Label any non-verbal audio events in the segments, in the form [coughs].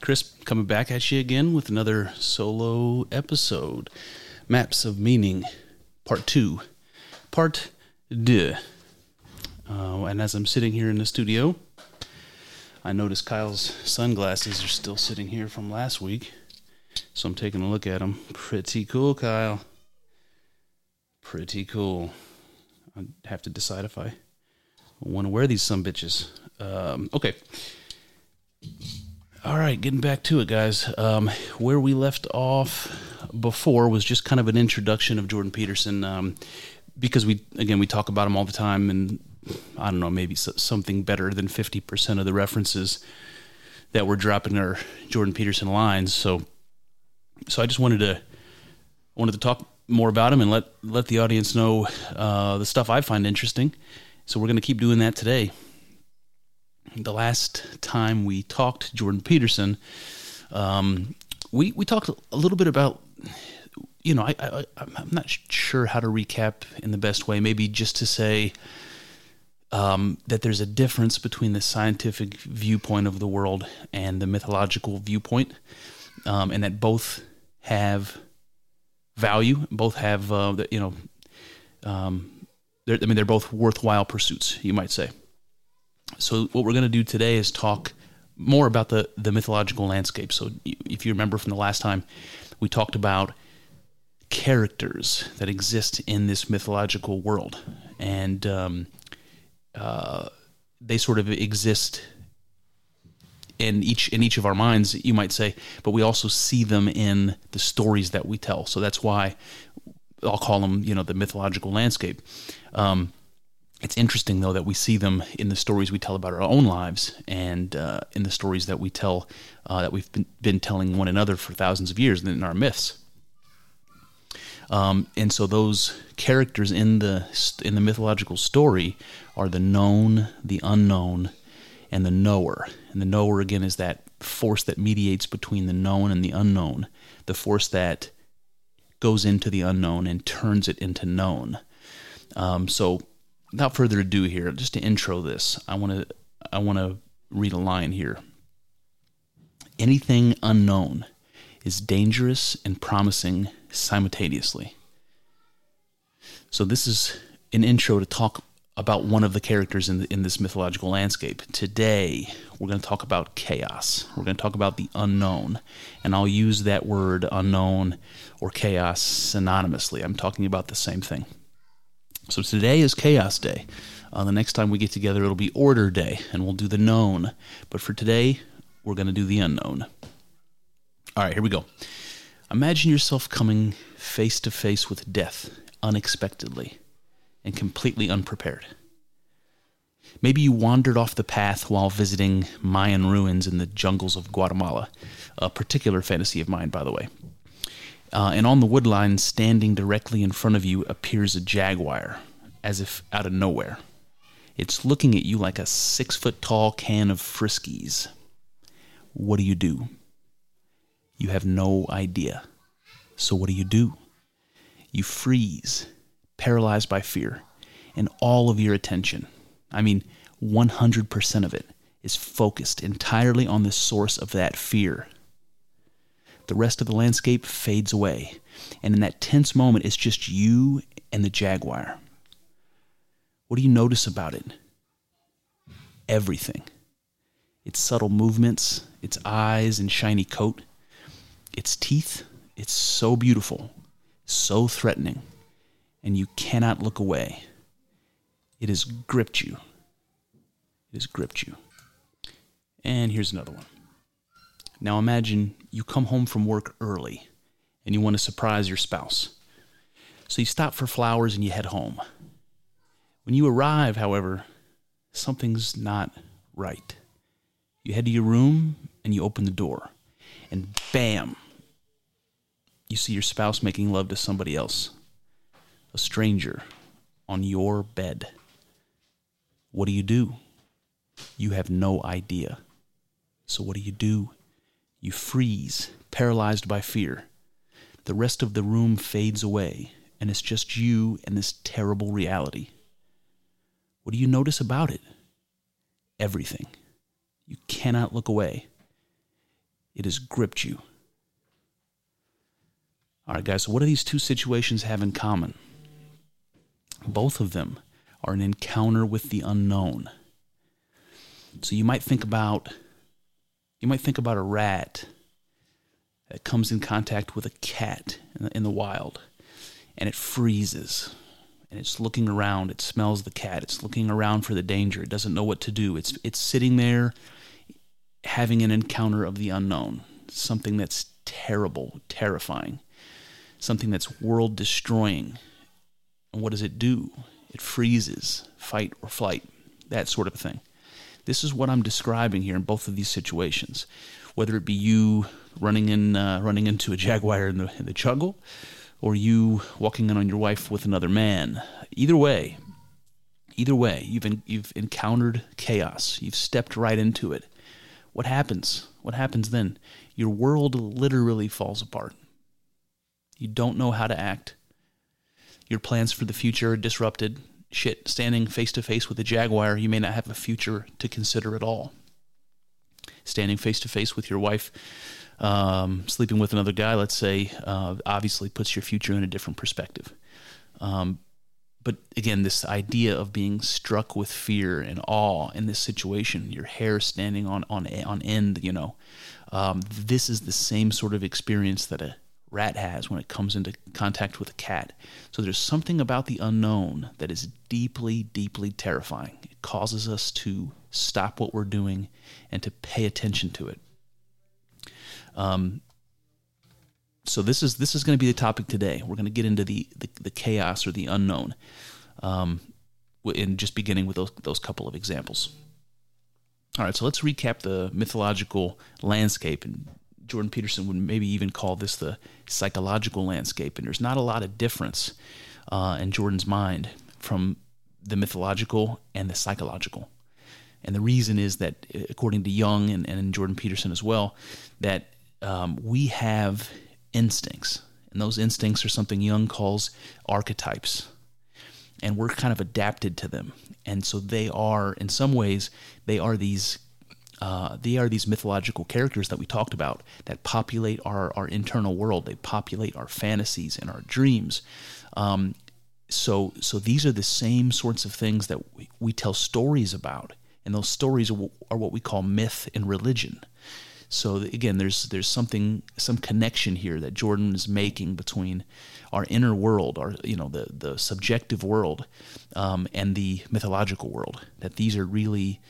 Chris coming back at you again with another solo episode. Maps of Meaning, Part 2. Part 2. Uh, and as I'm sitting here in the studio, I notice Kyle's sunglasses are still sitting here from last week. So I'm taking a look at them. Pretty cool, Kyle. Pretty cool. I have to decide if I want to wear these some bitches. Um, okay. All right, getting back to it, guys. Um, where we left off before was just kind of an introduction of Jordan Peterson, um, because we again we talk about him all the time, and I don't know, maybe something better than fifty percent of the references that we're dropping are Jordan Peterson lines. So, so I just wanted to wanted to talk more about him and let let the audience know uh, the stuff I find interesting. So we're going to keep doing that today the last time we talked Jordan Peterson, um, we we talked a little bit about, you know, I, I I'm not sure how to recap in the best way. Maybe just to say um, that there's a difference between the scientific viewpoint of the world and the mythological viewpoint, um, and that both have value. Both have, uh, you know, um, I mean, they're both worthwhile pursuits. You might say. So what we're going to do today is talk more about the the mythological landscape. So if you remember from the last time, we talked about characters that exist in this mythological world, and um, uh, they sort of exist in each in each of our minds, you might say, but we also see them in the stories that we tell. So that's why I'll call them, you know, the mythological landscape. Um, it's interesting though that we see them in the stories we tell about our own lives and uh, in the stories that we tell uh, that we've been, been, telling one another for thousands of years in our myths. Um, and so those characters in the in the mythological story are the known the unknown and the knower. And the knower again is that force that mediates between the known and the unknown the force that goes into the unknown and turns it into known. Um, so without further ado here, just to intro this, I want to I want to read a line here. Anything unknown is dangerous and promising simultaneously. So this is an intro to talk about one of the characters in the, in this mythological landscape. Today, we're going to talk about chaos. We're going to talk about the unknown, and I'll use that word unknown or chaos synonymously. I'm talking about the same thing. So today is Chaos Day. Uh, the next time we get together, it'll be Order Day, and we'll do the known. But for today, we're going to do the unknown. All right, here we go. Imagine yourself coming face to face with death unexpectedly and completely unprepared. Maybe you wandered off the path while visiting Mayan ruins in the jungles of Guatemala, a particular fantasy of mine, by the way. Uh, and on the woodline, standing directly in front of you, appears a jaguar, as if out of nowhere. It's looking at you like a six foot tall can of Friskies. What do you do? You have no idea. So, what do you do? You freeze, paralyzed by fear, and all of your attention, I mean, 100% of it, is focused entirely on the source of that fear the rest of the landscape fades away. And in that tense moment, it's just you and the jaguar. What do you notice about it? Everything. its subtle movements, its eyes and shiny coat, its teeth. It's so beautiful, so threatening, and you cannot look away. It has gripped you. It has gripped you. And here's another one. Now imagine you come home from work early and you want to surprise your spouse. So you stop for flowers and you head home. When you arrive, however, something's not right. You head to your room and you open the door, and bam, you see your spouse making love to somebody else, a stranger, on your bed. What do you do? You have no idea. So, what do you do? You freeze, paralyzed by fear. The rest of the room fades away, and it's just you and this terrible reality. What do you notice about it? Everything. You cannot look away. It has gripped you. All right, guys, so what do these two situations have in common? Both of them are an encounter with the unknown. So you might think about you might think about a rat that comes in contact with a cat in the, in the wild and it freezes and it's looking around. It smells the cat. It's looking around for the danger. It doesn't know what to do. It's it's sitting there having an encounter of the unknown, something that's terrible, terrifying, something that's world destroying. And what does it do? It freezes, fight or flight, that sort of thing. This is what I'm describing here in both of these situations. Whether it be you running in, uh, running into a jaguar in the, in the jungle, or you walking in on your wife with another man. Either way, either way, you've in, you've encountered chaos. You've stepped right into it. What happens? What happens then? Your world literally falls apart. You don't know how to act. Your plans for the future are disrupted. Shit, standing face to face with a jaguar, you may not have a future to consider at all. Standing face to face with your wife, um, sleeping with another guy, let's say, uh, obviously puts your future in a different perspective. Um, but again, this idea of being struck with fear and awe in this situation, your hair standing on on on end, you know, um, this is the same sort of experience that a rat has when it comes into contact with a cat. So there's something about the unknown that is deeply, deeply terrifying. It causes us to stop what we're doing and to pay attention to it. Um, so this is this is going to be the topic today. We're going to get into the the, the chaos or the unknown, um, in just beginning with those those couple of examples. All right, so let's recap the mythological landscape, and Jordan Peterson would maybe even call this the psychological landscape. And there's not a lot of difference uh, in Jordan's mind from the mythological and the psychological. And the reason is that, according to Jung and, and Jordan Peterson as well, that um, we have instincts, and those instincts are something Jung calls archetypes. And we're kind of adapted to them. And so they are, in some ways, they are these uh, they are these mythological characters that we talked about that populate our, our internal world. They populate our fantasies and our dreams. Um, so, so these are the same sorts of things that we, we tell stories about, and those stories are, what we call myth and religion. So again, there's there's something some connection here that Jordan is making between our inner world, our you know the the subjective world, um, and the mythological world. That these are really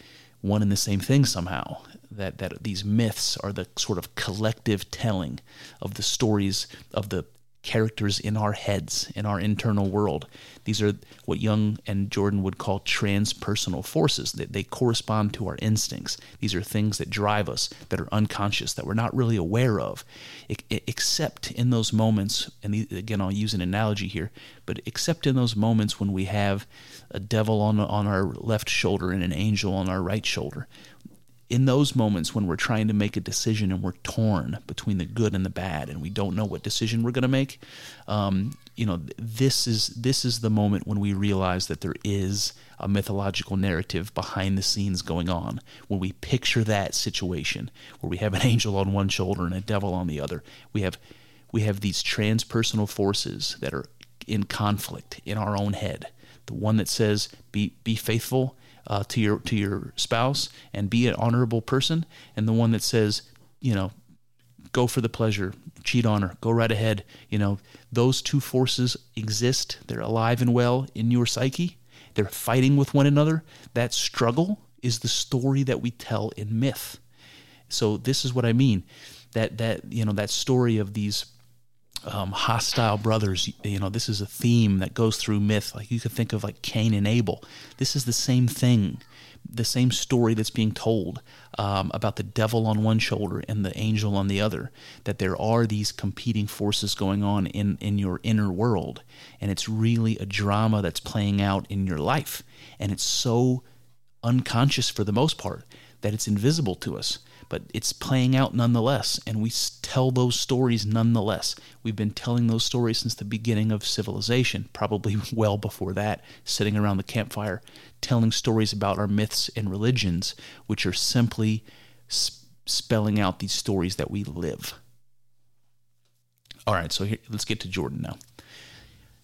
one and the same thing somehow. That that these myths are the sort of collective telling of the stories of the characters in our heads, in our internal world. These are what Jung and Jordan would call transpersonal forces. That they correspond to our instincts. These are things that drive us, that are unconscious, that we're not really aware of, except in those moments. And again, I'll use an analogy here, but except in those moments when we have a devil on on our left shoulder and an angel on our right shoulder in those moments when we're trying to make a decision and we're torn between the good and the bad and we don't know what decision we're going to make um, you know this is this is the moment when we realize that there is a mythological narrative behind the scenes going on when we picture that situation where we have an [laughs] angel on one shoulder and a devil on the other. We have we have these transpersonal forces that are in conflict in our own head. The one that says be be faithful uh, to your to your spouse and be an honorable person, and the one that says, you know, go for the pleasure, cheat on her, go right ahead. You know, those two forces exist. They're alive and well in your psyche. They're fighting with one another. That struggle is the story that we tell in myth. So this is what I mean. That that you know that story of these um, hostile brothers. You know, this is a theme that goes through myth. Like you could think of like Cain and Abel. This is the same thing, the same story that's being told um, about the devil on one shoulder and the angel on the other. That there are these competing forces going on in in your inner world, and it's really a drama that's playing out in your life, and it's so unconscious for the most part that it's invisible to us but it's playing out nonetheless, and we tell those stories nonetheless. We've been telling those stories since the beginning of civilization, probably [laughs] well before that, sitting around the campfire, telling stories about our myths and religions, which are simply sp- spelling out these stories that we live. All right, so here, let's get to Jordan now.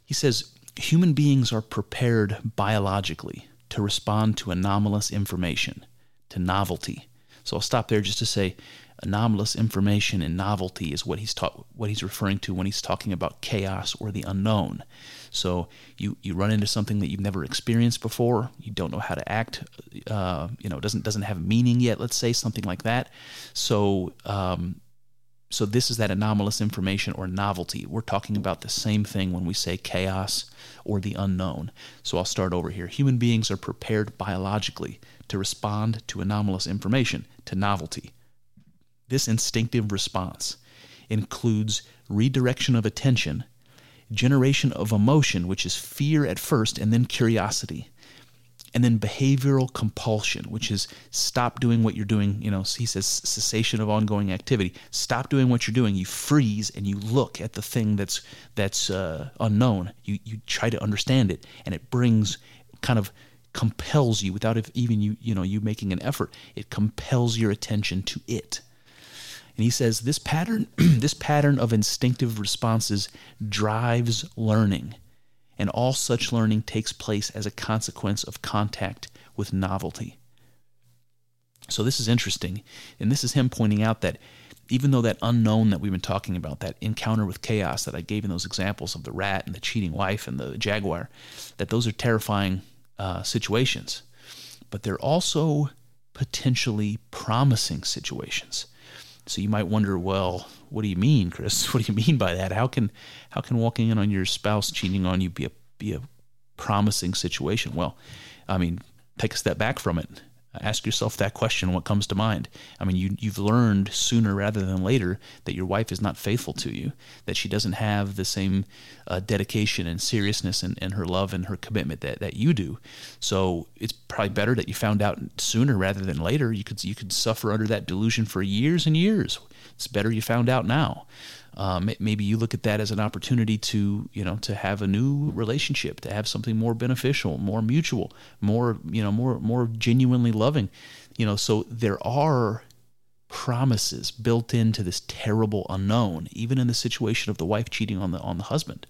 He says human beings are prepared biologically to respond to anomalous information, to novelty, so I'll stop there just to say anomalous information and novelty is what he's ta- what he's referring to when he's talking about chaos or the unknown. So you you run into something that you've never experienced before, you don't know how to act, uh, you know, doesn't doesn't have meaning yet. Let's say something like that. So um, so this is that anomalous information or novelty. We're talking about the same thing when we say chaos or the unknown. So I'll start over here. Human beings are prepared biologically to respond to anomalous information, to novelty. This instinctive response includes redirection of attention, generation of emotion, which is fear at first, and then curiosity and then behavioral compulsion, which is stop doing what you're doing. You know, he says cessation of ongoing activity. Stop doing what you're doing. You freeze and you look at the thing that's that's uh, unknown. You you try to understand it, and it brings kind of compels you without even you you know you making an effort. It compels your attention to it. And he says this pattern [clears throat] this pattern of instinctive responses drives learning and all such learning takes place as a consequence of contact with novelty. So, this is interesting, and this is him pointing out that even though that unknown that we've been talking about, that encounter with chaos that I gave in those examples of the rat and the cheating wife and the jaguar, that those are terrifying uh, situations, but they're also potentially promising situations. So you might wonder, well, what do you mean, Chris? [laughs] What do you mean by that? How can how can walking in on your spouse cheating on you be a be a promising situation? Well, I mean, take a step back from it. Ask yourself that question. What comes to mind? I mean, you you've learned sooner rather than later that your wife is not faithful to you, that she doesn't have the same uh, dedication and seriousness and, and her love and her commitment that, that you do. So it's probably better that you found out sooner rather than later. You could you could suffer under that delusion for years and years. It's better you found out now. Um, maybe you look at that as an opportunity to you know to have a new relationship to have something more beneficial more mutual more you know more more genuinely loving. You know so there are promises built into this terrible unknown even in the situation of the wife cheating on the on the husband.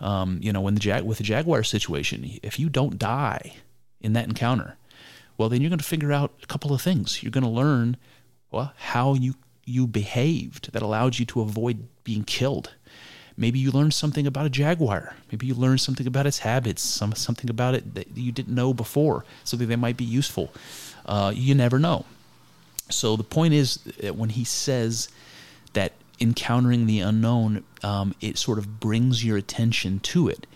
Um, you know when the jag with the jaguar situation if you don't die in that encounter well then you're going to figure out a couple of things. You're going to learn well how you you behaved that allowed you to avoid being killed. Maybe you learned something about a jaguar. Maybe you learned something about its habits, some, something about it that you didn't know before, something that might be useful. Uh, you never know. So the point is that when he says that encountering the unknown, um, it sort of brings your attention to it.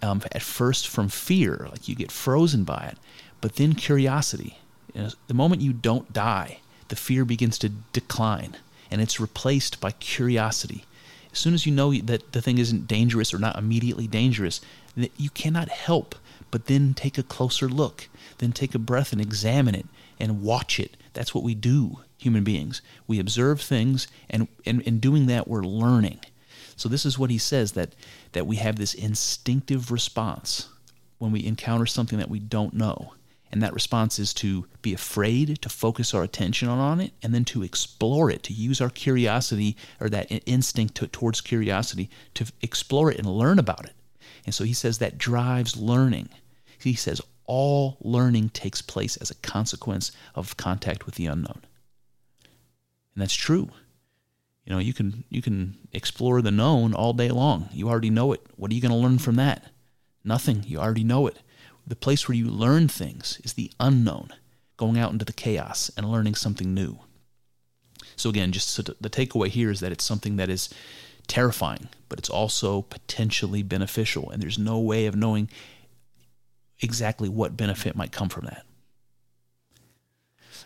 Um, at first, from fear, like you get frozen by it, but then curiosity. You know, the moment you don't die, the fear begins to decline and it's replaced by curiosity. As soon as you know that the thing isn't dangerous or not immediately dangerous, you cannot help but then take a closer look, then take a breath and examine it and watch it. That's what we do, human beings. We observe things, and, in doing that, we're learning. So this is what he says that that we have this instinctive response when we encounter something that we don't know. And that response is to be afraid, to focus our attention on it, and then to explore it, to use our curiosity or that instinct to, towards curiosity to explore it and learn about it. And so he says that drives learning. He says all learning takes place as a consequence of contact with the unknown. And that's true. You know, you can you can explore the known all day long. You already know it. What are you going to learn from that? Nothing. You already know it. The place where you learn things is the unknown, going out into the chaos and learning something new. So again, just so the takeaway here is that it's something that is terrifying, but it's also potentially beneficial, and there's no way of knowing exactly what benefit might come from that.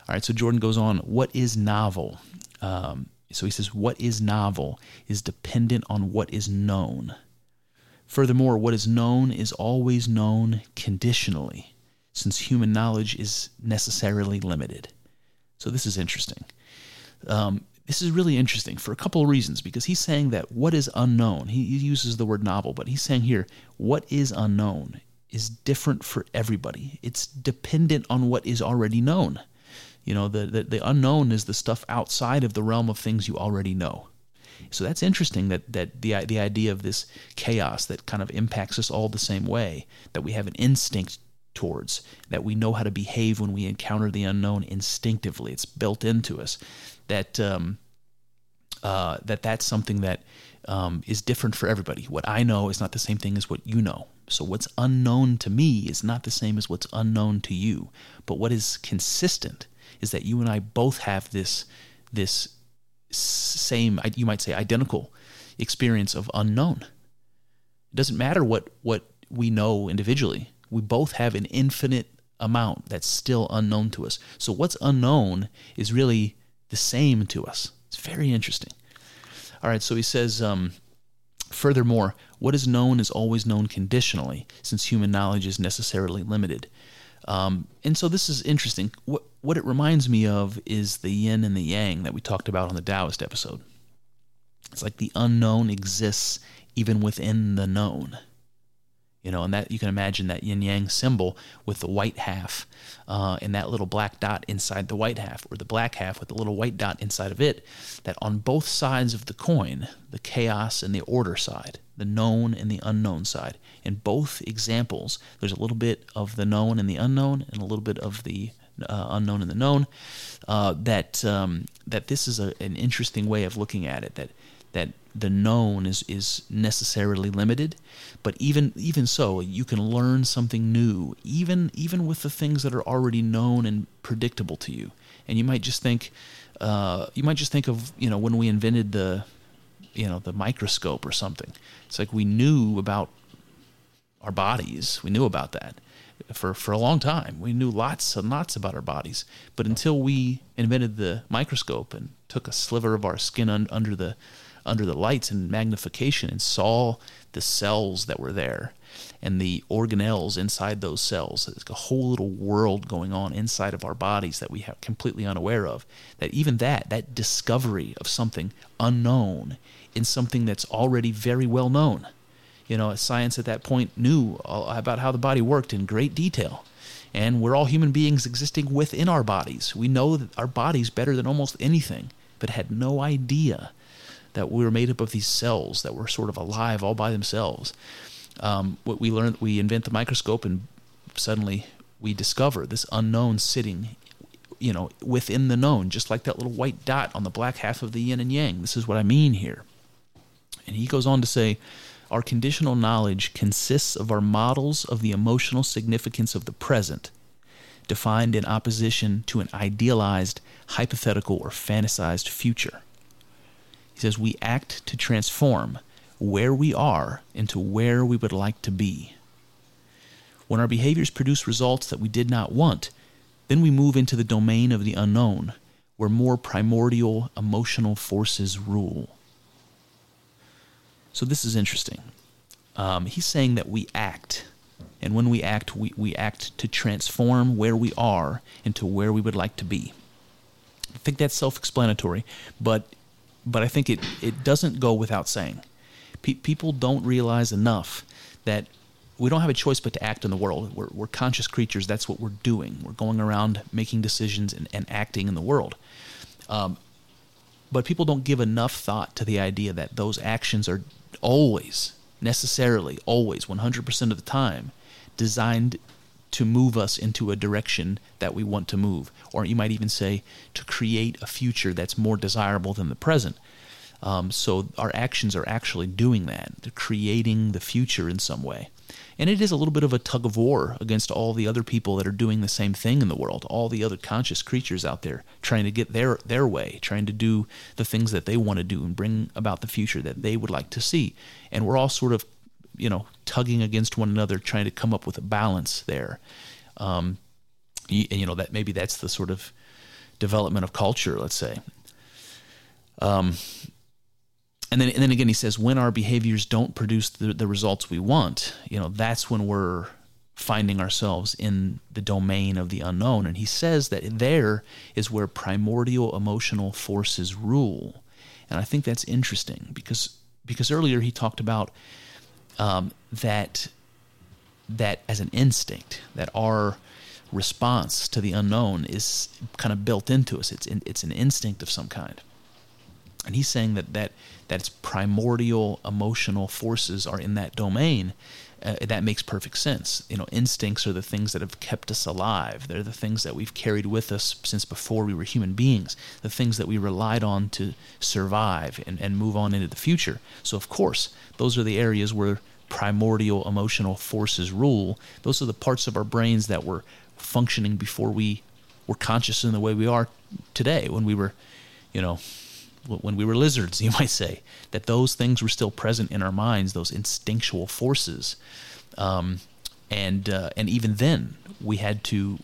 All right, so Jordan goes on. What is novel? Um, so he says, What is novel is dependent on what is known. Furthermore, what is known is always known conditionally, since human knowledge is necessarily limited. So this is interesting. Um, this is really interesting for a couple of reasons because he's saying that what is unknown, he, uses the word novel, but he's saying here, what is unknown is different for everybody. It's dependent on what is already known. You know, the, the, the unknown is the stuff outside of the realm of things you already know. So that's interesting that, that the, the idea of this chaos that kind of impacts us all the same way, that we have an instinct towards, that we know how to behave when we encounter the unknown instinctively. It's built into us. That um, uh, that that's something that um, is different for everybody. What I know is not the same thing as what you know. So what's unknown to me is not the same as what's unknown to you. But what is consistent is that you and I both have this this same you might say identical experience of unknown. It doesn't matter what what we know individually. We both have an infinite amount that's still unknown to us. So what's unknown is really the same to us. It's very interesting. All right, so he says um, Furthermore, what is known is always known conditionally, since human knowledge is necessarily limited. Um, and so this is interesting. What, what it reminds me of is the yin and the yang that we talked about on the Taoist episode. It's like the unknown exists even within the known you know, and that you can imagine that yin yang symbol with the white half uh, and that little black dot inside the white half, or the black half with the little white dot inside of it. That on both sides of the coin, the chaos and the order side, the known and the unknown side, in both examples, there's a little bit of the known and the unknown, and a little bit of the uh, unknown and the known. Uh, that um, that this is a, an interesting way of looking at it. That that the known is is necessarily limited but even even so you can learn something new even even with the things that are already known and predictable to you and you might just think uh, you might just think of you know when we invented the you know the microscope or something it's like we knew about our bodies we knew about that for for a long time we knew lots and lots about our bodies but until we invented the microscope and took a sliver of our skin un, under the under the lights and magnification and saw the cells that were there and the organelles inside those cells. There's a whole little world going on inside of our bodies that we have completely unaware of. That even that, that discovery of something unknown in something that's already very well known. You know, science at that point knew about how the body worked in great detail. And we're all human beings existing within our bodies. We know our bodies better than almost anything, but had no idea that we were made up of these cells that were sort of alive all by themselves. Um, what we learn, we invent the microscope, and suddenly we discover this unknown sitting, you know, within the known, just like that little white dot on the black half of the yin and yang. This is what I mean here. And he goes on to say, our conditional knowledge consists of our models of the emotional significance of the present, defined in opposition to an idealized, hypothetical, or fantasized future. He says, We act to transform where we are into where we would like to be. When our behaviors produce results that we did not want, then we move into the domain of the unknown, where more primordial emotional forces rule. So, this is interesting. Um, he's saying that we act, and when we act, we, we act to transform where we are into where we would like to be. I think that's self explanatory, but but I think it, it doesn't go without saying. Pe- people don't realize enough that we don't have a choice but to act in the world. We're, we're conscious creatures. That's what we're doing. We're going around making decisions and, and acting in the world. Um, but people don't give enough thought to the idea that those actions are always, necessarily, always, 100% of the time, designed to move us into a direction that we want to move. Or you might even say to create a future that's more desirable than the present. Um, so our actions are actually doing that. They're creating the future in some way. And it is a little bit of a tug of war against all the other people that are doing the same thing in the world, all the other conscious creatures out there trying to get their their way, trying to do the things that they want to do and bring about the future that they would like to see. And we're all sort of, you know, tugging against one another, trying to come up with a balance there. Um, you, you know that maybe that's the sort of development of culture, let's say. Um, and then and then again he says when our behaviors don't produce the, the results we want you know that's when we're finding ourselves in the domain of the unknown. And he says that there is where primordial emotional forces rule. And i think that's interesting because because earlier he talked about um, that that as an instinct that our response to the unknown is kind of built into us. It's in, it's an instinct of some kind. And he's saying that that that its primordial emotional forces are in that domain. Uh, that makes perfect sense. You know, instincts are the things that have kept us alive. They're the things that we've carried with us since before we were human beings. The things that we relied on to survive and, and move on into the future. So, of course, those are the areas where primordial emotional forces rule. Those are the parts of our brains that were functioning before we were conscious in the way we are today. When we were, you know, when we were lizards, [laughs] you might say, that those things were still present in our minds, those instinctual forces. Um, and, uh, and even then, we had to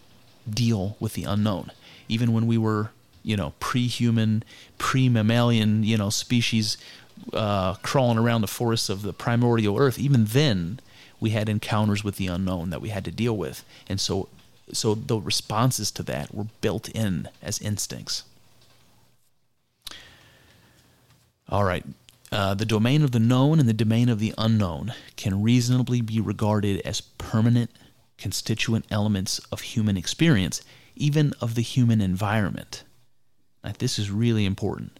deal with the unknown. Even when we were, you know, pre human, pre mammalian, you know, species uh, crawling around the forests of the primordial earth, even then, we had encounters with the unknown that we had to deal with. And so, so the responses to that were built in as instincts. All right. Uh, the domain of the known and the domain of the unknown can reasonably be regarded as permanent constituent elements of human experience, even of the human environment. This is really important.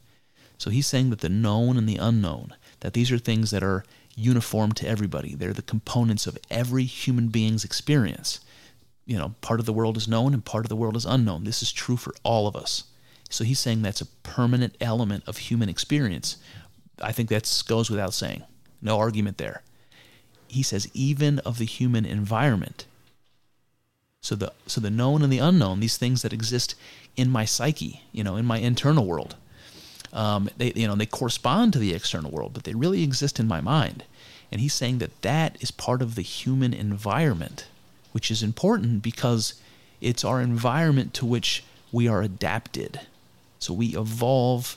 So he's saying that the known and the unknown, that these are things that are uniform to everybody. They're the components of every human being's experience. You know, part of the world is known and part of the world is unknown. This is true for all of us. So he's saying that's a permanent element of human experience. I think that goes without saying. No argument there. He says even of the human environment. So the so the known and the unknown, these things that exist in my psyche, you know, in my internal world, um, they you know they correspond to the external world, but they really exist in my mind. And he's saying that that is part of the human environment, which is important because it's our environment to which we are adapted. So we evolve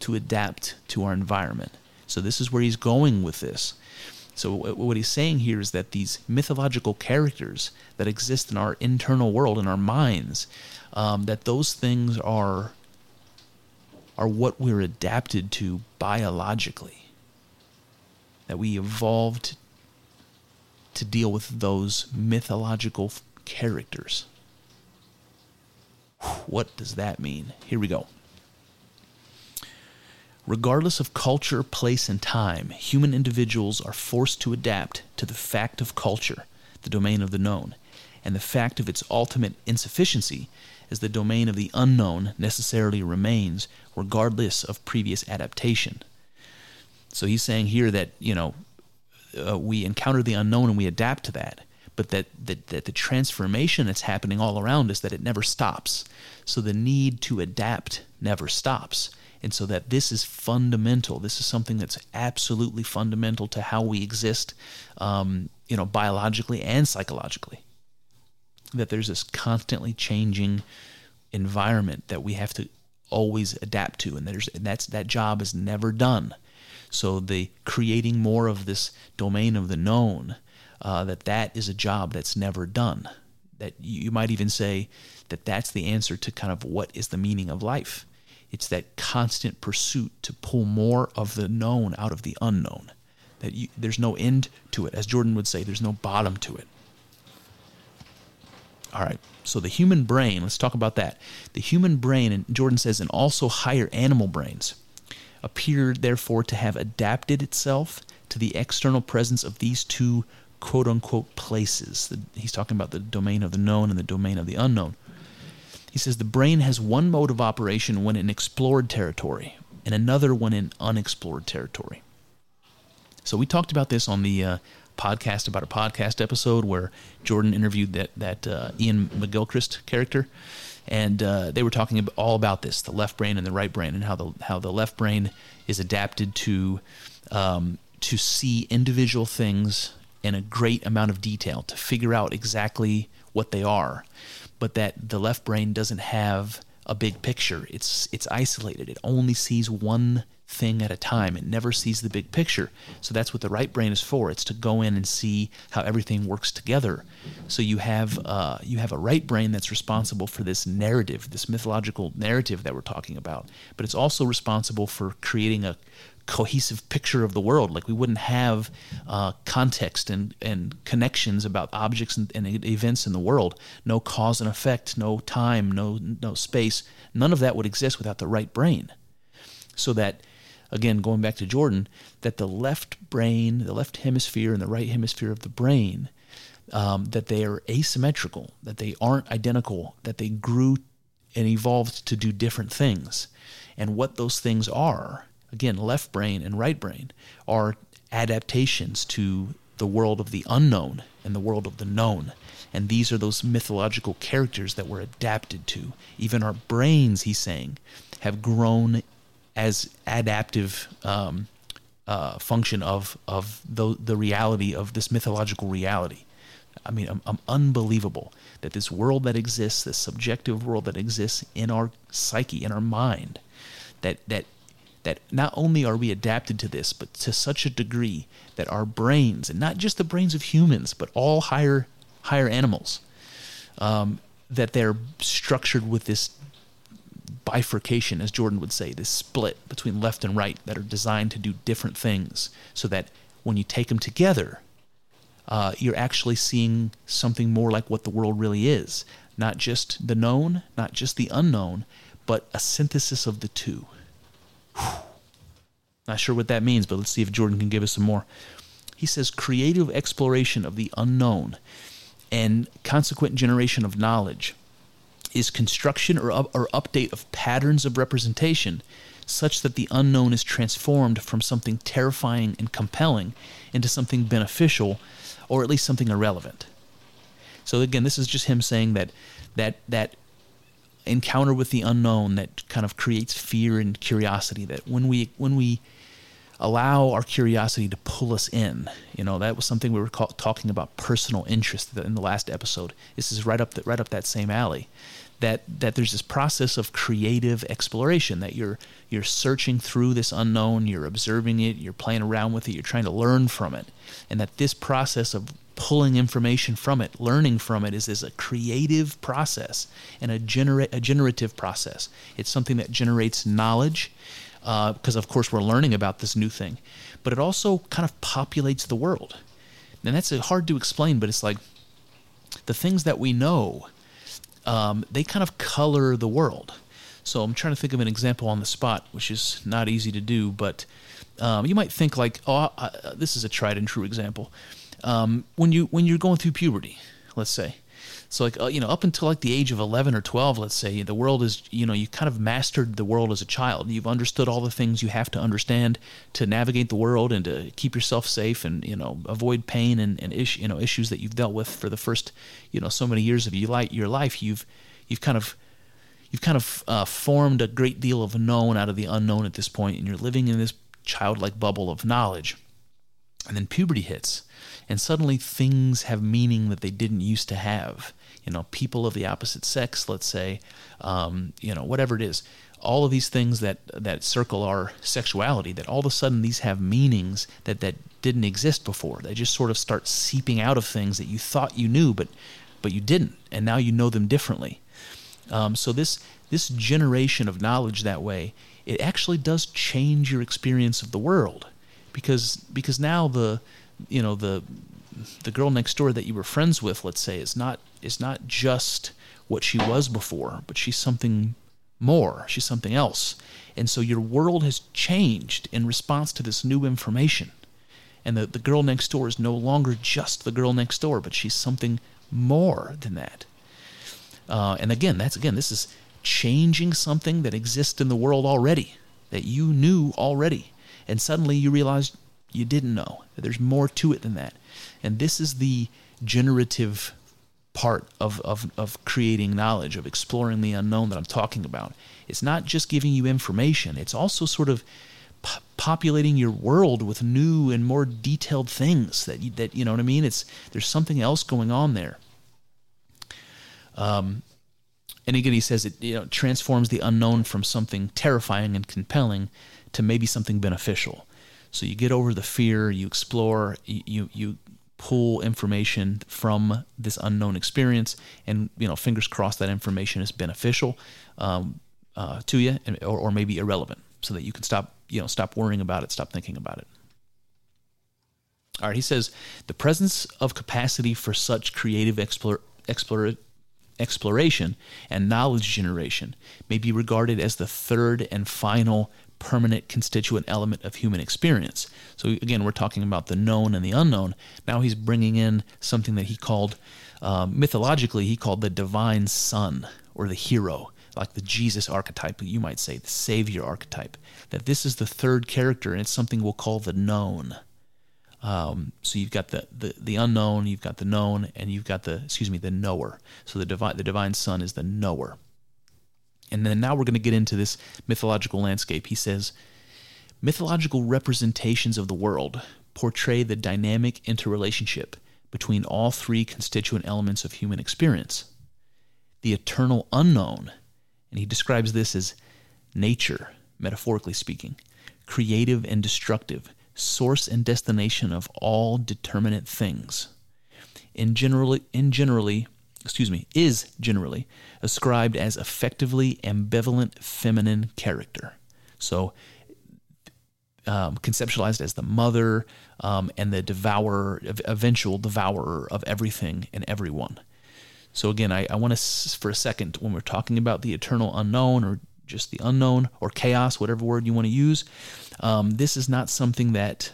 to adapt to our environment. So this is where he's going with this. So what he's saying here is that these mythological characters that exist in our internal world, in our minds, um, that those things are are what we're adapted to biologically. That we evolved to deal with those mythological characters. What does that mean? Here we go. Regardless of culture, place, and time, human individuals are forced to adapt to the fact of culture, the domain of the known, and the fact of its ultimate insufficiency as the domain of the unknown necessarily remains regardless of previous adaptation. So he's saying here that, you know, uh, we encounter the unknown and we adapt to that, but that, that, that the transformation that's happening all around us, that it never stops. So the need to adapt never stops. And so that this is fundamental. This is something that's absolutely fundamental to how we exist, um, you know, biologically and psychologically. That there's this constantly changing environment that we have to always adapt to, and there's and that's that job is never done. So the creating more of this domain of the known, uh, that that is a job that's never done. That you might even say that that's the answer to kind of what is the meaning of life it's that constant pursuit to pull more of the known out of the unknown. That you, there's no end to it. As Jordan would say, there's no bottom to it. All right, so the human brain, let's talk about that. The human brain, and Jordan says, and also higher animal brains, appeared therefore to have adapted itself to the external presence of these two quote unquote places. He's talking about the domain of the known and the domain of the unknown. He says the brain has one mode of operation when in explored territory and another when in unexplored territory. So we talked about this on the uh, podcast about a podcast episode where Jordan interviewed that that uh, Iain McGilchrist character, and uh, they were talking all about this, the left brain and the right brain, and how the how the left brain is adapted to um, to see individual things in a great amount of detail to figure out exactly what they are, but that the left brain doesn't have a big picture. It's it's isolated. It only sees one thing at a time. It never sees the big picture. So that's what the right brain is for. It's to go in and see how everything works together. So you have uh, you have a right brain that's responsible for this narrative, this mythological narrative that we're talking about. But it's also responsible for creating a cohesive picture of the world. Like we wouldn't have uh, context and, and connections about objects and, and, events in the world. No cause and effect, no time, no no space. None of that would exist without the right brain. So that again, going back to Jordan, that the left brain, the left hemisphere, and the right hemisphere of the brain, um, that they are asymmetrical, that they aren't identical, that they grew and evolved to do different things. And what those things are, again, left brain and right brain, are adaptations to the world of the unknown and the world of the known. And these are those mythological characters that we're adapted to. Even our brains, he's saying, have grown as adaptive um, uh, function of of the the reality of this mythological reality. I mean, I'm, I'm unbelievable that this world that exists, this subjective world that exists in our psyche, in our mind, that that that not only are we adapted to this, but to such a degree that our brains, and not just the brains of humans, but all higher higher animals, um, that they're structured with this bifurcation, as Jordan would say, this split between left and right that are designed to do different things, so that when you take them together, uh, you're actually seeing something more like what the world really is. Not just the known, not just the unknown, but a synthesis of the two. Not sure what that means, but let's see if Jordan can give us some more. He says creative exploration of the unknown and consequent generation of knowledge is construction or, or update of patterns of representation such that the unknown is transformed from something terrifying and compelling into something beneficial or at least something irrelevant. So again, this is just him saying that that that encounter with the unknown that kind of creates fear and curiosity that when we when we allow our curiosity to pull us in. You know, that was something we were call, talking about personal interest in the last episode. This is right up the, right up that same alley. That that there's this process of creative exploration that you're you're searching through this unknown, you're observing it, you're playing around with it, you're trying to learn from it, and that this process of pulling information from it, learning from it, is, is a creative process and a, genera- a generative process. It's something that generates knowledge because uh, of course we're learning about this new thing, but it also kind of populates the world. And that's hard to explain, but it's like the things that we know, um, they kind of color the world. So I'm trying to think of an example on the spot, which is not easy to do, but um, you might think like, oh, I, this is a tried and true example. Um, when you when you're going through puberty, let's say, so like uh, you know, up until like the age of 11 or 12, let's say, the world is you know you kind of mastered the world as a child. You've understood all the things you have to understand to navigate the world and to keep yourself safe and you know avoid pain and and ish, you know issues that you've dealt with for the first you know so many years of your life. Your life, you've you've kind of you've kind of uh, formed a great deal of known out of the unknown at this point, and you're living in this childlike bubble of knowledge. And then puberty hits, and suddenly things have meaning that they didn't used to have you know, people of the opposite sex, let's say, um, you know, whatever it is. All of these things that that circle our sexuality, that all of a sudden these have meanings that that didn't exist before. They just sort of start seeping out of things that you thought you knew, but but you didn't, and now you know them differently. Um, so this this generation of knowledge that way, it actually does change your experience of the world, because because now the you know the the girl next door that you were friends with, let's say, is not is not just what she was before, but she's something more. She's something else. And so your world has changed in response to this new information. And the, the girl next door is no longer just the girl next door, but she's something more than that. Uh, and again, that's again, this is changing something that exists in the world already, that you knew already. And suddenly you realize you didn't know, there's more to it than that. And this is the generative part of, of, of creating knowledge, of exploring the unknown that I'm talking about. It's not just giving you information, it's also sort of p- populating your world with new and more detailed things that you, that you know what I mean. It's there's something else going on there. Um, and again, he says it you know, transforms the unknown from something terrifying and compelling to maybe something beneficial. So you get over the fear, you explore, you you pull information from this unknown experience, and you know, fingers crossed that information is beneficial um, uh, to you, and, or, or maybe irrelevant, so that you can stop you know stop worrying about it, stop thinking about it. All right, he says the presence of capacity for such creative explore, explore, exploration and knowledge generation may be regarded as the third and final permanent constituent element of human experience. So, again, we're talking about the known and the unknown. Now he's bringing in something that he called, uh, mythologically, he called the divine son or the hero, like the Jesus archetype, you might say, the savior archetype. That this is the third character, and it's something we'll call the known. Um, so you've got the, the the unknown, you've got the known, and you've got the excuse me the knower. So the divine the divine son is the knower. And then now we're going to get into this mythological landscape. He says, mythological representations of the world portray the dynamic interrelationship between all three constituent elements of human experience. The eternal unknown, and he describes this as nature, metaphorically speaking, creative and destructive, source and destination of all determinate things. In generally, in generally excuse me, is generally ascribed as effectively ambivalent feminine character. So, um, conceptualized as the mother um, and the devourer, eventual devourer of everything and everyone. So, again, I, I want to, for a second, when we're talking about the eternal unknown or just the unknown or chaos, whatever word you want to use, um, this is not something that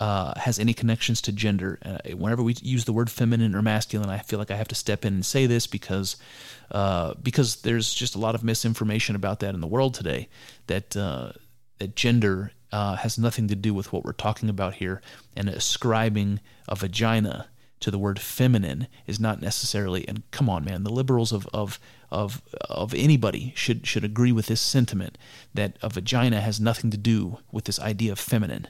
uh, has any connections to gender. Uh, whenever we use the word feminine or masculine, I feel like I have to step in and say this because uh, because there's just a lot of misinformation about that in the world today. That uh, that gender uh, has nothing to do with what we're talking about here, and ascribing a vagina to the word feminine is not necessarily. And come on, man, the liberals of of of of anybody should should agree with this sentiment that a vagina has nothing to do with this idea of feminine.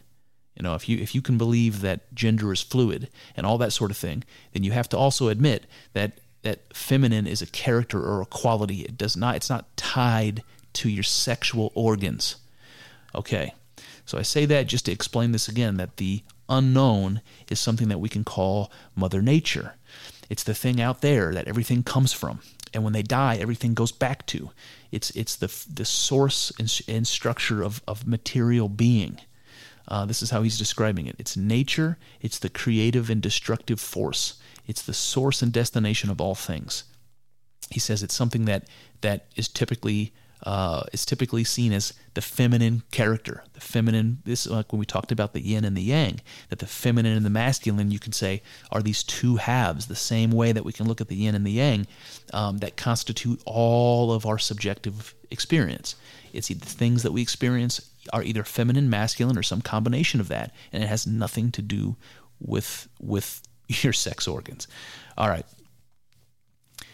You know, if you if you can believe that gender is fluid and all that sort of thing, then you have to also admit that that feminine is a character or a quality. It does not it's not tied to your sexual organs. Okay. So I say that just to explain this again that the unknown is something that we can call mother nature. It's the thing out there that everything comes from. And when they die, everything goes back to. It's it's the the source and, and structure of, of material being. Uh, this is how he's describing it it's nature, it's the creative and destructive force, it's the source and destination of all things. He says it's something that, that is typically uh, is typically seen as the feminine character. The feminine, this is like when we talked about the yin and the yang, that the feminine and the masculine, you could say, are these two halves, the same way that we can look at the yin and the yang, um, that constitute all of our subjective experience. It's the things that we experience are either feminine, masculine, or some combination of that, and it has nothing to do with with [laughs] your sex organs. All right.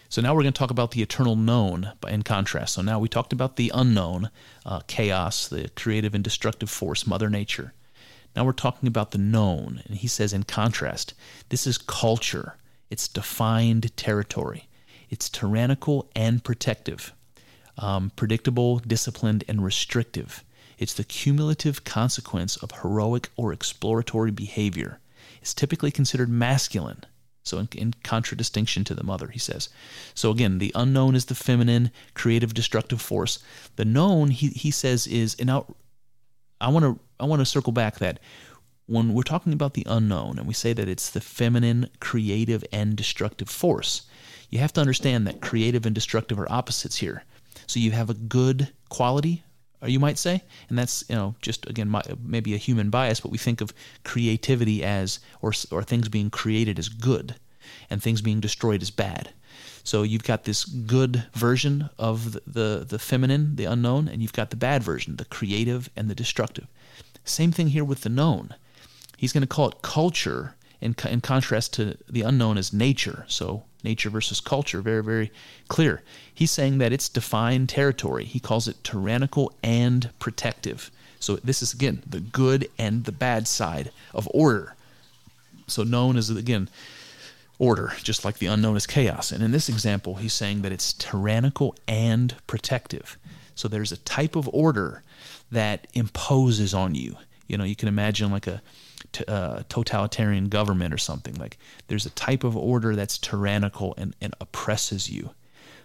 So now we're going to talk about the eternal known in contrast. So now we talked about the unknown, uh, chaos, the creative and destructive force, Mother Nature. Now we're talking about the known, and he says in contrast, this is culture. It's defined territory. It's tyrannical and protective, um, predictable, disciplined, and restrictive. It's the cumulative consequence of heroic or exploratory behavior. It's typically considered masculine. So, in, in, contradistinction to the mother, he says. So, again, the unknown is the feminine, creative, destructive force. The known, he, he says, is, and now I want to I want to circle back that when we're talking about the unknown and we say that it's the feminine, creative, and destructive force, you have to understand that creative and destructive are opposites here. So, you have a good quality, you might say, and that's you know just again my, maybe a human bias, but we think of creativity as or or things being created as good, and things being destroyed as bad. So you've got this good version of the, the, the feminine, the unknown, and you've got the bad version, the creative and the destructive. Same thing here with the known. He's going to call it culture in, in contrast to the unknown as nature. So nature versus culture, very, very clear. He's saying that it's defined territory. He calls it tyrannical and protective. So this is, again, the good and the bad side of order. So known as, again, order, just like the unknown is chaos. And in this example, he's saying that it's tyrannical and protective. So there's a type of order that imposes on you. You know, you can imagine like a t- uh, totalitarian government or something. Like there's a type of order that's tyrannical and, and oppresses you.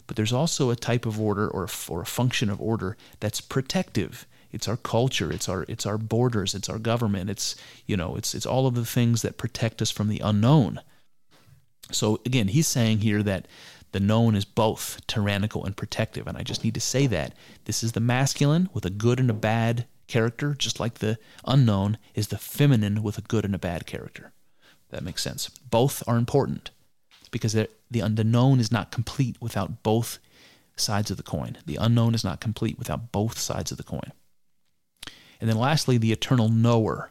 But there's also a type of order or, or a function of order that's protective. It's our culture, it's our it's our borders, it's our government, it's you know, it's it's all of the things that protect us from the unknown. So again, he's saying here that the known is both tyrannical and protective. And I just need to say that. This is the masculine with a good and a bad character, just like the unknown is the feminine with a good and a bad character. That makes sense. Both are important because the, unknown is not complete without both sides of the coin. The unknown is not complete without both sides of the coin. And then lastly, the eternal knower.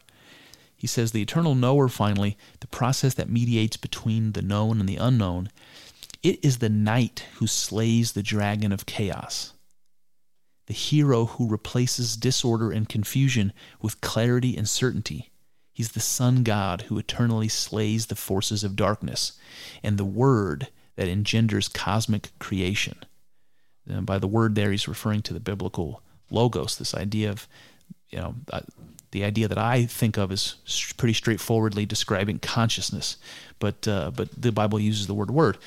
He says the eternal knower, finally, the process that mediates between the known and the unknown, it is the knight who slays the dragon of chaos, the hero who replaces disorder and confusion with clarity and certainty. He's the sun god who eternally slays the forces of darkness, and the word that engenders cosmic creation. And by the word there, he's referring to the biblical logos, this idea of, you know, uh, the idea that I think of is pretty straightforwardly describing consciousness, but uh, but the Bible uses the word word.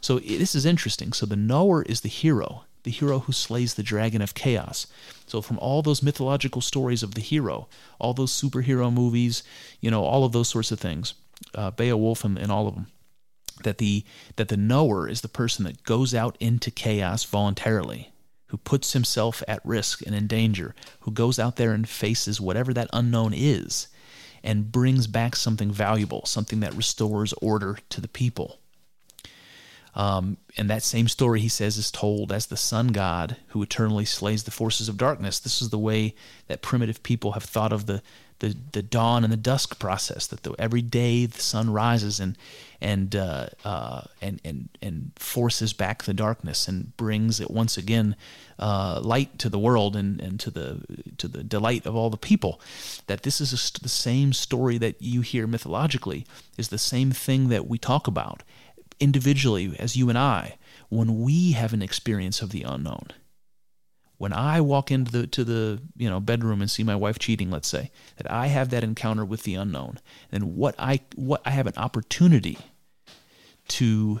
So this is interesting. So the knower is the hero, the hero who slays the dragon of chaos. So from all those mythological stories of the hero, all those superhero movies, you know, all of those sorts of things, uh, Beowulf and, and all of them, that the that the knower is the person that goes out into chaos voluntarily who puts himself at risk and in danger, who goes out there and faces whatever that unknown is and brings back something valuable, something that restores order to the people. Um, and that same story, he says, is told as the sun god who eternally slays the forces of darkness. This is the way that primitive people have thought of the the, the dawn and the dusk process. That the, every day the sun rises and and uh, uh, and and and forces back the darkness and brings it once again uh, light to the world and, and to the to the delight of all the people. That this is a, the same story that you hear mythologically is the same thing that we talk about individually as you and I when we have an experience of the unknown. When I walk into the to the you know bedroom and see my wife cheating, let's say that I have that encounter with the unknown, then what I what I have an opportunity to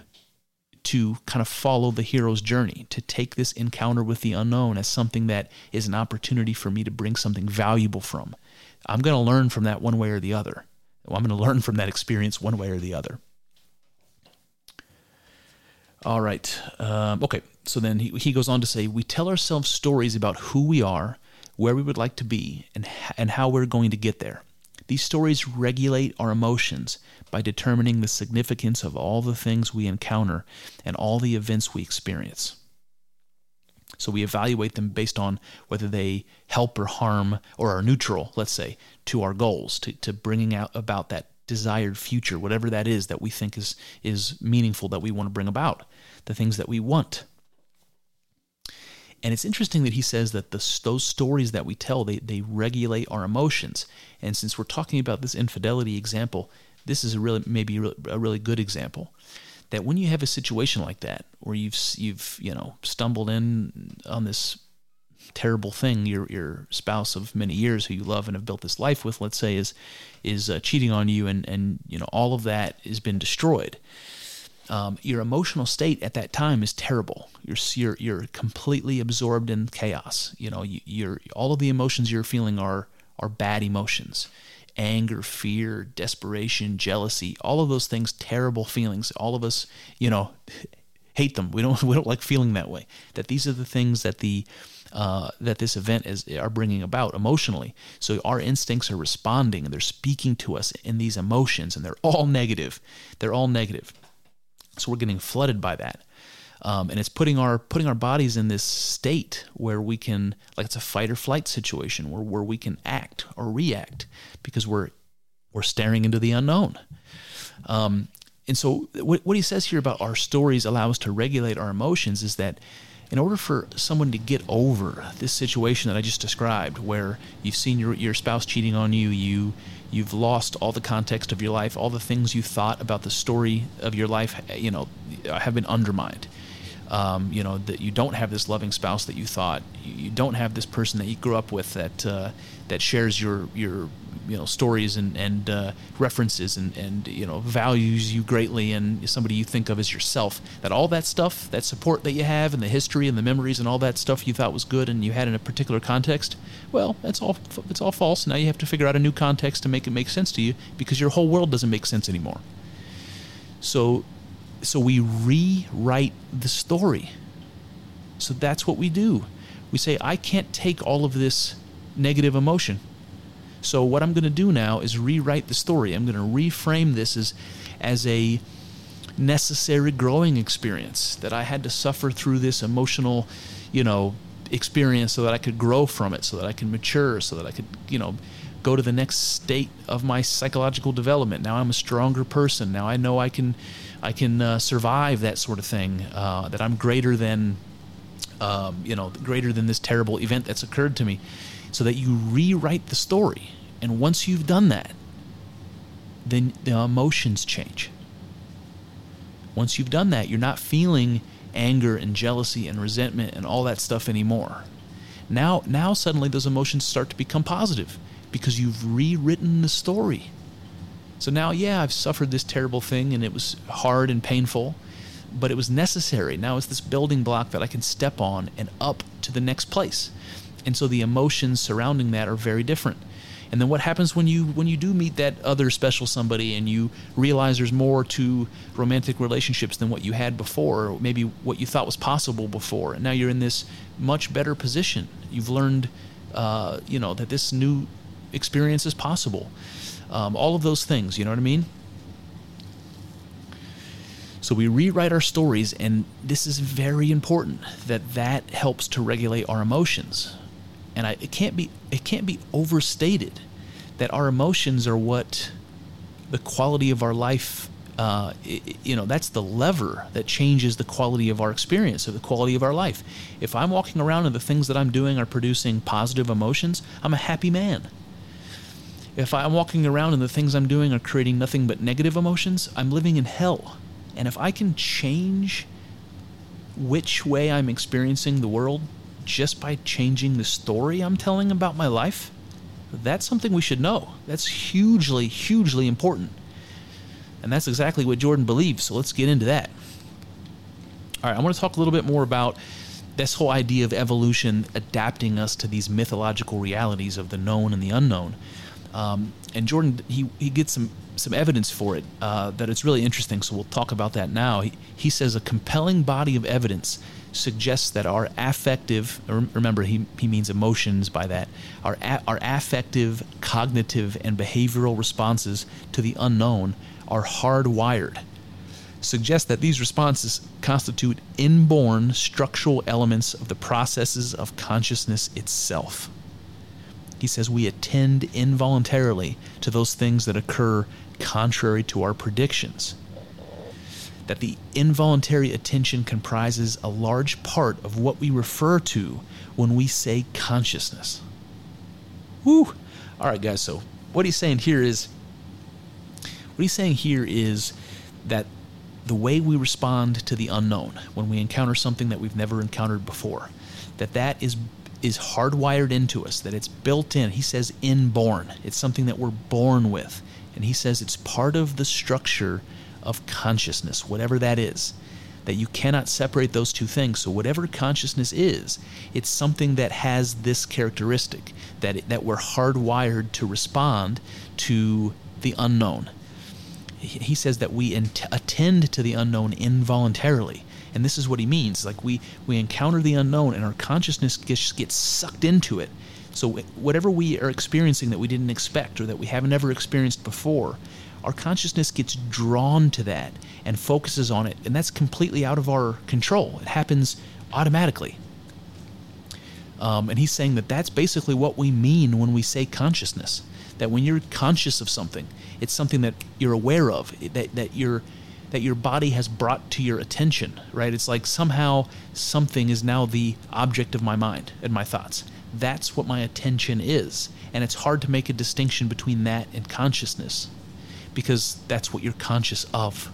to kind of follow the hero's journey, to take this encounter with the unknown as something that is an opportunity for me to bring something valuable from. I'm going to learn from that one way or the other. I'm going to learn from that experience one way or the other. All right. Um, okay. So then he, he goes on to say, We tell ourselves stories about who we are, where we would like to be, and, and how we're going to get there. These stories regulate our emotions by determining the significance of all the things we encounter and all the events we experience. So we evaluate them based on whether they help or harm or are neutral, let's say, to our goals, to, to bringing out about that desired future, whatever that is that we think is, is meaningful that we want to bring about, the things that we want. And it's interesting that he says that the, those stories that we tell, they, they regulate our emotions. And since we're talking about this infidelity example, this is a really maybe a really good example. That when you have a situation like that, where you've you've you know stumbled in on this terrible thing your your spouse of many years who you love and have built this life with let's say is is uh, cheating on you and and you know all of that has been destroyed um, your emotional state at that time is terrible you're you're, you're completely absorbed in chaos you know you, you're all of the emotions you're feeling are are bad emotions anger fear desperation jealousy all of those things terrible feelings all of us you know [laughs] hate them we don't [laughs] we don't like feeling that way that these are the things that the uh, that this event is are bringing about emotionally. So our instincts are responding and they're speaking to us in these emotions, and they're all negative. They're all negative. So we're getting flooded by that. Um, and it's putting our putting our bodies in this state where we can like it's a fight or flight situation where, where we can act or react because we're we're staring into the unknown um, and so what, what he says here about our stories allow us to regulate our emotions is that in order for someone to get over this situation that I just described, where you've seen your, your spouse cheating on you, you you've lost all the context of your life, all the things you thought about the story of your life, you know, have been undermined. Um, you know that you don't have this loving spouse that you thought. You don't have this person that you grew up with that uh, that shares your your you know stories and and uh, references and and you know values you greatly and somebody you think of as yourself that all that stuff that support that you have and the history and the memories and all that stuff you thought was good and you had in a particular context well that's all it's all false now you have to figure out a new context to make it make sense to you because your whole world doesn't make sense anymore so so we rewrite the story. So that's what we do. We say, I can't take all of this negative emotion. So what I'm going to do now is rewrite the story. I'm going to reframe this as, as a necessary growing experience that I had to suffer through this emotional, you know, experience so that I could grow from it, so that I can mature, so that I could, you know, go to the next state of my psychological development. Now I'm a stronger person. Now I know I can I can uh, survive that sort of thing. Uh, that I'm greater than, um, you know, greater than this terrible event that's occurred to me, so that you rewrite the story. And once you've done that, then the emotions change. Once you've done that, you're not feeling anger and jealousy and resentment and all that stuff anymore. Now, now suddenly those emotions start to become positive because you've rewritten the story. So now, yeah, I've suffered this terrible thing and it was hard and painful, but it was necessary. Now it's this building block that I can step on and up to the next place. And so the emotions surrounding that are very different. And then what happens when you when you do meet that other special somebody and you realize there's more to romantic relationships than what you had before, or maybe what you thought was possible before, and now you're in this much better position. You've learned, uh, you know, that this new experience is possible um, all of those things. You know what I mean? So we rewrite our stories, and this is very important that that helps to regulate our emotions. And I, it can't be it can't be overstated that our emotions are what the quality of our life. Uh, you know, that's the lever that changes the quality of our experience, or the quality of our life. If I'm walking around and the things that I'm doing are producing positive emotions, I'm a happy man. If I'm walking around and the things I'm doing are creating nothing but negative emotions, I'm living in hell. And if I can change which way I'm experiencing the world just by changing the story I'm telling about my life, that's something we should know. That's hugely, hugely important. And that's exactly what Jordan believes. So let's get into that. All right, I want to talk a little bit more about this whole idea of evolution adapting us to these mythological realities of the known and the unknown. Um, and Jordan, he, he gets some, some evidence for it uh, that it's really interesting. So we'll talk about that now. He, he says a compelling body of evidence suggests that our affective, remember he, he means emotions by that, our, our affective, cognitive, and behavioral responses to the unknown are hardwired. Suggests that these responses constitute inborn structural elements of the processes of consciousness itself. He says we attend involuntarily to those things that occur contrary to our predictions. That the involuntary attention comprises a large part of what we refer to when we say consciousness. Woo! All right, guys, so what he's saying here is what he's saying here is that the way we respond to the unknown when we encounter something that we've never encountered before that that is is hardwired into us, that it's built in. He says inborn. It's something that we're born with. And he says it's part of the structure of consciousness, whatever that is. That you cannot separate those two things. So, whatever consciousness is, it's something that has this characteristic that, it, that we're hardwired to respond to the unknown. He says that we attend to the unknown involuntarily And this is what he means. Like we we encounter the unknown and our consciousness gets gets sucked into it. So whatever we are experiencing that we didn't expect or that we haven't ever experienced before, our consciousness gets drawn to that and focuses on it, and that's completely out of our control. It happens automatically. Um, and he's saying that that's basically what we mean when we say consciousness. That when you're conscious of something, it's something that you're aware of, that, that you're that your body has brought to your attention, right? It's like somehow something is now the object of my mind and my thoughts. That's what my attention is. And it's hard to make a distinction between that and consciousness because that's what you're conscious of.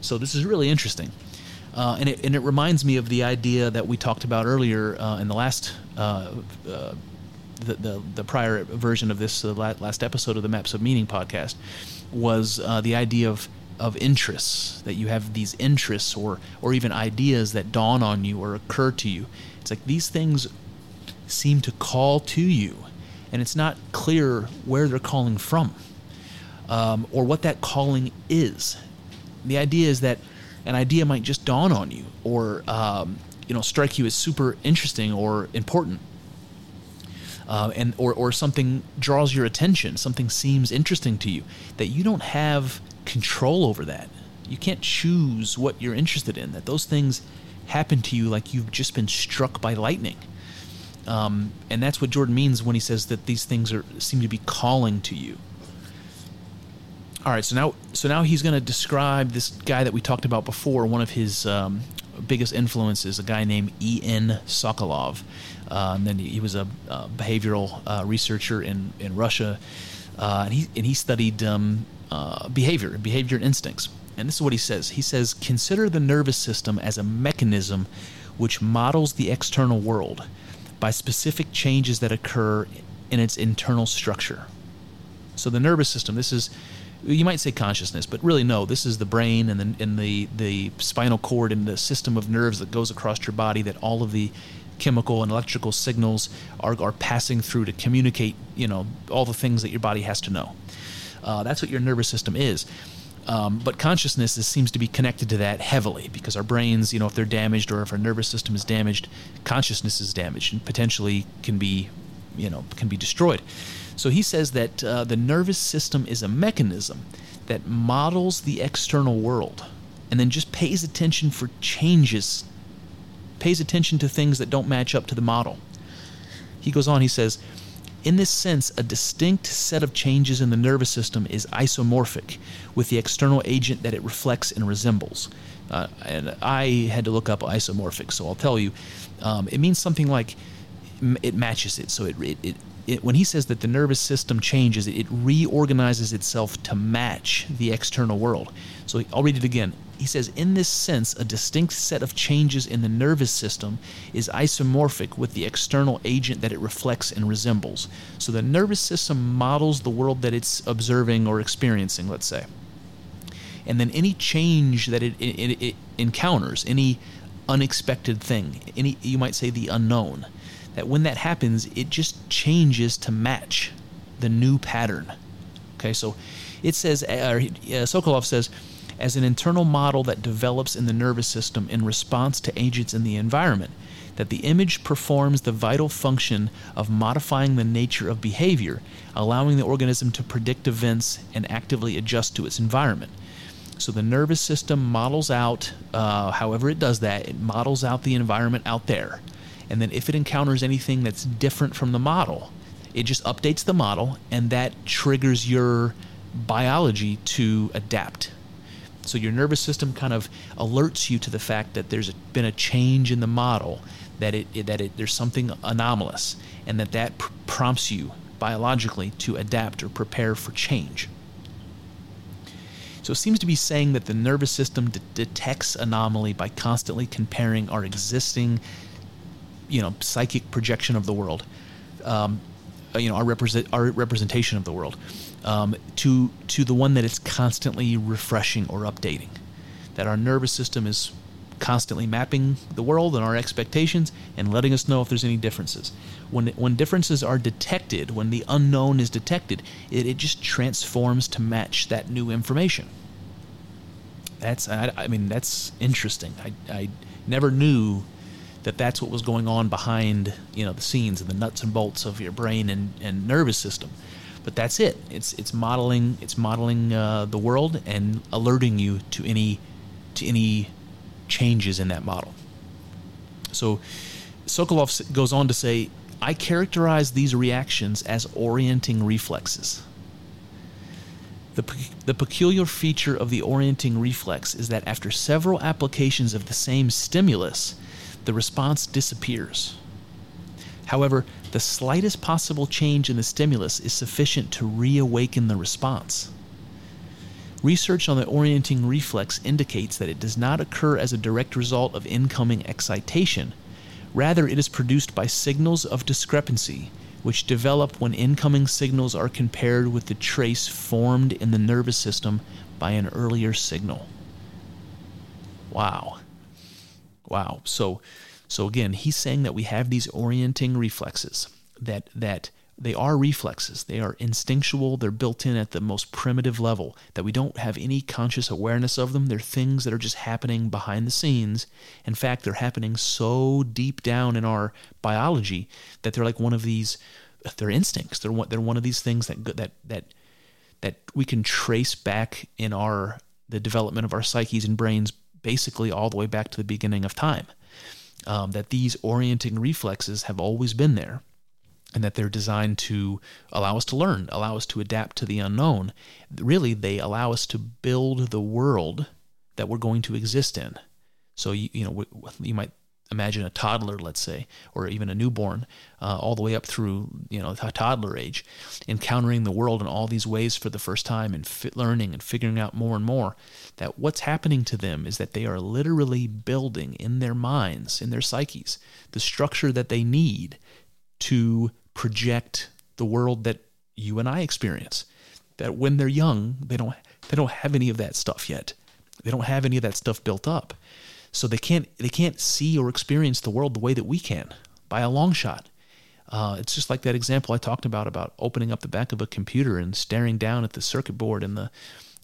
So this is really interesting. Uh, and, it, and it reminds me of the idea that we talked about earlier uh, in the last uh, uh the, the, the prior version of this uh, last episode of the Maps of Meaning podcast was uh, the idea of of interests that you have these interests or or even ideas that dawn on you or occur to you. It's like these things seem to call to you, and it's not clear where they're calling from um, or what that calling is. The idea is that an idea might just dawn on you or um, you know strike you as super interesting or important. Uh, and or, or something draws your attention something seems interesting to you that you don't have control over that. You can't choose what you're interested in that those things happen to you like you've just been struck by lightning. Um, and that's what jordan means when he says that these things are seem to be calling to you all right, so now so now he's going to describe this guy that we talked about before. One of his um, biggest influences, a guy named E. N. Sokolov. Uh, and then he was a, a behavioral uh, researcher in in Russia, uh, and he and he studied um, uh, behavior, behavior and instincts. And this is what he says. He says, consider the nervous system as a mechanism which models the external world by specific changes that occur in its internal structure. So the nervous system. This is you might say consciousness, but really no. This is the brain and the and the the spinal cord and the system of nerves that goes across your body that all of the chemical and electrical signals are, are passing through to communicate. You know all the things that your body has to know. Uh, that's what your nervous system is. Um, but consciousness is, seems to be connected to that heavily because our brains, you know, if they're damaged or if our nervous system is damaged, consciousness is damaged and potentially can be, you know, can be destroyed. So he says that uh, the nervous system is a mechanism that models the external world and then just pays attention for changes, pays attention to things that don't match up to the model. He goes on, he says, in this sense, a distinct set of changes in the nervous system is isomorphic with the external agent that it reflects and resembles. Uh, and I had to look up isomorphic, so I'll tell you. Um, it means something like it matches it, so it, it, it it, when he says that the nervous system changes, it reorganizes itself to match the external world. So I'll read it again. He says, in this sense, a distinct set of changes in the nervous system is isomorphic with the external agent that it reflects and resembles. So the nervous system models the world that it's observing or experiencing, let's say. And then any change that it, it, it encounters, any unexpected thing, any you might say the unknown, that when that happens, it just changes to match the new pattern. Okay, so it says, uh, uh, Sokolov says, as an internal model that develops in the nervous system in response to agents in the environment, that the image performs the vital function of modifying the nature of behavior, allowing the organism to predict events and actively adjust to its environment. So the nervous system models out, uh, however it does that, it models out the environment out there. And then if it encounters anything that's different from the model, it just updates the model and that triggers your biology to adapt. So your nervous system kind of alerts you to the fact that there's been a change in the model, that it that it, there's something anomalous, and that that pr- prompts you biologically to adapt or prepare for change. So it seems to be saying that the nervous system detects anomaly by constantly comparing our existing you know psychic projection of the world, um, uh, you know our represent our representation of the world, um, to to the one that it's constantly refreshing or updating, that our nervous system is constantly mapping the world and our expectations and letting us know if there's any differences. When when differences are detected, when the unknown is detected, it, it just transforms to match that new information. That's I, I mean that's interesting. I I never knew that that's what was going on behind you know the scenes and the nuts and bolts of your brain and, and nervous system. But that's it. It's it's modeling it's modeling uh, the world and alerting you to any to any changes in that model. So Sokolov goes on to say, I characterize these reactions as orienting reflexes. The, the peculiar feature of the orienting reflex is that after several applications of the same stimulus, the response disappears. However, the slightest possible change in the stimulus is sufficient to reawaken the response. Research on the orienting reflex indicates that it does not occur as a direct result of incoming excitation. Rather, it is produced by signals of discrepancy, which develop when incoming signals are compared with the trace formed in the nervous system by an earlier signal. Wow. Wow. So so again, he's saying that we have these orienting reflexes that that they are reflexes. They are instinctual. They're built in at the most primitive level, that we don't have any conscious awareness of them. They're things that are just happening behind the scenes. In fact, they're happening so deep down in our biology that they're like one of these, they're instincts. They're one, they're one of these things that, that, that, that we can trace back in our, the development of our psyches and brains basically all the way back to the beginning of time. Um, that these orienting reflexes have always been there and that they're designed to allow us to learn, allow us to adapt to the unknown. Really, they allow us to build the world that we're going to exist in. So you, you know you might imagine a toddler, let's say, or even a newborn, uh, all the way up through you know toddler age, encountering the world in all these ways for the first time and fit learning and figuring out more and more. That what's happening to them is that they are literally building in their minds, in their psyches, the structure that they need to project the world that you and I experience. That when they're young, they don't they don't have any of that stuff yet. They don't have any of that stuff built up. So they can't they can't see or experience the world the way that we can by a long shot. Uh, it's just like that example I talked about about opening up the back of a computer and staring down at the circuit board and the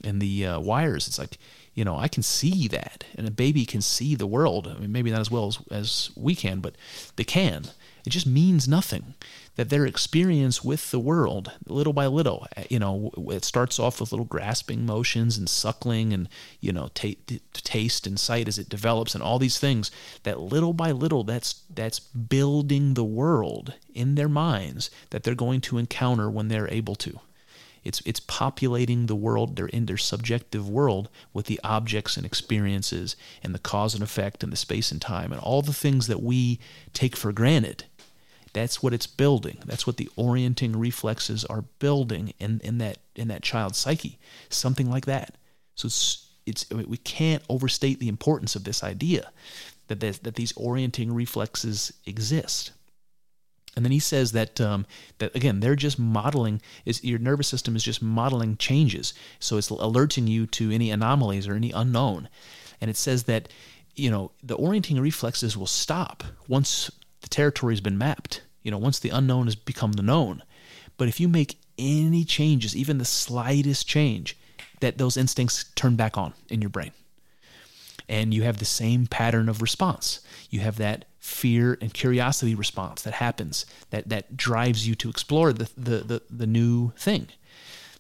and the uh, wires. It's like you know I can see that, and a baby can see the world. I mean, maybe not as well as as we can, but they can. It just means nothing that their experience with the world, little by little, eh, you know, it starts off with little grasping motions and suckling and, you know, t- taste and sight as it develops and all these things, that little by little, that's, that's building the world in their minds that they're going to encounter when they're able to. It's, it's populating the world, their in their subjective world, with the objects and experiences and the cause and effect and the space and time and all the things that we take for granted that's what it's building. That's what the orienting reflexes are building in, in that in that child's psyche. Something like that. So it's it's we can't overstate the importance of this idea that that, that these orienting reflexes exist. And then he says that um, that again they're just modeling is your nervous system is just modeling changes, so it's alerting you to any anomalies or any unknown. And it says that you know the orienting reflexes will stop once the territory has been mapped. You know, once the unknown has become the known. But if you make any changes, even the slightest change, that those instincts turn back on in your brain. And you have the same pattern of response. You have that fear and curiosity response that happens, that, that drives you to explore the, the, the, the new thing.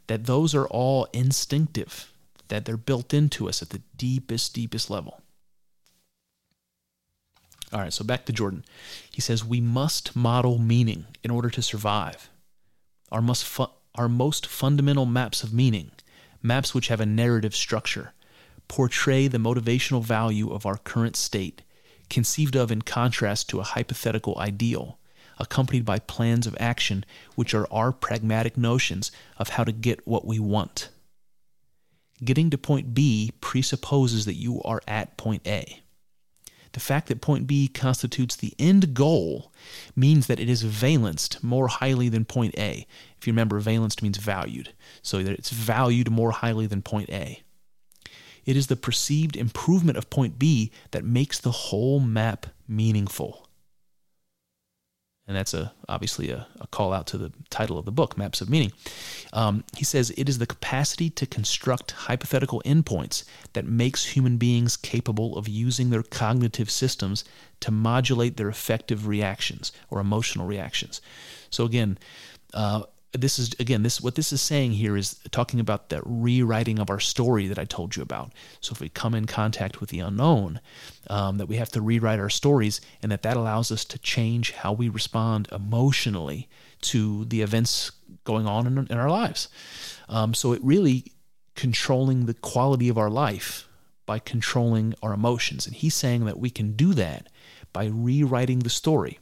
That those are all instinctive, that they're built into us at the deepest, deepest level. All right, so back to Jordan. He says, We must model meaning in order to survive. Our, must fu- our most fundamental maps of meaning, maps which have a narrative structure, portray the motivational value of our current state, conceived of in contrast to a hypothetical ideal, accompanied by plans of action which are our pragmatic notions of how to get what we want. Getting to point B presupposes that you are at point A. The fact that point B constitutes the end goal means that it is valenced more highly than point A. If you remember, valenced means valued, so that it's valued more highly than point A. It is the perceived improvement of point B that makes the whole map meaningful. And that's a obviously a, a, call out to the title of the book, Maps of Meaning. Um, he says it is the capacity to construct hypothetical endpoints that makes human beings capable of using their cognitive systems to modulate their affective reactions or emotional reactions. So again, uh, this is again this what this is saying here is talking about the rewriting of our story that I told you about. So if we come in contact with the unknown, um, that we have to rewrite our stories, and that that allows us to change how we respond emotionally to the events going on in, in our lives. Um, so it really controlling the quality of our life by controlling our emotions, and he's saying that we can do that by rewriting the story.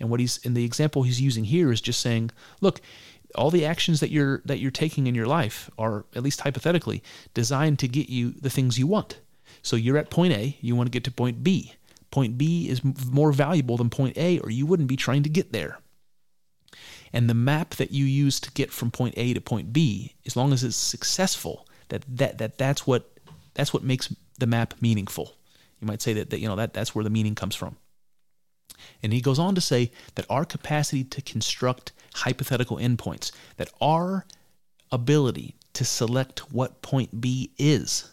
And what he's in the example he's using here is just saying, look, all the actions that you're that you're taking in your life are at least hypothetically designed to get you the things you want. So you're at point A, you want to get to point B. Point B is more valuable than point A or you wouldn't be trying to get there. And the map that you use to get from point A to point B, as long as it's successful, that that, that that's what that's what makes the map meaningful. You might say that, that you know that that's where the meaning comes from. And he goes on to say that our capacity to construct hypothetical endpoints, that our ability to select what point B is,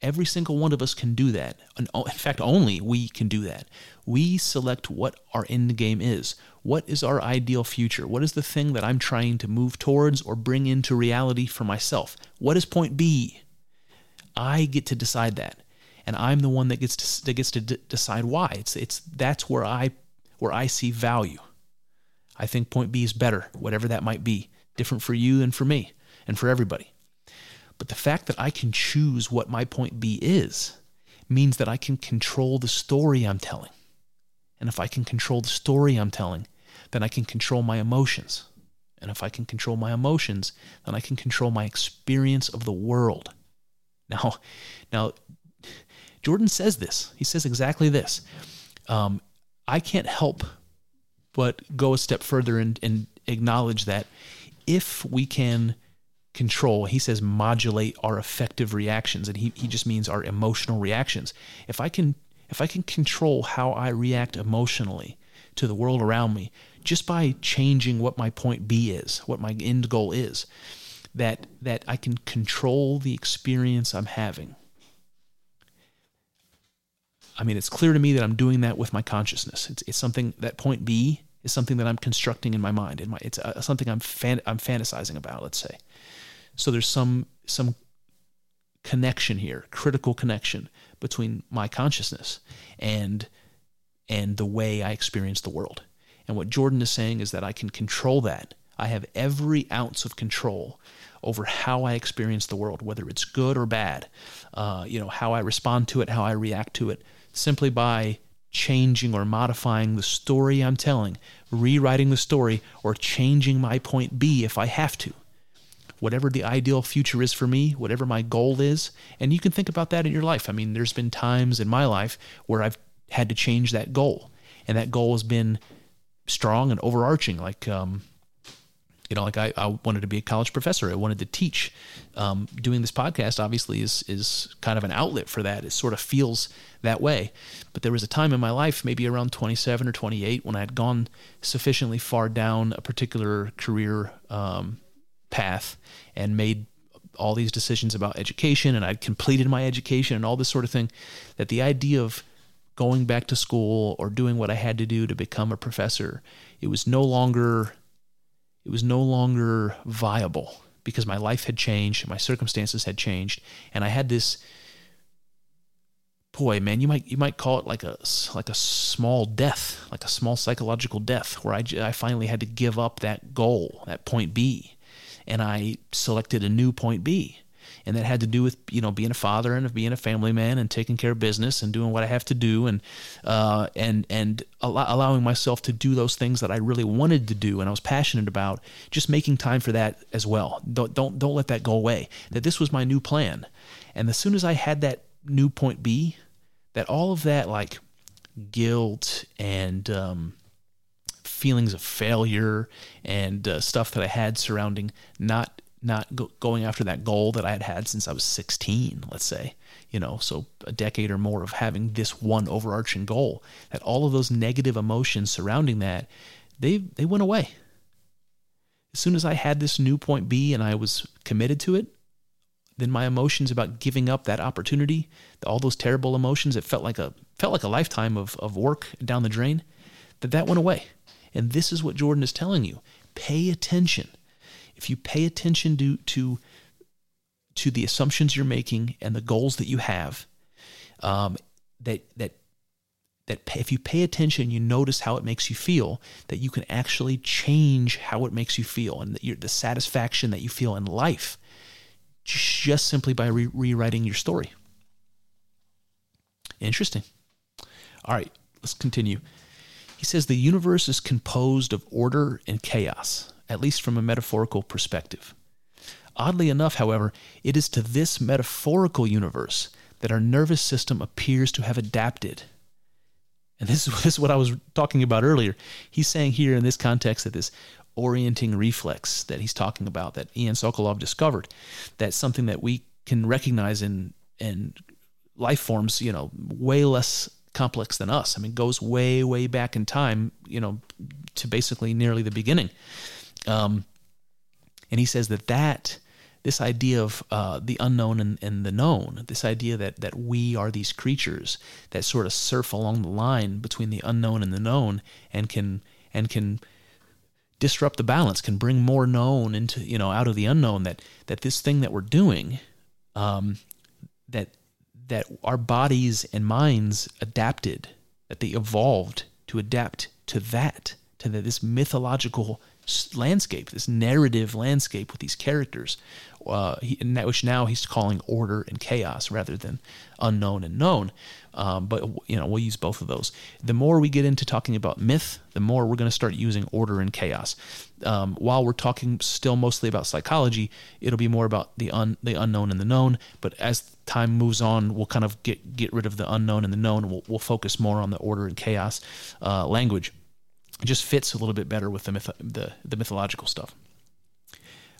every single one of us can do that. In fact, only we can do that. We select what our end game is. What is our ideal future? What is the thing that I'm trying to move towards or bring into reality for myself? What is point B? I get to decide that and I'm the one that gets to that gets to d- decide why. It's it's that's where I where I see value. I think point B is better, whatever that might be, different for you and for me and for everybody. But the fact that I can choose what my point B is means that I can control the story I'm telling. And if I can control the story I'm telling, then I can control my emotions. And if I can control my emotions, then I can control my experience of the world. Now, now Jordan says this. He says exactly this. Um, I can't help but go a step further and, and acknowledge that if we can control, he says modulate our effective reactions, and he, he just means our emotional reactions. If I can if I can control how I react emotionally to the world around me, just by changing what my point B is, what my end goal is, that that I can control the experience I'm having. I mean, it's clear to me that I'm doing that with my consciousness. It's, it's something that point B is something that I'm constructing in my mind. In my, it's uh, something I'm fan, I'm fantasizing about. Let's say. So there's some some connection here, critical connection between my consciousness and and the way I experience the world. And what Jordan is saying is that I can control that. I have every ounce of control over how I experience the world, whether it's good or bad. Uh, you know how I respond to it, how I react to it simply by changing or modifying the story I'm telling, rewriting the story, or changing my point B if I have to. Whatever the ideal future is for me, whatever my goal is, and you can think about that in your life. I mean, there's been times in my life where I've had to change that goal, and that goal has been strong and overarching. Like, um, you know, like I, I wanted to be a college professor. I wanted to teach. Um, doing this podcast obviously is is kind of an outlet for that. It sort of feels that way. But there was a time in my life, maybe around 27 or 28, when I had gone sufficiently far down a particular career um, path and made all these decisions about education, and I'd completed my education and all this sort of thing. That the idea of going back to school or doing what I had to do to become a professor, it was no longer it was no longer viable because my life had changed, my circumstances had changed, and I had this boy, man, you might you might call it like a like a small death, like a small psychological death, where I, I finally had to give up that goal, that point B, and I selected a new point B, and that had to do with you know being a father and of being a family man and taking care of business and doing what I have to do and uh, and and allowing myself to do those things that I really wanted to do and I was passionate about. Just making time for that as well. Don't don't don't let that go away. That this was my new plan, and as soon as I had that new point B, that all of that like guilt and um, feelings of failure and uh, stuff that I had surrounding not not go, going after that goal that I had had since I was 16, let's say, you know, so a decade or more of having this one overarching goal, that all of those negative emotions surrounding that, they they went away. As soon as I had this new point B and I was committed to it, then my emotions about giving up that opportunity, all those terrible emotions, it felt like a felt like a lifetime of, of work down the drain, that that went away. And this is what Jordan is telling you. Pay attention. If you pay attention to to to the assumptions you're making and the goals that you have, um, that that that if you pay attention, you notice how it makes you feel. That you can actually change how it makes you feel, and that the satisfaction that you feel in life, just simply by re- rewriting your story. Interesting. All right, let's continue. He says the universe is composed of order and chaos, at least from a metaphorical perspective. Oddly enough, however, it is to this metaphorical universe that our nervous system appears to have adapted. And [laughs] this is, what I was talking about earlier. He's saying here in this context that this orienting reflex that he's talking about, that Ian Sokolov discovered, that's something that we can recognize in in life forms, you know, way less complex than us. I mean, goes way, way back in time, you know, to basically nearly the beginning. Um, and he says that that this idea of uh, the unknown and, and, the known, this idea that that we are these creatures that sort of surf along the line between the unknown and the known, and can and can disrupt the balance, can bring more known into you know out of the unknown. That that this thing that we're doing, um, that that our bodies and minds adapted, that they evolved to adapt to that, to the, this mythological landscape, this narrative landscape with these characters, uh, he, which now he's calling order and chaos rather than unknown and known. Um, but you know, we'll use both of those. The more we get into talking about myth, the more we're going to start using order and chaos. Um, while we're talking still mostly about psychology, it'll be more about the un, the unknown and the known. But as time moves on, we'll kind of get get rid of the unknown and the known. We'll, we'll focus more on the order and chaos uh, language. It just fits a little bit better with the myth, the, the mythological stuff.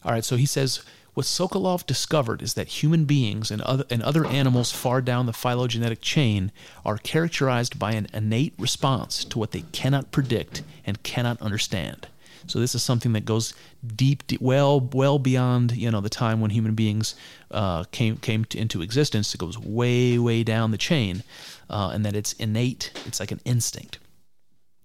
All right, so he says what Sokolov discovered is that human beings and other, and other animals far down the phylogenetic chain are characterized by an innate response to what they cannot predict and cannot understand. So this is something that goes deep, deep well, well beyond you know the time when human beings uh, came came to, into existence. It goes way, way down the chain, uh, and that it's innate. It's like an instinct.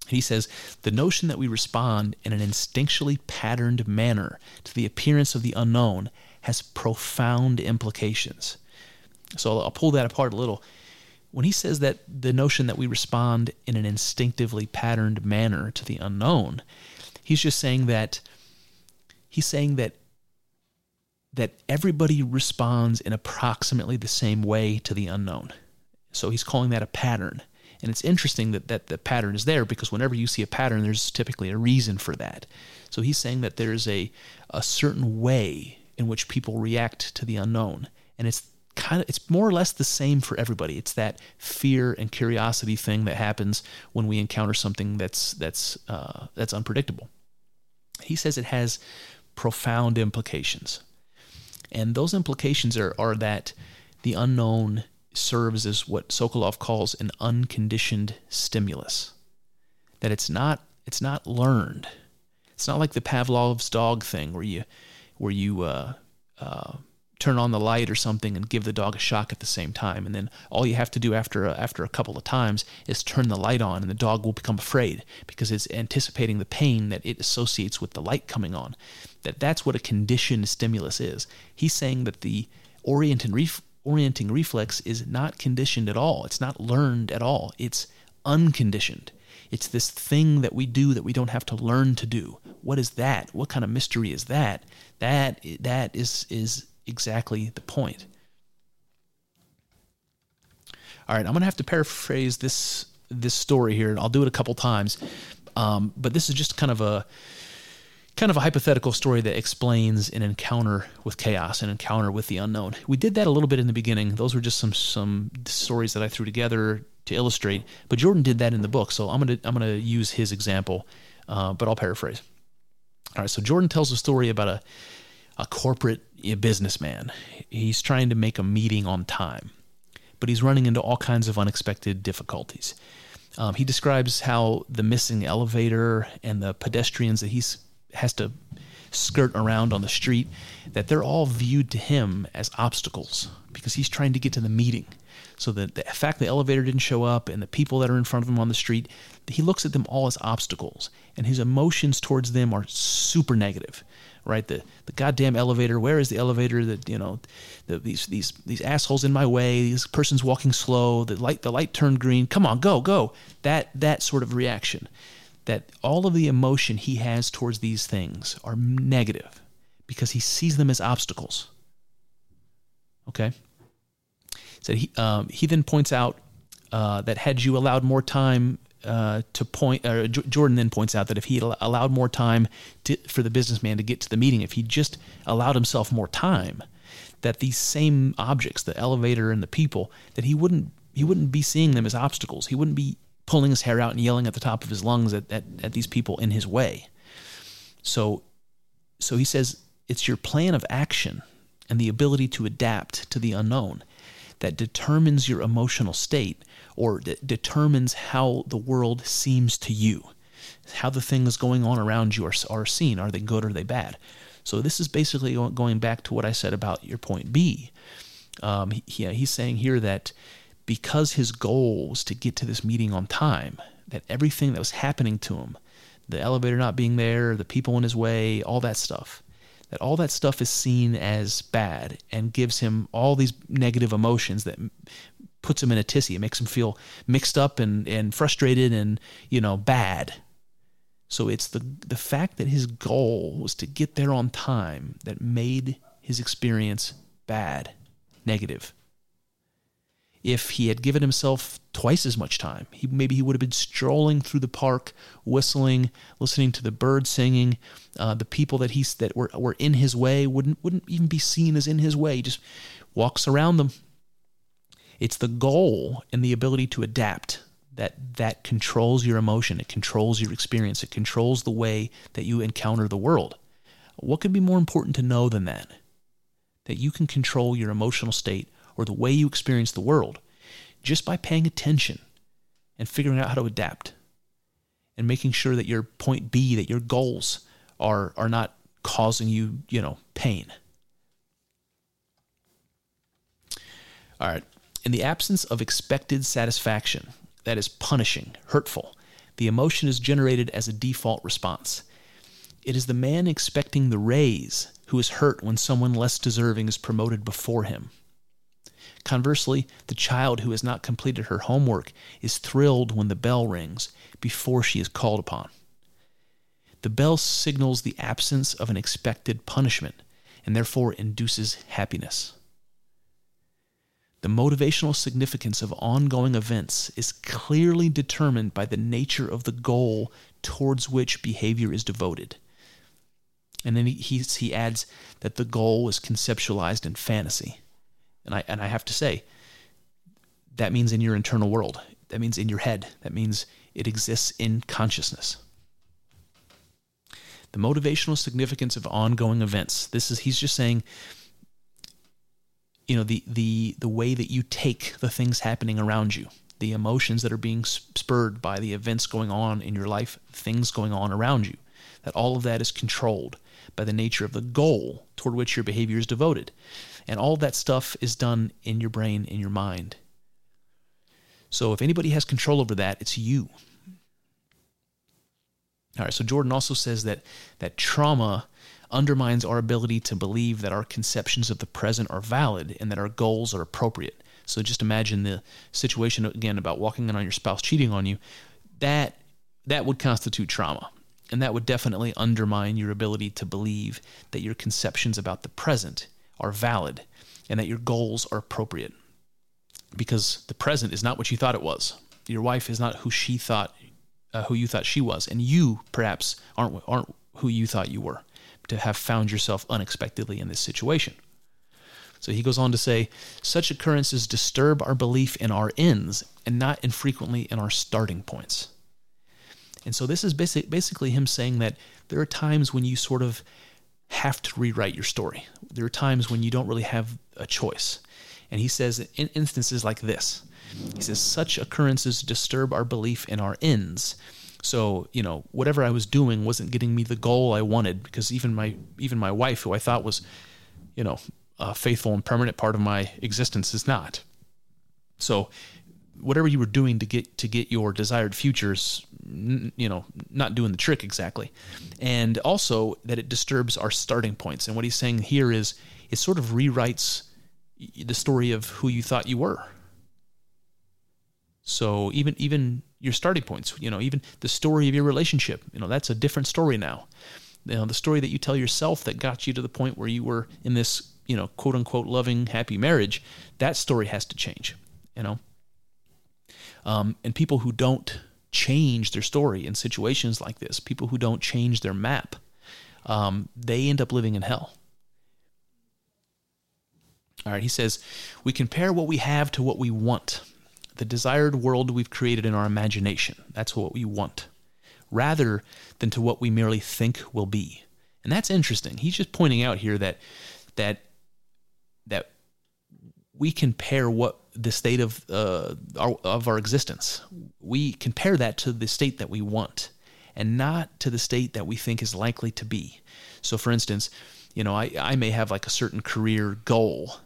He says the notion that we respond in an instinctually patterned manner to the appearance of the unknown has profound implications. So I'll pull that apart a little. When he says that the notion that we respond in an instinctively patterned manner to the unknown, he's just saying that he's saying that that everybody responds in approximately the same way to the unknown. So he's calling that a pattern. And it's interesting that, that the pattern is there because whenever you see a pattern, there's typically a reason for that. So he's saying that there's a, a certain way in which people react to the unknown. And it's kind of it's more or less the same for everybody. It's that fear and curiosity thing that happens when we encounter something that's that's uh, that's unpredictable. He says it has profound implications, and those implications are are that the unknown serves as what Sokolov calls an unconditioned stimulus. That it's not it's not learned. It's not like the Pavlov's dog thing where you where you uh, uh, turn on the light or something and give the dog a shock at the same time, and then all you have to do after a, after a couple of times is turn the light on, and the dog will become afraid because it's anticipating the pain that it associates with the light coming on. That that's what a conditioned stimulus is. He's saying that the orient and ref- orienting reflex is not conditioned at all. It's not learned at all. It's unconditioned. It's this thing that we do that we don't have to learn to do. What is that? What kind of mystery is that? That that is is exactly the point. All right, I'm gonna have to paraphrase this this story here, and I'll do it a couple times. Um, but this is just kind of a kind of a hypothetical story that explains an encounter with chaos, an encounter with the unknown. We did that a little bit in the beginning. Those were just some some stories that I threw together to illustrate. But Jordan did that in the book, so I'm gonna I'm gonna use his example, uh, but I'll paraphrase. All right, so Jordan tells a story about a a corporate businessman. He's trying to make a meeting on time, but he's running into all kinds of unexpected difficulties. Um, he describes how the missing elevator and the pedestrians that he's has to skirt around on the street, that they're all viewed to him as obstacles because he's trying to get to the meeting. So that the fact the elevator didn't show up and the people that are in front of him on the street, he looks at them all as obstacles, and his emotions towards them are super negative. Right, the the goddamn elevator. Where is the elevator? That you know, the, these these these assholes in my way. This person's walking slow. The light the light turned green. Come on, go go. That that sort of reaction. That all of the emotion he has towards these things are negative because he sees them as obstacles. Okay. So he um, he then points out uh, that had you allowed more time uh, to point, or J- Jordan then points out that if he allowed more time to, for the businessman to get to the meeting, if he just allowed himself more time, that these same objects, the elevator and the people, that he wouldn't he wouldn't be seeing them as obstacles. He wouldn't be pulling his hair out and yelling at the top of his lungs at, at, at these people in his way. So so he says it's your plan of action and the ability to adapt to the unknown that determines your emotional state or determines how the world seems to you, how the things going on around you are, are seen. Are they good or are they bad? So this is basically going back to what I said about your point B. Um, he, he's saying here that because his goal was to get to this meeting on time, that everything that was happening to him, the elevator not being there, the people in his way, all that stuff, that all that stuff is seen as bad and gives him all these negative emotions that puts him in a tizzy. It makes him feel mixed up and, and frustrated and, you know, bad. So it's the the fact that his goal was to get there on time that made his experience bad, negative if he had given himself twice as much time. He, maybe he would have been strolling through the park, whistling, listening to the birds singing. Uh, the people that he's that were were in his way wouldn't wouldn't even be seen as in his way. He just walks around them. It's the goal and the ability to adapt that that controls your emotion. It controls your experience. It controls the way that you encounter the world. What could be more important to know than that? That you can control your emotional state or the way you experience the world just by paying attention and figuring out how to adapt and making sure that your point B, that your goals are, are not causing you, you know, pain. All right. In the absence of expected satisfaction, that is punishing, hurtful, the emotion is generated as a default response. It is the man expecting the raise who is hurt when someone less deserving is promoted before him. Conversely, the child who has not completed her homework is thrilled when the bell rings before she is called upon. The bell signals the absence of an expected punishment and therefore induces happiness. The motivational significance of ongoing events is clearly determined by the nature of the goal towards which behavior is devoted. And then he, he, he adds that the goal is conceptualized in fantasy. And I and I have to say, that means in your internal world. That means in your head. That means it exists in consciousness. The motivational significance of ongoing events. This is he's just saying you know the the the way that you take the things happening around you the emotions that are being spurred by the events going on in your life things going on around you that all of that is controlled by the nature of the goal toward which your behavior is devoted and all that stuff is done in your brain, in your mind. So if anybody has control over that, it's you. All right, so Jordan also says that that trauma undermines our ability to believe that our conceptions of the present are valid and that our goals are appropriate. So just imagine the situation again about walking in on your spouse cheating on you. That that would constitute trauma. And that would definitely undermine your ability to believe that your conceptions about the present are valid and that your goals are appropriate. Because the present is not what you thought it was. Your wife is not who she thought, uh, who you thought she was, and you perhaps aren't aren't who you thought you were. To have found yourself unexpectedly in this situation. So he goes on to say, such occurrences disturb our belief in our ends and not infrequently in our starting points. And so this is basic, basically him saying that there are times when you sort of have to rewrite your story. There are times when you don't really have a choice. And he says in instances like this, he says, such occurrences disturb our belief in our ends So you know, whatever I was doing wasn't getting me the goal I wanted because even my even my wife, who I thought was, you know, a faithful and permanent part of my existence, is not. So whatever you were doing to get to get your desired futures you know not doing the trick exactly and also that it disturbs our starting points and what he's saying here is it sort of rewrites the story of who you thought you were so even even your starting points, you know, even the story of your relationship, you know, that's a different story now. You know, the story that you tell yourself that got you to the point where you were in this, you know, quote unquote loving, happy marriage, that story has to change, you know. Um, and people who don't change their story in situations like this, people who don't change their map, um, they end up living in hell. All right, he says, we compare what we have to what we want the desired world we've created in our imagination. That's what we want, rather than to what we merely think will be. And that's interesting. He's just pointing out here that that that we compare what the state of uh, our, of our existence. We compare that to the state that we want, and not to the state that we think is likely to be. So, for instance, you know, I, I may have like a certain career goal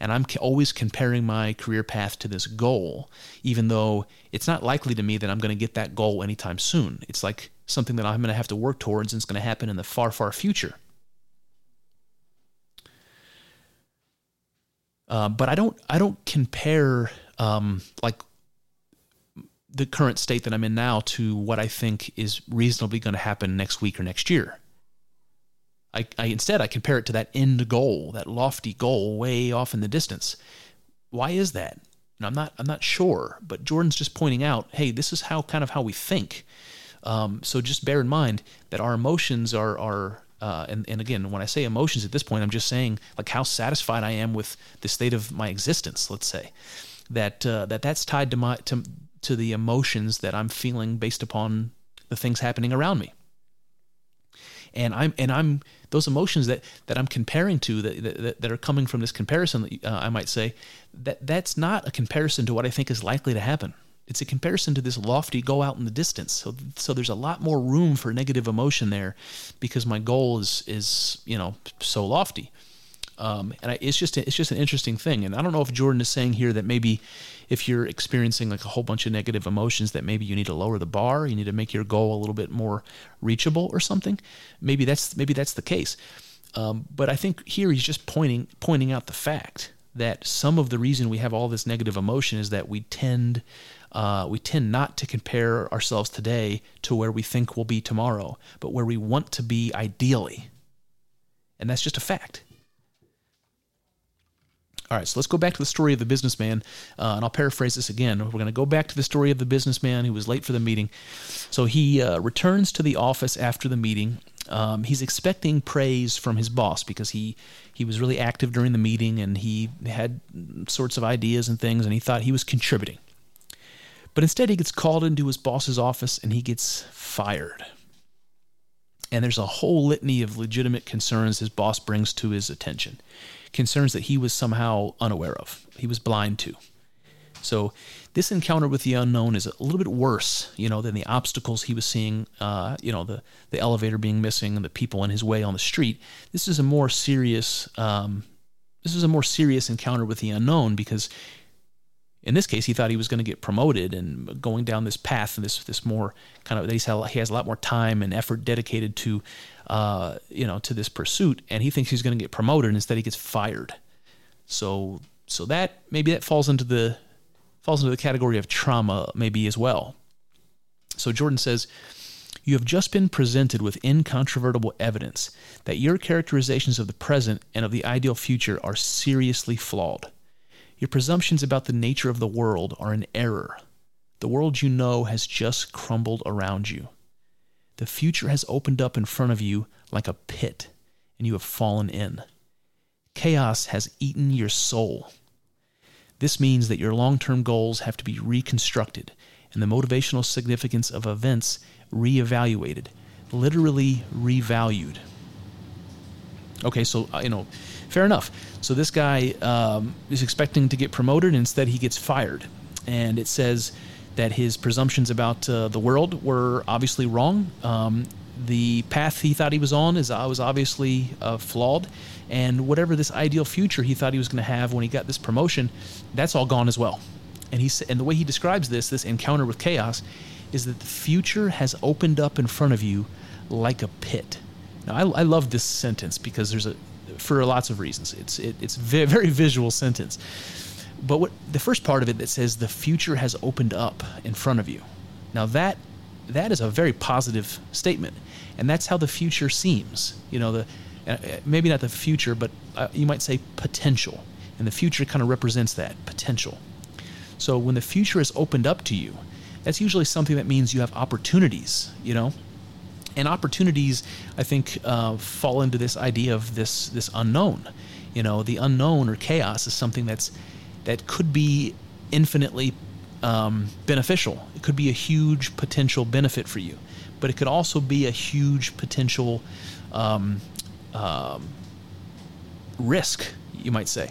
and I'm always comparing my career path to this goal, even though it's not likely to me that I'm going to get that goal anytime soon. It's like something that I'm going to have to work towards and it's going to happen in the far, far future. Uh, but I don't, I don't compare um, like the current state that I'm in now to what I think is reasonably going to happen next week or next year. I, I instead I compare it to that end goal, that lofty goal way off in the distance. Why is that? And I'm not I'm not sure, but Jordan's just pointing out, hey, this is how kind of how we think. Um, so just bear in mind that our emotions are are uh, and, and again, when I say emotions at this point, I'm just saying like how satisfied I am with the state of my existence. Let's say that uh, that that's tied to my to to the emotions that I'm feeling based upon the things happening around me and I'm and I'm those emotions that that I'm comparing to that that, that are coming from this comparison. Uh, I might say that that's not a comparison to what I think is likely to happen. It's a comparison to this lofty go out in the distance. So so there's a lot more room for negative emotion there because my goal is is you know so lofty. Um, and I, it's just it's just an interesting thing. And I don't know if Jordan is saying here that maybe if you're experiencing like a whole bunch of negative emotions, that maybe you need to lower the bar, you need to make your goal a little bit more reachable or something. Maybe that's maybe that's the case. Um, but I think here he's just pointing pointing out the fact that some of the reason we have all this negative emotion is that we tend uh, we tend not to compare ourselves today to where we think we'll be tomorrow, but where we want to be ideally, and that's just a fact. All right, so let's go back to the story of the businessman, uh, and I'll paraphrase this again. We're going to go back to the story of the businessman who was late for the meeting. So he uh, returns to the office after the meeting. Um, he's expecting praise from his boss because he he was really active during the meeting and he had sorts of ideas and things, and he thought he was contributing. But instead, he gets called into his boss's office and he gets fired. And there's a whole litany of legitimate concerns his boss brings to his attention concerns that he was somehow unaware of, he was blind to. So this encounter with the unknown is a little bit worse, you know, than the obstacles he was seeing, uh, you know, the, the elevator being missing and the people in his way on the street. This is a more serious, um, this is a more serious encounter with the unknown because in this case, he thought he was going to get promoted and going down this path, this this more kind of he's had, he has a lot more time and effort dedicated to, uh, you know, to this pursuit, and he thinks he's going to get promoted, and instead he gets fired. So so that maybe that falls into the falls into the category of trauma, maybe as well. So Jordan says. You have just been presented with incontrovertible evidence that your characterizations of the present and of the ideal future are seriously flawed. Your presumptions about the nature of the world are an error. The world you know has just crumbled around you. The future has opened up in front of you like a pit, and you have fallen in. Chaos has eaten your soul. This means that your long term goals have to be reconstructed and the motivational significance of events reevaluated, literally revalued. Okay, so, uh, you know, fair enough. So this guy um, is expecting to get promoted, and instead he gets fired. And it says that his presumptions about uh, the world were obviously wrong. Um, the path he thought he was on is uh, was obviously uh, flawed, and whatever this ideal future he thought he was going to have when he got this promotion, that's all gone as well. And he and the way he describes this, this encounter with chaos, is that the future has opened up in front of you like a pit. Now, I, I love this sentence because there's a for lots of reasons. It's it, it's a [laughs] very, visual sentence. But what the first part of it that says the future has opened up in front of you. Now that that is a very positive statement, and that's how the future seems. You know, the uh, maybe not the future, but uh, you might say potential, and the future kind of represents that potential. So when the future is opened up to you, that's usually something that means you have opportunities. You know, and opportunities I think uh, fall into this idea of this this unknown. You know, the unknown or chaos is something that's that could be infinitely um, beneficial. It could be a huge potential benefit for you, but it could also be a huge potential um, um, risk, you might say.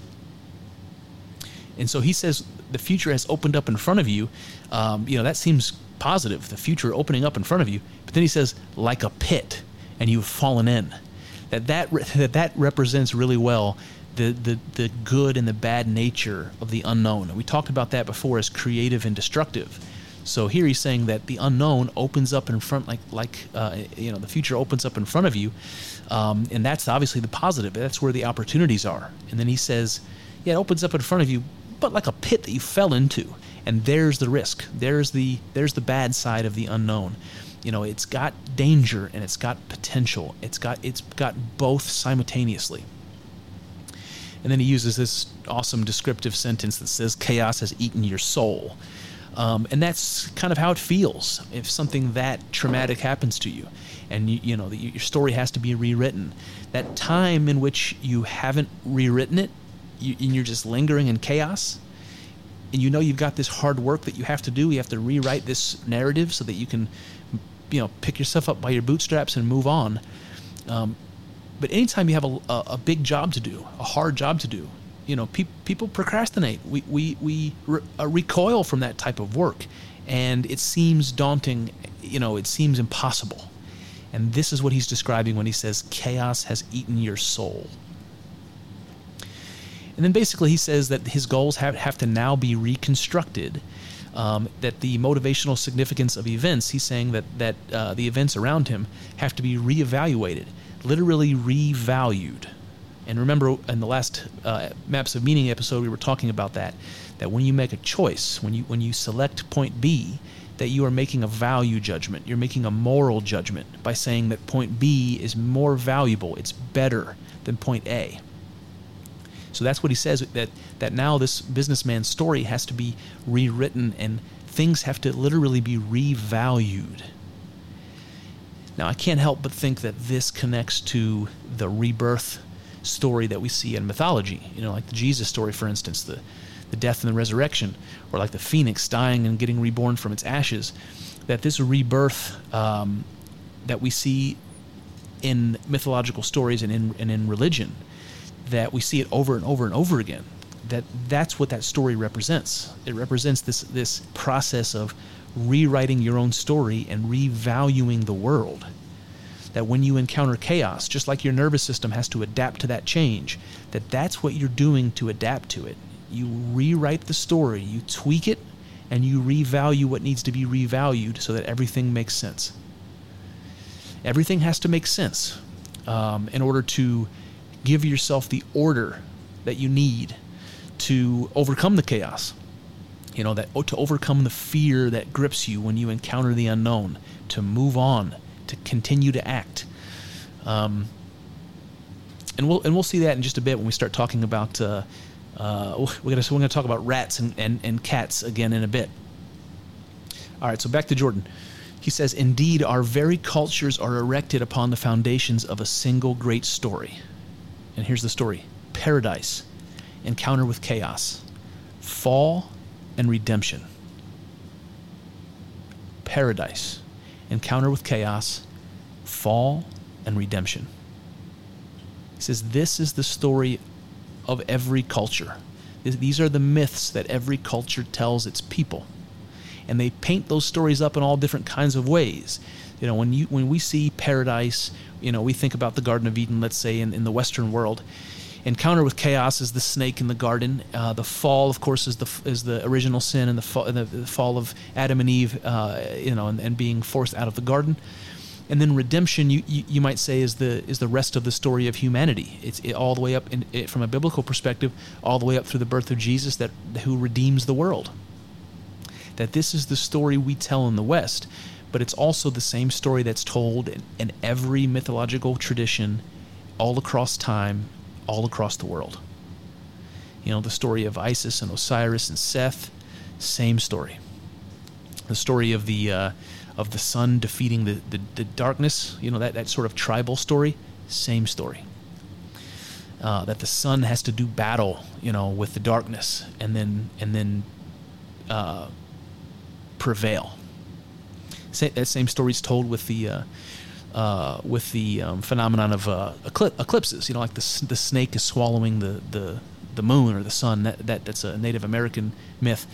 And so he says the future has opened up in front of you. Um, you know that seems positive. The future opening up in front of you. But then he says like a pit, and you've fallen in. That that that that represents really well the, the, the good and the bad nature of the unknown. And we talked about that before as creative and destructive. So here he's saying that the unknown opens up in front, like like uh, you know, the future opens up in front of you, um, and that's obviously the positive. That's where the opportunities are. And then he says, yeah, it opens up in front of you, but like a pit that you fell into, and there's the risk. There's the there's the bad side of the unknown. You know, it's got danger and it's got potential. It's got it's got both simultaneously. And then he uses this awesome descriptive sentence that says, Chaos has eaten your soul. Um, and that's kind of how it feels if something that traumatic happens to you and you, you know your story has to be rewritten that time in which you haven't rewritten it you, and you're just lingering in chaos and you know you've got this hard work that you have to do you have to rewrite this narrative so that you can you know pick yourself up by your bootstraps and move on um, but anytime you have a, a, a, big job to do, a hard job to do, you know, pe- people procrastinate. We, we, we re- uh, recoil from that type of work. And it seems daunting, you know, it seems impossible. And this is what he's describing when he says, chaos has eaten your soul. And then basically he says that his goals have, have to now be reconstructed. Um, that the motivational significance of events, he's saying that, that uh, the events around him have to be reevaluated literally revalued. And remember, in the last uh, Maps of Meaning episode, we were talking about that. That when you make a choice, when you when you select point B, that you are making a value judgment. You're making a moral judgment by saying that point B is more valuable. It's better than point A. So that's what he says that that now this businessman's story has to be rewritten and things have to literally be revalued. Now, I can't help but think that this connects to the rebirth story that we see in mythology. You know, like the Jesus story, for instance, the, the death and the resurrection, or like the phoenix dying and getting reborn from its ashes. That this rebirth um, that we see in mythological stories and in, and in religion, that we see it over and over and over again. That that's what that story represents. It represents this this process of rewriting your own story and revaluing the world. That when you encounter chaos, just like your nervous system has to adapt to that change, that that's what you're doing to adapt to it. You rewrite the story, you tweak it, and you revalue what needs to be revalued so that everything makes sense. Everything has to make sense um, in order to give yourself the order that you need to overcome the chaos you know that to overcome the fear that grips you when you encounter the unknown to move on to continue to act. Um, and we'll and we'll see that in just a bit when we start talking about uh, uh, we're gonna we're gonna talk about rats and, and, and cats again in a bit. All right so back to Jordan. He says indeed our very cultures are erected upon the foundations of a single great story and here's the story paradise encounter with chaos fall and redemption. Paradise, encounter with chaos, fall, and redemption. He says, This is the story of every culture. These are the myths that every culture tells its people. And they paint those stories up in all different kinds of ways. You know, when you when we see paradise, you know, we think about the Garden of Eden, let's say in, in the Western world. Encounter with chaos is the snake in the garden. Uh, the fall, of course, is the is the original sin and the fall, the, the fall of Adam and Eve, uh, you know, and, and being forced out of the garden and then redemption you, you, you, might say is the is the rest of the story of humanity it's it, all the way up in, it, from a biblical perspective all the way up through the birth of jesus that who redeems the world that this is the story we tell in the west but it's also the same story that's told in, in every mythological tradition all across time all across the world you know the story of isis and osiris and seth same story the story of the uh, of the sun defeating the, the, the, darkness, you know, that, that sort of tribal story, same story. Uh, that the sun has to do battle, you know, with the darkness and then and then uh, prevail. that same story is told with the uh, uh, with the um, phenomenon of uh, eclipses. You know, like the the snake is swallowing the the the moon or the sun. That, that that's a Native American myth.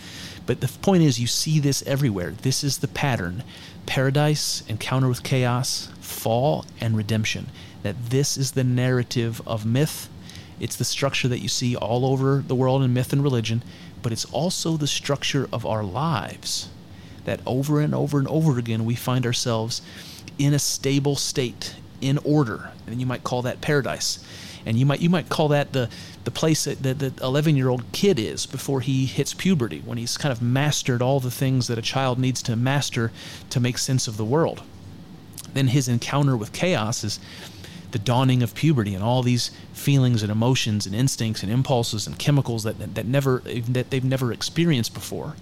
But the point is, you see this everywhere. This is the pattern paradise, encounter with chaos, fall, and redemption. That this is the narrative of myth. It's the structure that you see all over the world in myth and religion, but it's also the structure of our lives. That over and over and over again we find ourselves in a stable state, in order. And you might call that paradise. And you might you might call that the the place that the 11 year old kid is before he hits puberty, when he's kind of mastered all the things that a child needs to master to make sense of the world. Then his encounter with chaos is the dawning of puberty and all these feelings and emotions and instincts and impulses and chemicals that, that never that they've never experienced before.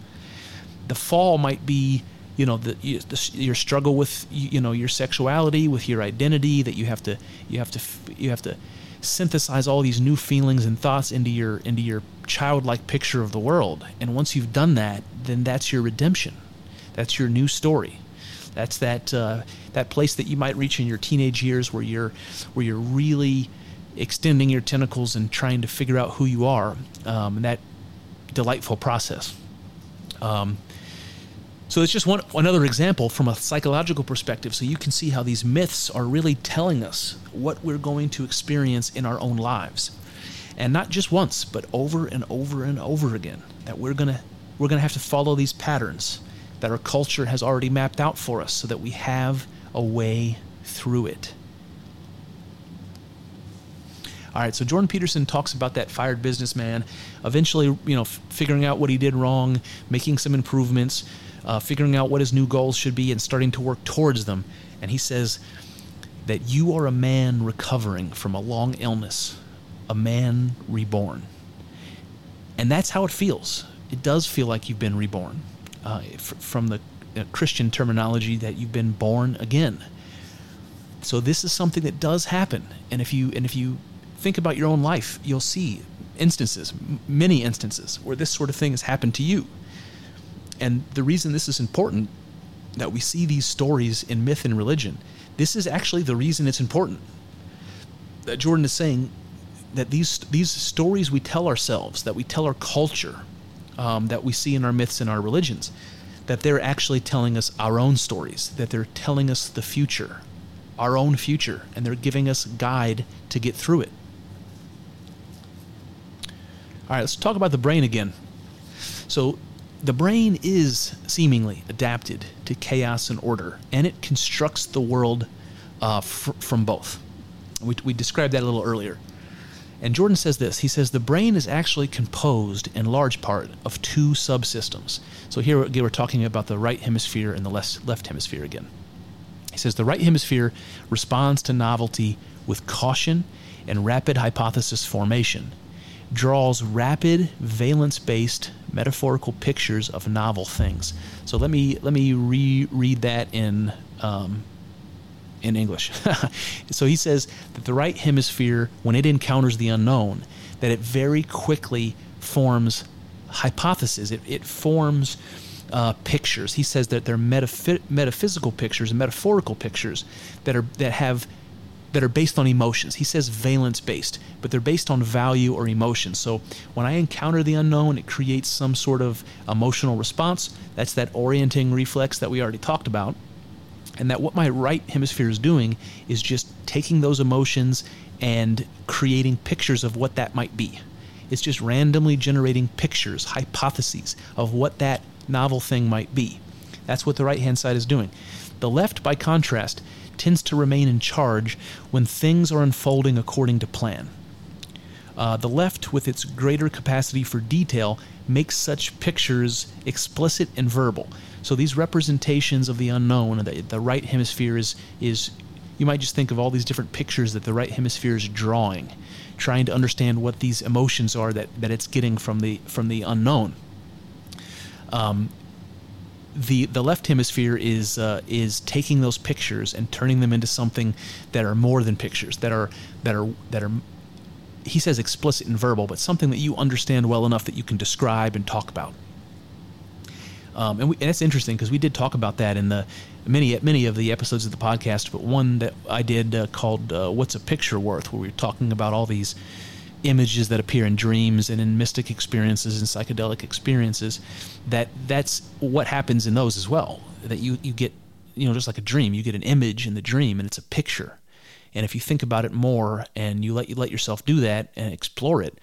The fall might be you know the, the, your struggle with you know your sexuality with your identity that you have to you have to you have to synthesize all these new feelings and thoughts into your into your childlike picture of the world. And once you've done that, then that's your redemption. That's your new story. That's that uh, that place that you might reach in your teenage years where you're where you're really extending your tentacles and trying to figure out who you are. Um, and that delightful process. Um, so it's just one another example from a psychological perspective so you can see how these myths are really telling us what we're going to experience in our own lives. And not just once, but over and over and over again that we're to we're to have to follow these patterns that our culture has already mapped out for us so that we have a way through it. All right, so Jordan Peterson talks about that fired businessman eventually, you know, f- figuring out what he did wrong, making some improvements, uh, figuring out what his new goals should be and starting to work towards them. And he says that you are a man recovering from a long illness, a man reborn. And that's how it feels. It does feel like you've been reborn. Uh, f- from the uh, Christian terminology, that you've been born again. So this is something that does happen. And if you and if you think about your own life, you'll see instances, many instances, where this sort of thing has happened to you. And the reason this is important that we see these stories in myth and religion, this is actually the reason it's important. That Jordan is saying that these these stories we tell ourselves, that we tell our culture, um, that we see in our myths and our religions, that they're actually telling us our own stories, that they're telling us the future, our own future, and they're giving us guide to get through it. All right, let's talk about the brain again. So the brain is seemingly adapted to chaos and order, and it constructs the world uh, fr- from both. We, we described that a little earlier. And Jordan says this he says the brain is actually composed in large part of two subsystems. So here again, we're talking about the right hemisphere and the left, left hemisphere again. He says the right hemisphere responds to novelty with caution and rapid hypothesis formation, draws rapid valence based metaphorical pictures of novel things. So let me let me reread that in um, in English. [laughs] so he says that the right hemisphere, when it encounters the unknown, that it very quickly forms hypotheses. It, it forms uh, pictures. He says that they're metaph- metaphysical pictures and metaphorical pictures that are that have that are based on emotions. He says valence based, but they're based on value or emotion. So when I encounter the unknown, it creates some sort of emotional response. That's that orienting reflex that we already talked about. And that what my right hemisphere is doing is just taking those emotions and creating pictures of what that might be. It's just randomly generating pictures, hypotheses of what that novel thing might be. That's what the right hand side is doing. The left, by contrast, tends to remain in charge when things are unfolding according to plan. Uh, the left, with its greater capacity for detail, makes such pictures explicit and verbal. So these representations of the unknown, the, the right hemisphere is, is, you might just think of all these different pictures that the right hemisphere is drawing, trying to understand what these emotions are that, that it's getting from the, from the unknown. Um, the the left hemisphere is uh, is taking those pictures and turning them into something that are more than pictures that are that are that are he says explicit and verbal but something that you understand well enough that you can describe and talk about. Um, and, we, and it's interesting because we did talk about that in the many many of the episodes of the podcast but one that I did uh, called uh, "What's a Picture Worth," where we were talking about all these images that appear in dreams and in mystic experiences and psychedelic experiences that that's what happens in those as well. That you you get you know just like a dream you get an image in the dream and it's a picture. And if you think about it more and you let you let yourself do that and explore it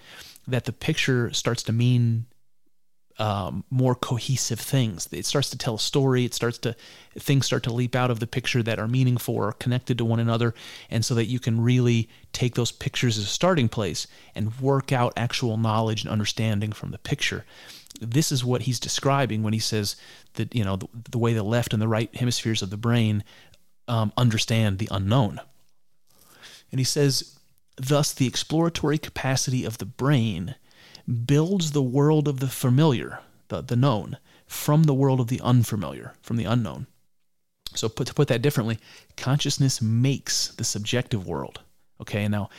that the picture starts to mean um, more cohesive things. It starts to tell a story. It starts to things start to leap out of the picture that are meaningful or connected to one another, and so that you can really take those pictures as a starting place and work out actual knowledge and understanding from the picture. This is what he's describing when he says that you know the, the way the left and the right hemispheres of the brain um, understand the unknown, and he says, thus the exploratory capacity of the brain builds the world of the familiar, the, the known, from the world of the unfamiliar, from the unknown. So put, to put that differently, consciousness makes the subjective world. Okay, now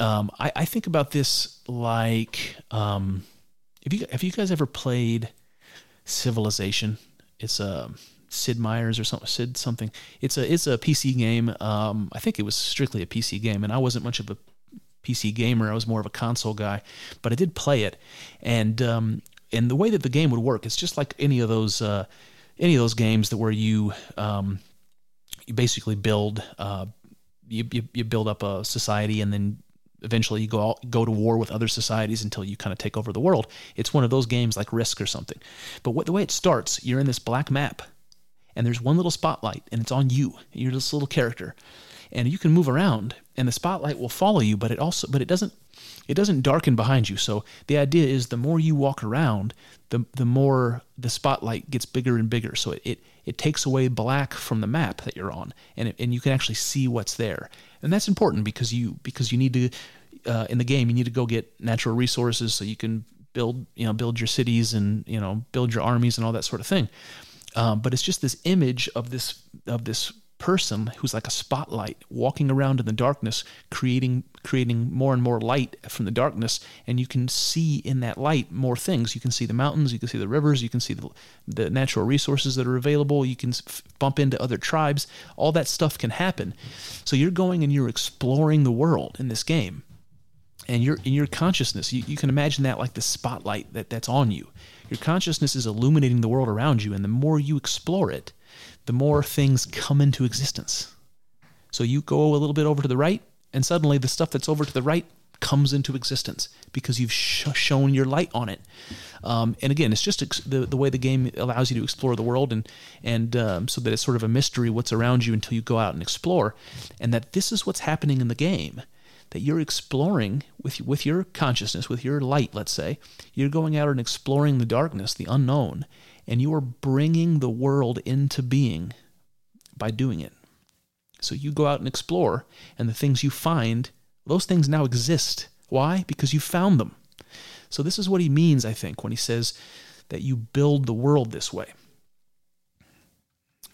um, I, I, think about this like um, have you have you guys ever played Civilization? It's a um, Sid Meier's or something. Sid something. It's a it's a PC game. Um, I think it was strictly a PC game, and I wasn't much of a PC gamer. I was more of a console guy, but I did play it, and um, and the way that the game would work, it's just like any of those uh, any of those games that where you um, you basically build uh, you, you, you build up a society and then eventually you go go to war with other societies until you kind of take over the world. It's one of those games like Risk or something. But what, the way it starts, you're in this black map, and there's one little spotlight, and it's on you. You're this little character, and you can move around and the spotlight will follow you but it also but it doesn't it doesn't darken behind you. So the idea is the more you walk around the the more the spotlight gets bigger and bigger. So it it, it takes away black from the map that you're on and it, and you can actually see what's there. And that's important because you because you need to uh, in the game you need to go get natural resources so you can build you know build your cities and you know build your armies and all that sort of thing. Um, but it's just this image of this of this person who's like a spotlight walking around in the darkness creating creating more and more light from the darkness. And you can see in that light more things. You can see the mountains you can see the rivers you can see the, the natural resources that are available. You can f- bump into other tribes. All that stuff can happen. So you're going and you're exploring the world in this game. And your in your consciousness you, you can imagine that like the spotlight that, that's on you. Your consciousness is illuminating the world around you. And the more you explore it the more things come into existence. So you go a little bit over to the right, and suddenly the stuff that's over to the right comes into existence because you've sh- shown your light on it. Um, and again, it's just ex- the the way the game allows you to explore the world, and and um, so that it's sort of a mystery what's around you until you go out and explore, and that this is what's happening in the game. That you're exploring with with your consciousness, with your light, let's say, you're going out and exploring the darkness, the unknown, and you are bringing the world into being by doing it. So you go out and explore, and the things you find, those things now exist. Why? Because you found them. So this is what he means, I think, when he says that you build the world this way.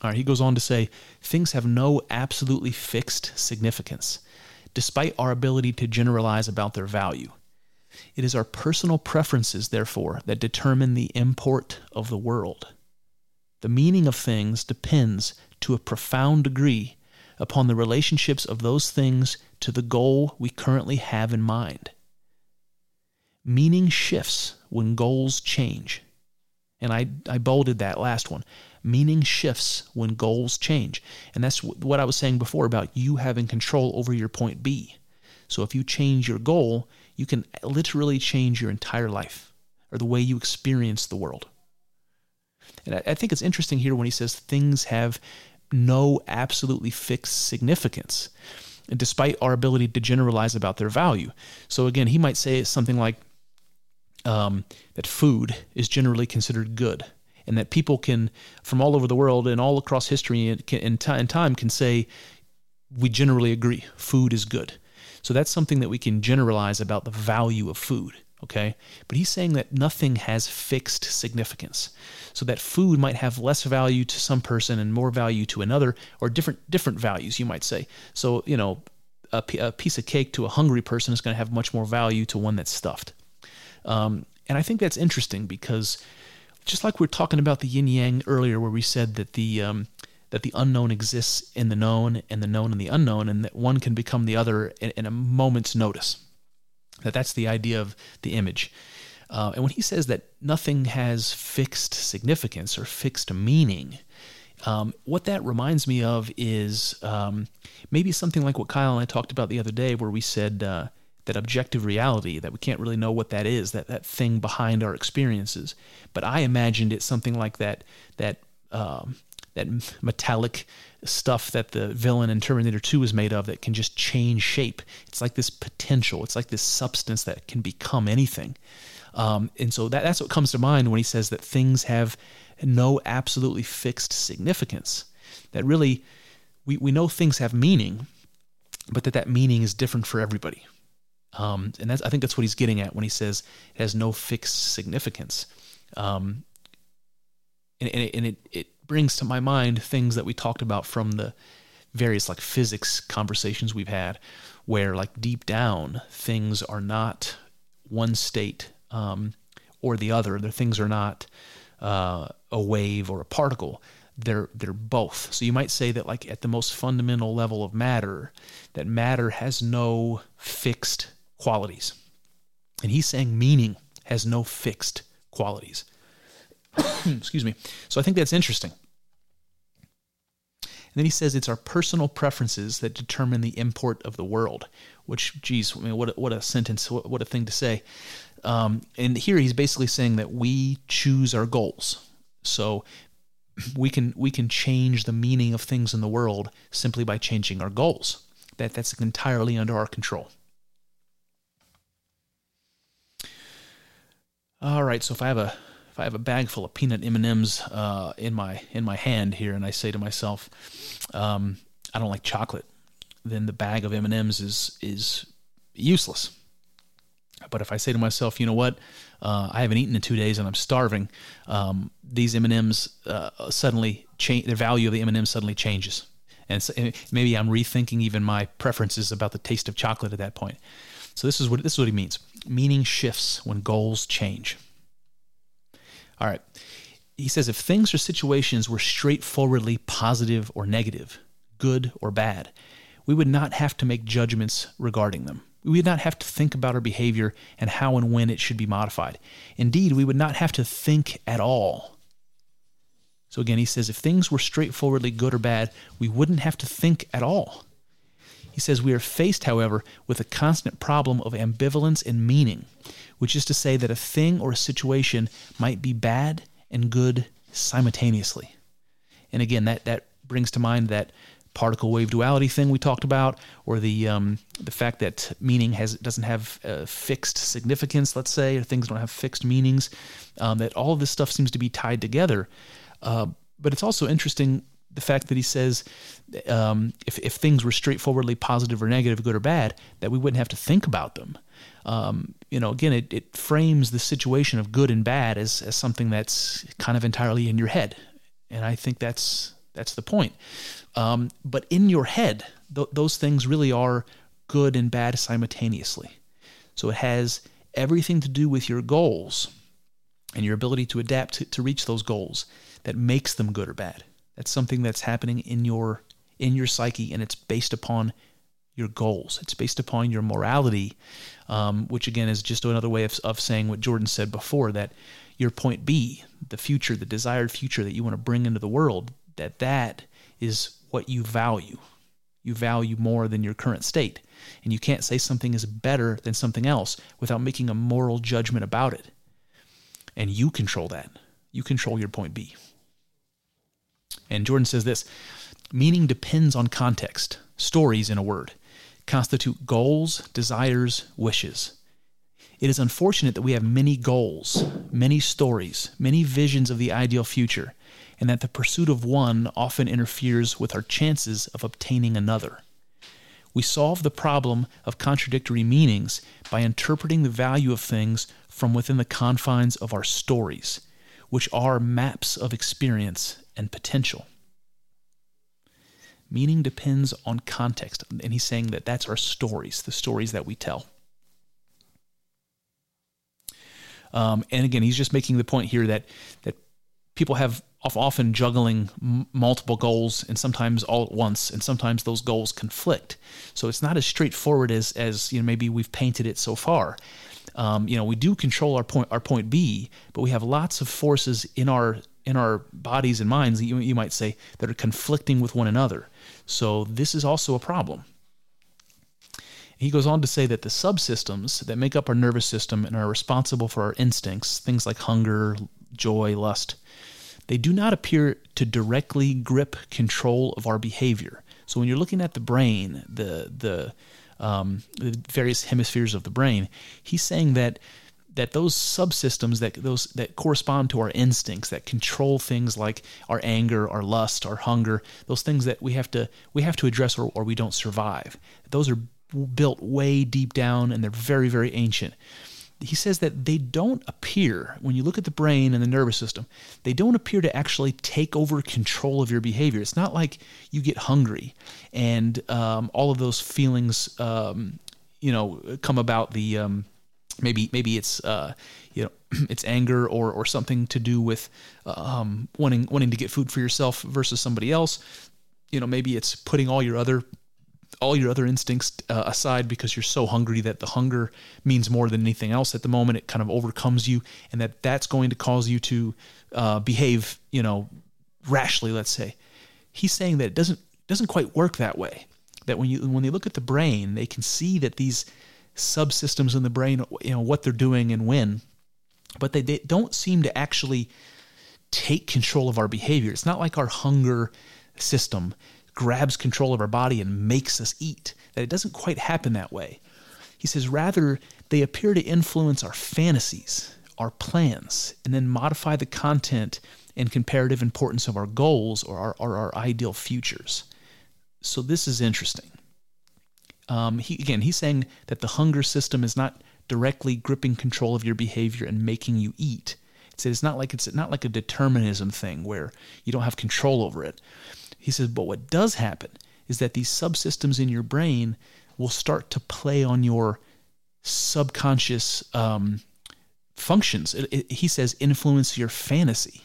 All right, he goes on to say things have no absolutely fixed significance, despite our ability to generalize about their value. It is our personal preferences, therefore, that determine the import of the world. The meaning of things depends, to a profound degree, upon the relationships of those things to the goal we currently have in mind. Meaning shifts when goals change. And I, I bolded that last one. Meaning shifts when goals change. And that's what I was saying before about you having control over your point B. So if you change your goal, you can literally change your entire life or the way you experience the world. And I, I think it's interesting here when he says things have no absolutely fixed significance, despite our ability to generalize about their value. So again, he might say something like um, that food is generally considered good, and that people can, from all over the world and all across history and, and, and time, can say we generally agree food is good. So that's something that we can generalize about the value of food okay? But he's saying that nothing has fixed significance. So that food might have less value to some person and more value to another, or different different values, you might say. So, you know, a, piece of cake to a hungry person is going to have much more value to one that's stuffed. Um, and I think that's interesting because just like we are talking about the yin yang earlier, where we said that the um, that the unknown exists in the known and the known in the unknown, and that one can become the other in, in a moment's notice. That that's the idea of the image. Uh, and when he says that nothing has fixed significance or fixed meaning, um, what that reminds me of is um, maybe something like what Kyle and I talked about the other day, where we said uh, that objective reality, that we can't really know what that is, that, that thing behind our experiences. But I imagined it something like that, that, um, that metallic stuff that the villain in Terminator 2 is made of that can just change shape. It's like this potential, it's like this substance that can become anything. Um, and so that, that's what comes to mind when he says that things have no absolutely fixed significance. That really, we, we know things have meaning, but that that meaning is different for everybody. Um, and that's, I think that's what he's getting at when he says it has no fixed significance. Um, and, and, it, and it, it brings to my mind things that we talked about from the various like physics conversations we've had, where like deep down things are not one state um, or the other. The things are not uh, a wave or a particle. They're they're both. So you might say that like at the most fundamental level of matter, that matter has no fixed qualities, and he's saying meaning has no fixed qualities. [coughs] Excuse me. So I think that's interesting. And then he says it's our personal preferences that determine the import of the world. Which, geez, I mean, what a, what a sentence, what, what a thing to say. Um, and here he's basically saying that we choose our goals. So we can we can change the meaning of things in the world simply by changing our goals. That that's entirely under our control. All right, so if I have a if I have a bag full of peanut M and M's uh, in my in my hand here, and I say to myself, um, I don't like chocolate, then the bag of M and M's is is useless. But if I say to myself, you know what, uh, I haven't eaten in two days and I'm starving, um, these M and M's uh, suddenly change. The value of the M and M's suddenly changes, and so maybe I'm rethinking even my preferences about the taste of chocolate at that point. So this is what this is what he means. Meaning shifts when goals change. All right. He says if things or situations were straightforwardly positive or negative, good or bad, we would not have to make judgments regarding them. We would not have to think about our behavior and how and when it should be modified. Indeed, we would not have to think at all. So again, he says if things were straightforwardly good or bad, we wouldn't have to think at all. He says we are faced, however, with a constant problem of ambivalence and meaning which is to say that a thing or a situation might be bad and good simultaneously. And again, that, that brings to mind that particle wave duality thing we talked about, or the um, the fact that meaning has doesn't have a fixed significance. Let's say, or things don't have fixed meanings. Um, that all of this stuff seems to be tied together. Uh, but it's also interesting the fact that he says um, if if things were straightforwardly positive or negative, good or bad, that we wouldn't have to think about them um, you know, again, it, it frames the situation of good and bad as, as something that's kind of entirely in your head. And I think that's that's the point. Um, but in your head, th- those things really are good and bad simultaneously. So it has everything to do with your goals and your ability to adapt to, to reach those goals that makes them good or bad. That's something that's happening in your in your psyche, and it's based upon your goals. It's based upon your morality, um, which again is just another way of, of saying what Jordan said before that your point B, the future, the desired future that you want to bring into the world, that that is what you value. You value more than your current state. And you can't say something is better than something else without making a moral judgment about it. And you control that. You control your point B. And Jordan says this meaning depends on context. Stories, in a word, constitute goals, desires, wishes. It is unfortunate that we have many goals, many stories, many visions of the ideal future, and that the pursuit of one often interferes with our chances of obtaining another. We solve the problem of contradictory meanings by interpreting the value of things from within the confines of our stories, which are maps of experience and potential. Meaning depends on context, and he's saying that that's our stories, the stories that we tell. Um, and again, he's just making the point here that that people have often juggling m- multiple goals and sometimes all at once, and sometimes those goals conflict. So it's not as straightforward as as you know maybe we've painted it so far. Um, you know, we do control our point our point B, but we have lots of forces in our in our bodies and minds, you, you might say, that are conflicting with one another. So this is also a problem. He goes on to say that the subsystems that make up our nervous system and are responsible for our instincts, things like hunger, joy, lust, they do not appear to directly grip control of our behavior. So when you're looking at the brain, the the, um, the various hemispheres of the brain, he's saying that that those subsystems that those that correspond to our instincts that control things like our anger our lust our hunger those things that we have to we have to address or, or we don't survive those are built way deep down and they're very, very ancient. He says that they don't appear, when you look at the brain and the nervous system, they don't appear to actually take over control of your behavior. It's not like you get hungry and um, all of those feelings, um, you know, come about the. Um, maybe maybe it's uh, you know [clears throat] it's anger or or something to do with um, wanting wanting to get food for yourself versus somebody else. You know, maybe it's putting all your other all your other instincts uh, aside because you're so hungry that the hunger means more than anything else at the moment. It kind of overcomes you, and that that's going to cause you to uh, behave, you know, rashly. Let's say he's saying that it doesn't doesn't quite work that way. That when you when they look at the brain, they can see that these subsystems in the brain, you know, what they're doing and when, but they, they don't seem to actually take control of our behavior. It's not like our hunger system grabs control of our body and makes us eat. That it doesn't quite happen that way. He says, rather, they appear to influence our fantasies, our plans, and then modify the content and comparative importance of our goals or our, or our ideal futures. So this is interesting. Um, he, again, he's saying that the hunger system is not directly gripping control of your behavior and making you eat. It's not like it's not like a determinism thing where you don't have control over it. He says, but what does happen is that these subsystems in your brain will start to play on your subconscious um, functions. It, it, he says, influence your fantasy.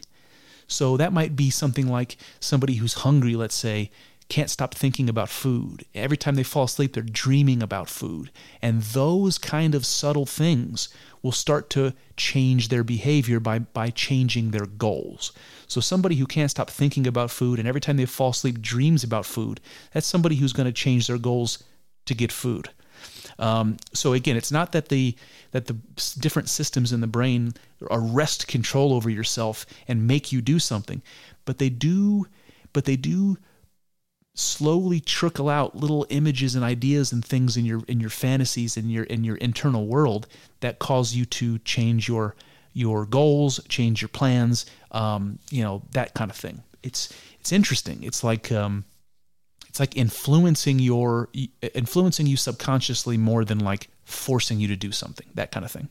So that might be something like somebody who's hungry, let's say, can't stop thinking about food. Every time they fall asleep, they're dreaming about food. And those kind of subtle things will start to change their behavior by, by changing their goals. So, somebody who can't stop thinking about food and every time they fall asleep dreams about food, that's somebody who's going to change their goals to get food. Um, so again, it's not that the that the different systems in the brain arrest control over yourself and make you do something, but they do, but they do slowly trickle out little images and ideas and things in your in your fantasies and your in your internal world that cause you to change your your goals, change your plans, um, you know that kind of thing. It's it's interesting. It's like um, it's like influencing your influencing you subconsciously more than like forcing you to do something. That kind of thing.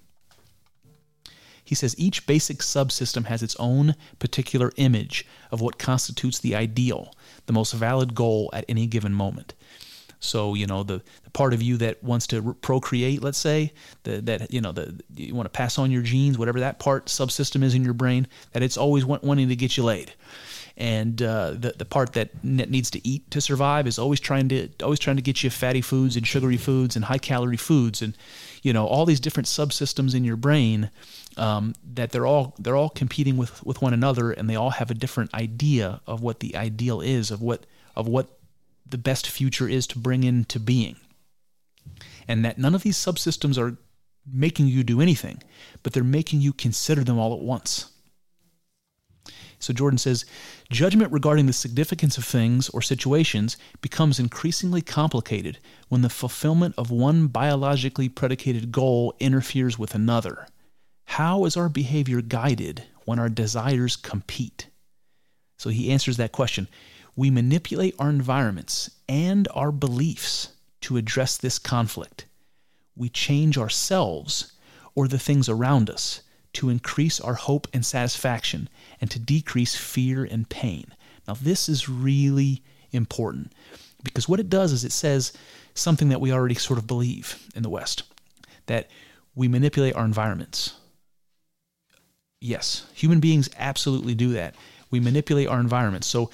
He says each basic subsystem has its own particular image of what constitutes the ideal, the most valid goal at any given moment. So you know the, the part of you that wants to re- procreate, let's say, the, that you know the you want to pass on your genes, whatever that part subsystem is in your brain, that it's always want, wanting to get you laid. and uh, the the part that that needs to eat to survive is always trying to always trying to get you fatty foods and sugary foods and high calorie foods and you know all these different subsystems in your brain um, that they're all they're all competing with with one another and they all have a different idea of what the ideal is of what of what the best future is to bring into being and that none of these subsystems are making you do anything but they're making you consider them all at once so Jordan says judgment regarding the significance of things or situations becomes increasingly complicated when the fulfillment of one biologically predicated goal interferes with another. How is our behavior guided when our desires compete? So he answers that question. We manipulate our environments and our beliefs to address this conflict. We change ourselves or the things around us to increase our hope and satisfaction and to decrease fear and pain. Now, this is really important because what it does is it says something that we already sort of believe in the West that we manipulate our environments. Yes, human beings absolutely do that. We manipulate our environments. So,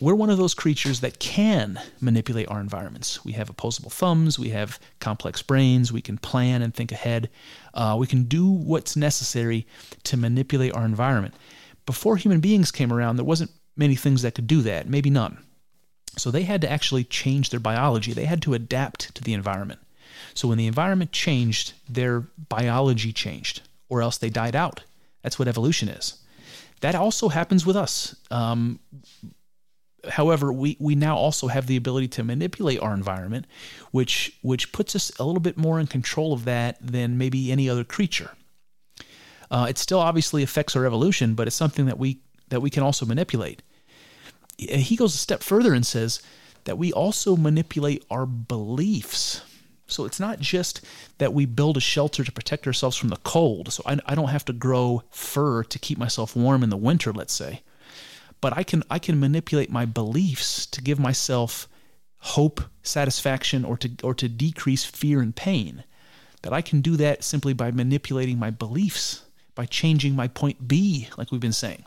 we're one of those creatures that can manipulate our environments. We have opposable thumbs, we have complex brains, we can plan and think ahead. Uh, we can do what's necessary to manipulate our environment. Before human beings came around, there wasn't many things that could do that, maybe none. So they had to actually change their biology. They had to adapt to the environment. So when the environment changed, their biology changed, or else they died out. That's what evolution is. That also happens with us. Um, however, we, we now also have the ability to manipulate our environment, which which puts us a little bit more in control of that than maybe any other creature. Uh, it still obviously affects our evolution, but it's something that we that we can also manipulate. He goes a step further and says that we also manipulate our beliefs. So it's not just that we build a shelter to protect ourselves from the cold. So I, I don't have to grow fur to keep myself warm in the winter, let's say but I can I can manipulate my beliefs to give myself hope, satisfaction, or to or to decrease fear and pain. That I can do that simply by manipulating my beliefs, by changing my point B, like we've been saying.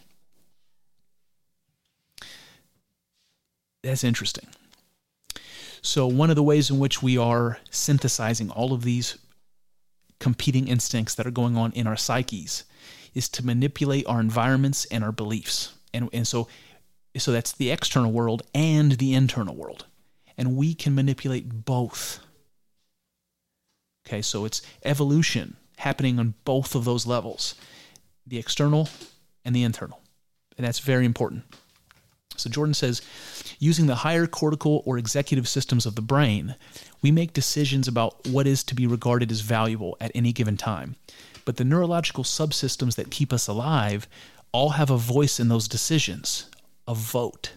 That's interesting. So, one of the ways in which we are synthesizing all of these competing instincts that are going on in our psyches is to manipulate our environments and our beliefs. And and so so that's the external world and the internal world. And we can manipulate both. Okay so it's evolution happening on both of those levels the external and the internal. And that's very important so jordan says using the higher cortical or executive systems of the brain we make decisions about what is to be regarded as valuable at any given time but the neurological subsystems that keep us alive all have a voice in those decisions, a vote.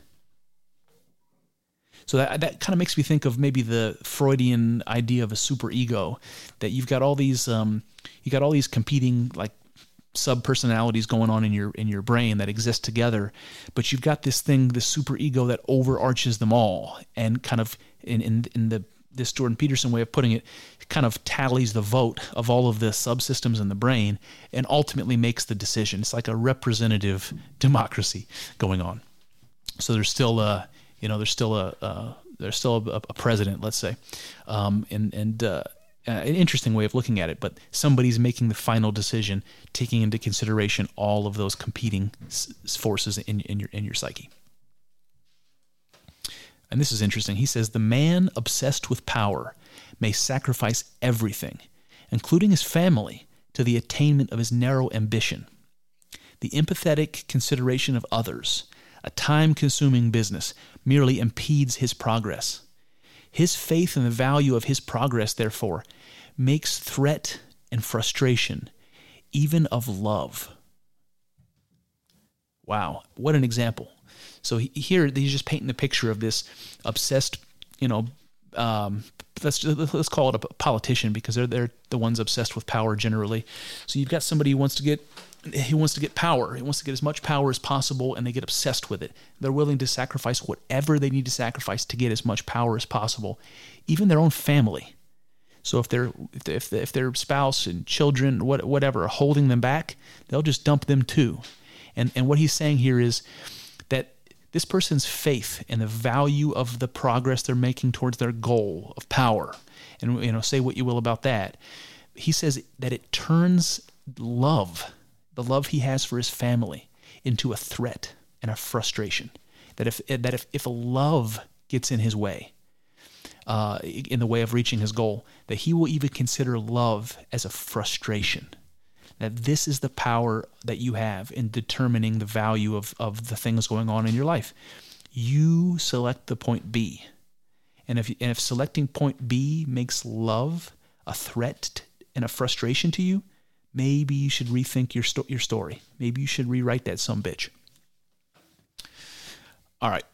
So that that kind of makes me think of maybe the Freudian idea of a superego, that you've got all these um, you got all these competing like sub personalities going on in your in your brain that exist together, but you've got this thing, this superego that overarches them all, and kind of in in, in the this Jordan Peterson way of putting it kind of tallies the vote of all of the subsystems in the brain and ultimately makes the decision. It's like a representative democracy going on. So there's still a, you know, there's still a, uh, there's still a, a, president, let's say, um, and and uh, Uh, an interesting way of looking at it. But somebody's making the final decision, taking into consideration all of those competing forces in in your in your psyche and this is interesting. He says, The man obsessed with power may sacrifice everything, including his family, to the attainment of his narrow ambition. The empathetic consideration of others, a time consuming business, merely impedes his progress. His faith in the value of his progress, therefore, makes threat and frustration, even of love. Wow, what an example. So here he's just painting the picture of this obsessed, you know, um, let's let's call it a politician because they're they're the ones obsessed with power generally. So you've got somebody who wants to get he wants to get power. He wants to get as much power as possible, and they get obsessed with it. They're willing to sacrifice whatever they need to sacrifice to get as much power as possible, even their own family. So if their if if their spouse and children what whatever are holding them back, they'll just dump them too. And and what he's saying here is that this person's faith and the value of the progress they're making towards their goal of power, and you know, say what you will about that. He says that it turns love, the love he has for his family, into a threat and a frustration. That if that if, if a love gets in his way, uh, in the way of reaching his goal, that he will even consider love as a frustration. That this is the power that you have in determining the value of, of the things going on in your life. You select the point B. And if, and if selecting point B makes love a threat and a frustration to you, maybe you should rethink your, sto- your story. Maybe you should rewrite that some bitch. All right.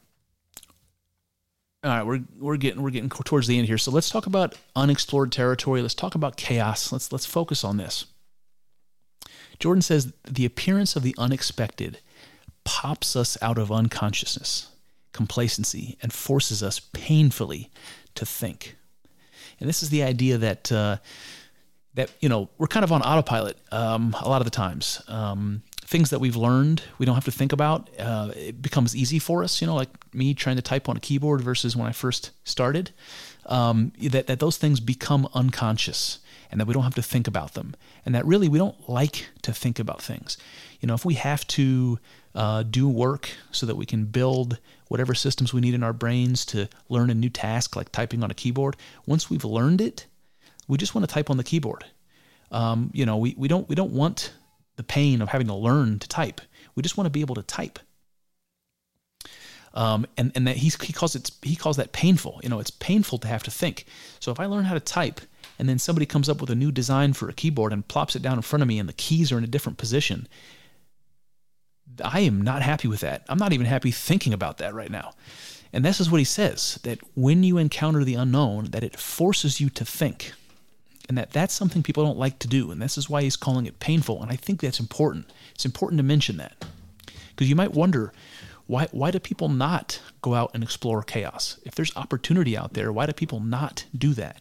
All right, we're we're getting we're getting towards the end here. So let's talk about unexplored territory. Let's talk about chaos. Let's let's focus on this. Jordan says the appearance of the unexpected pops us out of unconsciousness, complacency, and forces us painfully to think. And this is the idea that uh, that you know we're kind of on autopilot um, a lot of the times. Um, things that we've learned we don't have to think about uh, it becomes easy for us you know like me trying to type on a keyboard versus when i first started um, that, that those things become unconscious and that we don't have to think about them. And that really we don't like to think about things. You know if we have to uh, do work so that we can build whatever systems we need in our brains to learn a new task like typing on a keyboard once we've learned it we just want to type on the keyboard. Um, you know we, we don't we don't want the pain of having to learn to type. We just want to be able to type. Um, and and that he calls it he calls that painful. You know, it's painful to have to think. So if I learn how to type, and then somebody comes up with a new design for a keyboard and plops it down in front of me, and the keys are in a different position, I am not happy with that. I'm not even happy thinking about that right now. And this is what he says: that when you encounter the unknown, that it forces you to think and that that's something people don't like to do and this is why he's calling it painful and i think that's important. It's important to mention that because you might wonder why why do people not go out and explore chaos? If there's opportunity out there why do people not do that?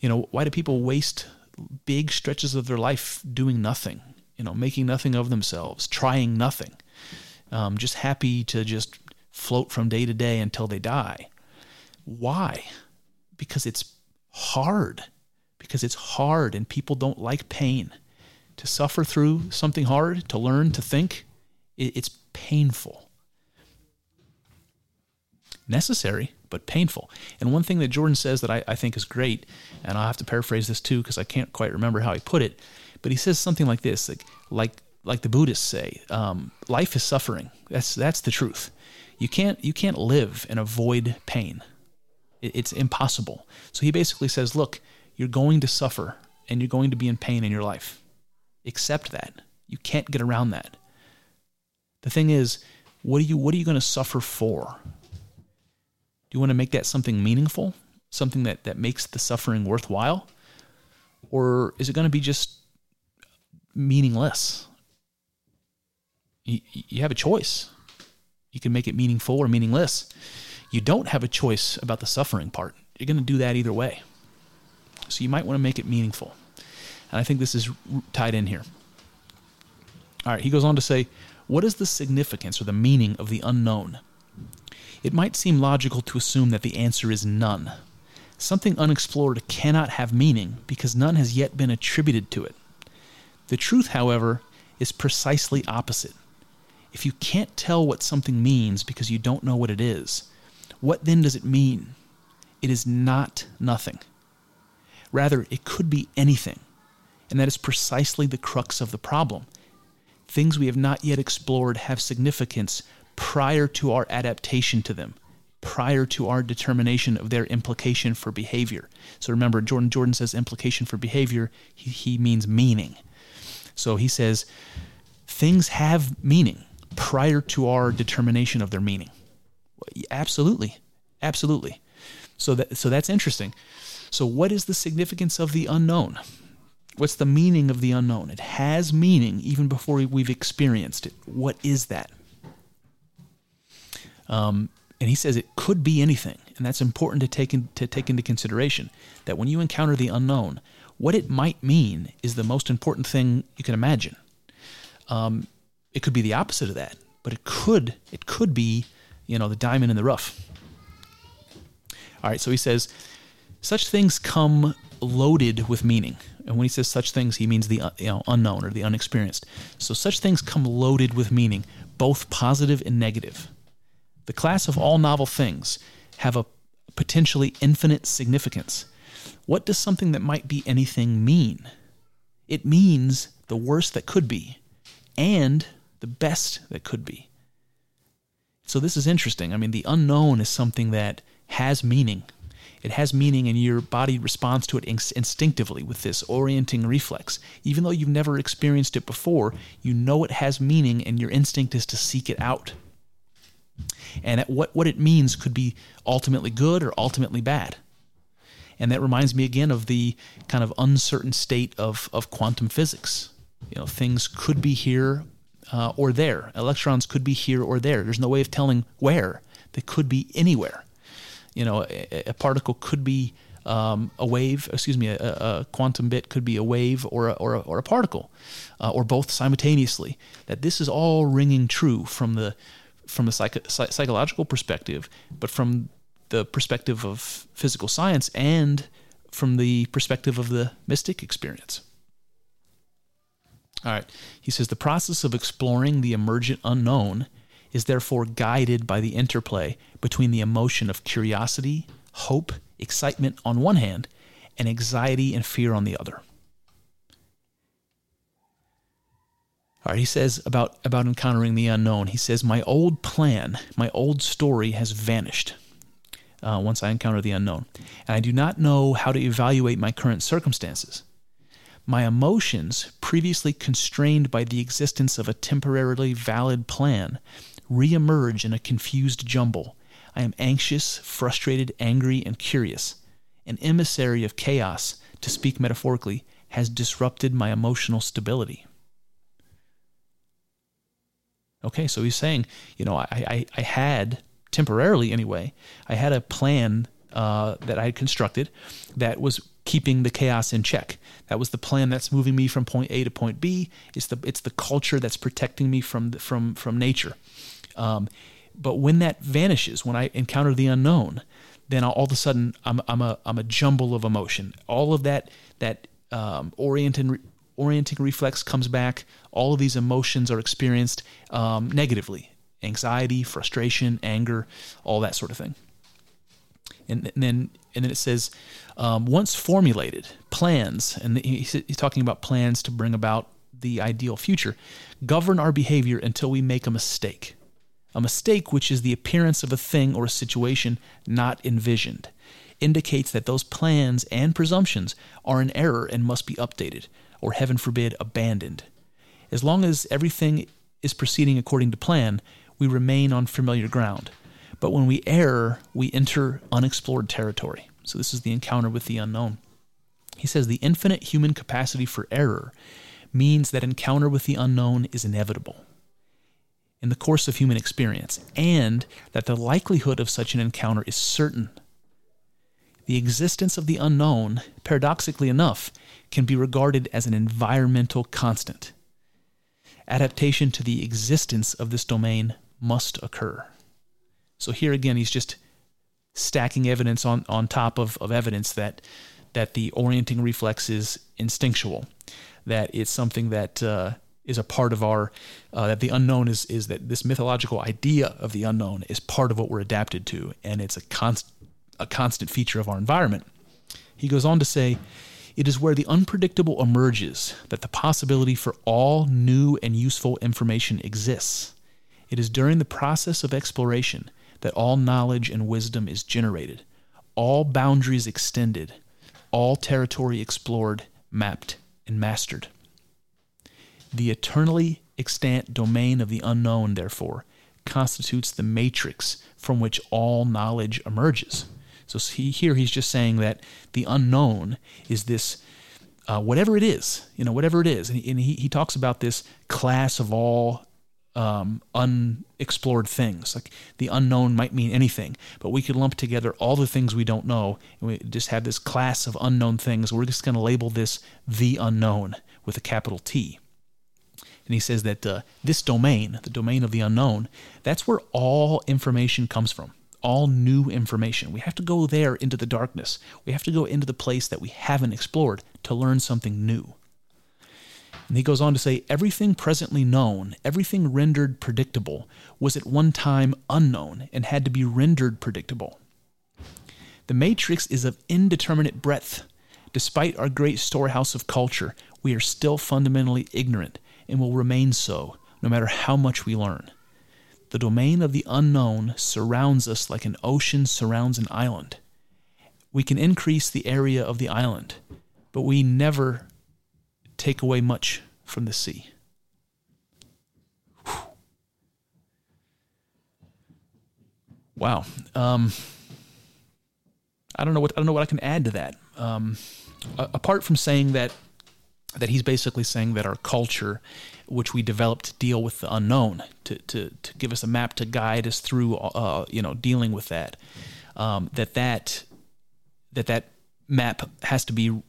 You know why do people waste big stretches of their life doing nothing you know making nothing of themselves trying nothing um, just happy to just float from day to day until they die? Why? Because it's hard because it's hard and people don't like pain. To suffer through something hard, to learn to think, it's painful. Necessary, but painful. And one thing that Jordan says that I, I think is great, and I'll have to paraphrase this too because I can't quite remember how he put it, but he says something like this like, like, like the Buddhists say um, life is suffering. That's, that's the truth. You can't, you can't live and avoid pain. It's impossible. So he basically says, look, you're going to suffer and you're going to be in pain in your life. Accept that. You can't get around that. The thing is, what are you what are you going to suffer for? Do you want to make that something meaningful? Something that, that makes the suffering worthwhile? Or is it going to be just meaningless? You, you have a choice. You can make it meaningful or meaningless you don't have a choice about the suffering part. You're going to do that either way. So you might want to make it meaningful. And I think this is tied in here. All right, he goes on to say, What is the significance or the meaning of the unknown? It might seem logical to assume that the answer is none. Something unexplored cannot have meaning because none has yet been attributed to it. The truth, however, is precisely opposite. If you can't tell what something means because you don't know what it is, what then does it mean? It is not nothing. Rather, it could be anything. And that is precisely the crux of the problem. Things we have not yet explored have significance prior to our adaptation to them, prior to our determination of their implication for behavior. So remember, Jordan Jordan says implication for behavior, he, he means meaning. So he says things have meaning prior to our determination of their meaning. Absolutely, absolutely. So that so that's interesting. So what is the significance of the unknown? What's the meaning of the unknown? It has meaning even before we've experienced it. What is that? Um, and he says it could be anything, and that's important to take in, to take into consideration. That when you encounter the unknown, what it might mean is the most important thing you can imagine. Um, it could be the opposite of that but it could it could be, you know, the diamond in the rough. All right, so he says, such things come loaded with meaning. And when he says such things, he means the you know, unknown or the unexperienced. So such things come loaded with meaning, both positive and negative. The class of all novel things have a potentially infinite significance. What does something that might be anything mean? It means the worst that could be and the best that could be. So this is interesting. I mean, the unknown is something that has meaning. It has meaning, and your body responds to it instinctively with this orienting reflex. Even though you've never experienced it before, you know it has meaning, and your instinct is to seek it out. And what, what it means could be ultimately good or ultimately bad. And that reminds me again of the kind of uncertain state of, of quantum physics. You know, things could be here uh, or there. Electrons could be here or there. There's no way of telling where. They could be anywhere. You know, a, a particle could be um, a wave, excuse me, a, a, quantum bit could be a wave or a, or a, or a particle, uh, or both simultaneously. That this is all ringing true from the from psych- psychological perspective, but from the perspective of physical science and from the perspective of the mystic experience. All right. He says the process of exploring the emergent unknown is therefore guided by the interplay between the emotion of curiosity, hope, excitement on one hand, and anxiety and fear on the other. All right, he says about, about encountering the unknown, he says, My old plan, my old story has vanished uh, once I encounter the unknown, and I do not know how to evaluate my current circumstances. My emotions, previously constrained by the existence of a temporarily valid plan, reemerge in a confused jumble. I am anxious, frustrated, angry, and curious. An emissary of chaos, to speak metaphorically, has disrupted my emotional stability. Okay, so he's saying, you know, I, I, I had, temporarily anyway, I had a plan uh, that I had constructed that was keeping the chaos in check. That was the plan that's moving me from point A to point B. It's the it's the culture that's protecting me from from from nature. Um, but when that vanishes, when I encounter the unknown, then all of a sudden I'm I'm a I'm a jumble of emotion. All of that that um, orienting orienting reflex comes back. All of these emotions are experienced um, negatively: anxiety, frustration, anger, all that sort of thing. And, and then and then it says um, once formulated plans, and he's, he's talking about plans to bring about the ideal future, govern our behavior until we make a mistake. A mistake, which is the appearance of a thing or a situation not envisioned, indicates that those plans and presumptions are in error and must be updated, or heaven forbid, abandoned. As long as everything is proceeding according to plan, we remain on familiar ground. But when we err, we enter unexplored territory. So, this is the encounter with the unknown. He says the infinite human capacity for error means that encounter with the unknown is inevitable in the course of human experience, and that the likelihood of such an encounter is certain. The existence of the unknown, paradoxically enough, can be regarded as an environmental constant. Adaptation to the existence of this domain must occur. So here again, he's just stacking evidence on, on top of, of evidence that that the orienting reflex is instinctual, that it's something that uh, is a part of our uh, that the unknown is is that this mythological idea of the unknown is part of what we're adapted to and it's a constant a constant feature of our environment. He goes on to say it is where the unpredictable emerges that the possibility for all new and useful information exists. It is during the process of exploration that all knowledge and wisdom is generated all boundaries extended all territory explored mapped and mastered the eternally extant domain of the unknown, therefore, constitutes the matrix from which all knowledge emerges. So he, here he's just saying that the unknown is this, uh, whatever it is, you know, whatever it is. And, he, and he, he talks about this class of all um, unexplored things. Like the unknown might mean anything, but we could lump together all the things we don't know, and we just have this class of unknown things. We're just going to label this the unknown with a capital T. And he says that uh, this domain, the domain of the unknown, that's where all information comes from. All new information. We have to go there into the darkness. We have to go into the place that we haven't explored to learn something new. And he goes on to say everything presently known, everything rendered predictable, was at one time unknown and had to be rendered predictable. The matrix is of indeterminate breadth. Despite our great storehouse of culture, we are still fundamentally ignorant and will remain so no matter how much we learn. The domain of the unknown surrounds us like an ocean surrounds an island. We can increase the area of the island, but we never take away much from the sea. Whew. Wow. Um, I don't know what I don't know what I can add to that. Um, apart from saying that that he's basically saying that our culture, which we developed to deal with the unknown, to to, to give us a map to guide us through, uh, you know, dealing with that, um, that that that that map has to be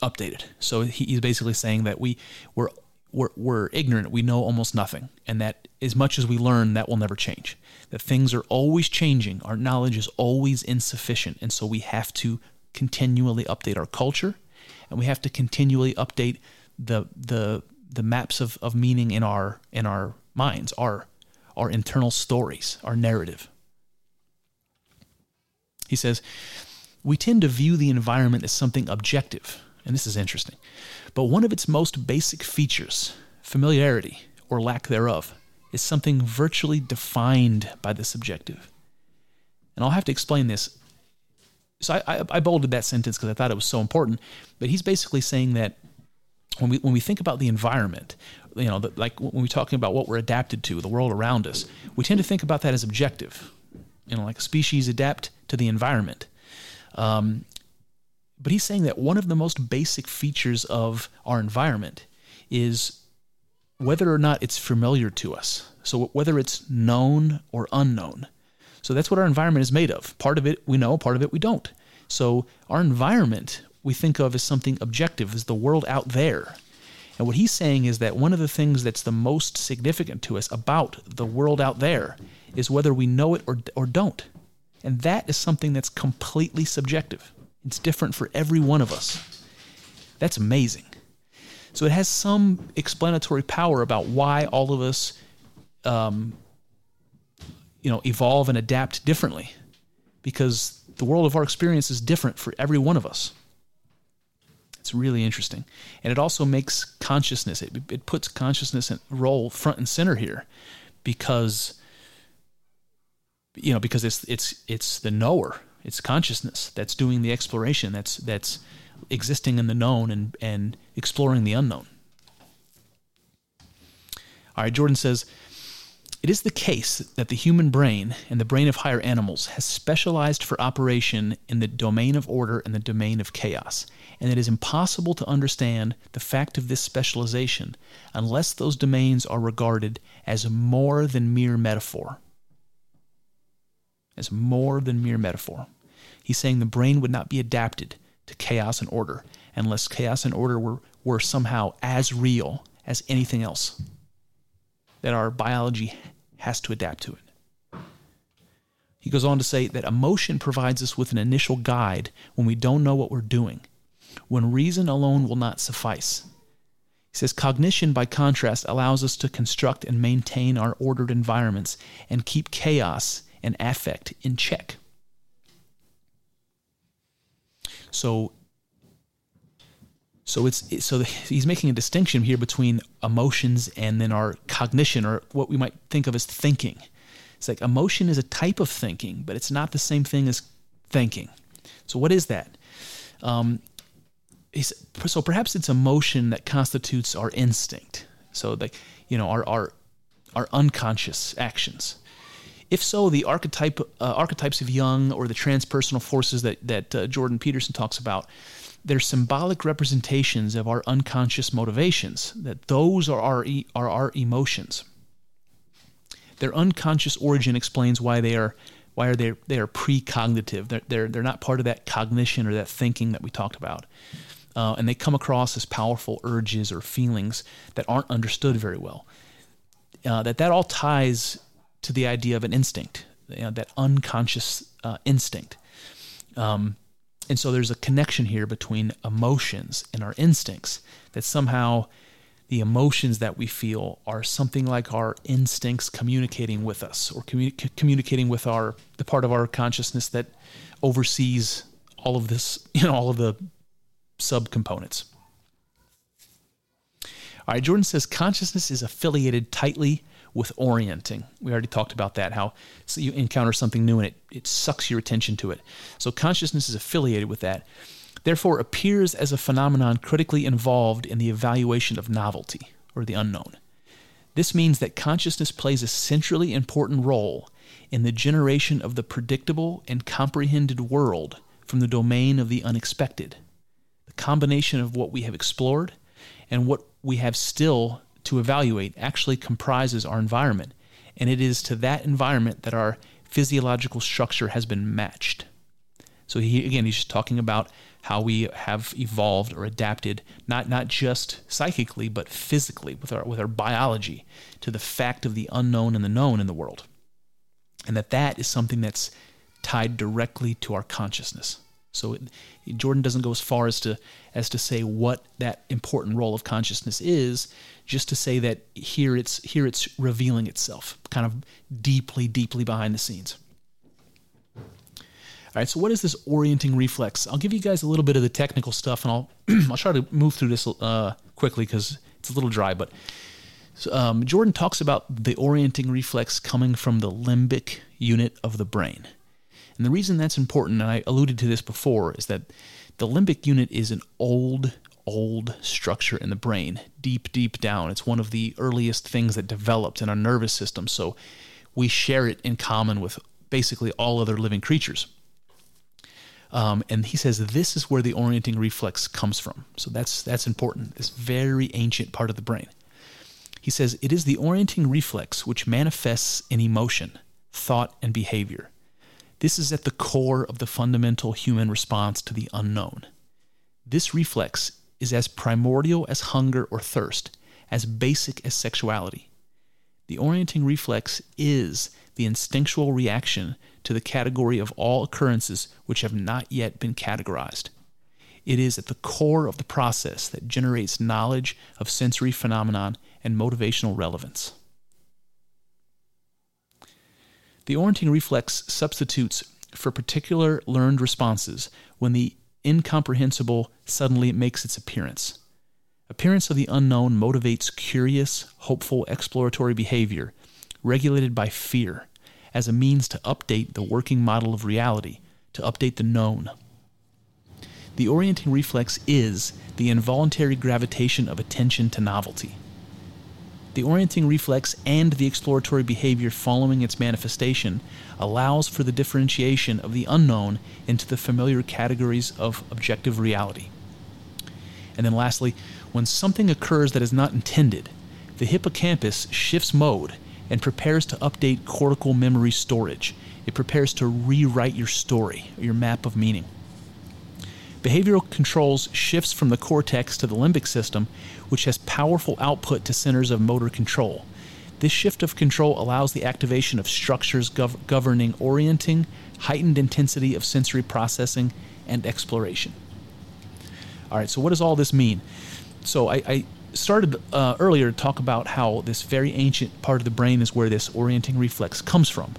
updated. So he, he's basically saying that we we're, we're we're ignorant. We know almost nothing, and that as much as we learn, that will never change. That things are always changing. Our knowledge is always insufficient, and so we have to continually update our culture, and we have to continually update the the the maps of, of meaning in our in our minds, our our internal stories, our narrative. He says, we tend to view the environment as something objective and this is interesting, but one of its most basic features, familiarity or lack thereof, is something virtually defined by the subjective. And I'll have to explain this. So I, I, I bolded that sentence because I thought it was so important, but he's basically saying that when we when we think about the environment, you know, the, like when we're talking about what we're adapted to, the world around us, we tend to think about that as objective. You know, like species adapt to the environment. Um, but he's saying that one of the most basic features of our environment is whether or not it's familiar to us. So whether it's known or unknown. So that's what our environment is made of. Part of it we know, part of it we don't. So our environment we think of as something objective, as the world out there. And what he's saying is that one of the things that's the most significant to us about the world out there is whether we know it or, or don't. And that is something that's completely subjective. It's different for every one of us. That's amazing. So it has some explanatory power about why all of us, um, you know, evolve and adapt differently, because the world of our experience is different for every one of us. It's really interesting, and it also makes consciousness. It, it puts consciousness and role front and center here, because you know, because it's it's it's the knower it's consciousness that's doing the exploration. That's that's existing in the known and and exploring the unknown. All right, Jordan says. It is the case that the human brain and the brain of higher animals has specialized for operation in the domain of order and the domain of chaos, and it is impossible to understand the fact of this specialization unless those domains are regarded as more than mere metaphor as more than mere metaphor. He's saying the brain would not be adapted to chaos and order unless chaos and order were, were somehow as real as anything else. That our biology has to adapt to it. He goes on to say that emotion provides us with an initial guide when we don't know what we're doing, when reason alone will not suffice. He says cognition, by contrast, allows us to construct and maintain our ordered environments and keep chaos and affect in check. So so it's so he's making a distinction here between emotions and then our cognition or what we might think of as thinking. It's like emotion is a type of thinking, but it's not the same thing as thinking. So what is that? Um, so perhaps it's emotion that constitutes our instinct. So like you know our our our unconscious actions. If so, the archetype uh, archetypes of Jung or the transpersonal forces that that uh, Jordan Peterson talks about, they're symbolic representations of our unconscious motivations. That those are our e- are our emotions. Their unconscious origin explains why they are why are they they are precognitive. They're they're they're not part of that cognition or that thinking that we talked about. uh, and they come across as powerful urges or feelings that aren't understood very well. Uh, that that all ties to the idea of an instinct, you know, that unconscious uh, instinct. Um, and so there's a connection here between emotions and our instincts that somehow the emotions that we feel are something like our instincts communicating with us or commu- communicating with our the part of our consciousness that oversees all of this, [laughs] you know, all of the subcomponents. All right, Jordan says consciousness is affiliated tightly with orienting. We already talked about that, how you encounter something new and it, it sucks your attention to it. So consciousness is affiliated with that, therefore appears as a phenomenon critically involved in the evaluation of novelty or the unknown. This means that consciousness plays a centrally important role in the generation of the predictable and comprehended world from the domain of the unexpected. The combination of what we have explored and what we have still to evaluate actually comprises our environment, and it is to that environment that our physiological structure has been matched. So he again he's just talking about how we have evolved or adapted not not just psychically but physically with our with our biology to the fact of the unknown and the known in the world. And that that is something that's tied directly to our consciousness. So it, Jordan doesn't go as far as to as to say what that important role of consciousness is, just to say that here it's here it's revealing itself, kind of deeply, deeply behind the scenes. All right, so what is this orienting reflex? I'll give you guys a little bit of the technical stuff, and I'll [clears throat] I'll try to move through this uh, quickly because it's a little dry. But um, Jordan talks about the orienting reflex coming from the limbic unit of the brain. And the reason that's important, and I alluded to this before, is that the limbic unit is an old, old structure in the brain, deep, deep down. It's one of the earliest things that developed in our nervous system. So we share it in common with basically all other living creatures. Um, and he says this is where the orienting reflex comes from. So that's that's important. This very ancient part of the brain. He says it is the orienting reflex which manifests in emotion, thought, and behavior. This is at the core of the fundamental human response to the unknown. This reflex is as primordial as hunger or thirst, as basic as sexuality. The orienting reflex is the instinctual reaction to the category of all occurrences which have not yet been categorized. It is at the core of the process that generates knowledge of sensory phenomenon and motivational relevance. The orienting reflex substitutes for particular learned responses when the incomprehensible suddenly it makes its appearance. Appearance of the unknown motivates curious, hopeful, exploratory behavior, regulated by fear, as a means to update the working model of reality, to update the known. The orienting reflex is the involuntary gravitation of attention to novelty. The orienting reflex and the exploratory behavior following its manifestation allows for the differentiation of the unknown into the familiar categories of objective reality. And then lastly, when something occurs that is not intended, the hippocampus shifts mode and prepares to update cortical memory storage. It prepares to rewrite your story, your map of meaning. Behavioral controls shifts from the cortex to the limbic system, which has powerful output to centers of motor control. This shift of control allows the activation of structures gov- governing orienting, heightened intensity of sensory processing, and exploration. All right, so what does all this mean? So I, I started uh, earlier to talk about how this very ancient part of the brain is where this orienting reflex comes from.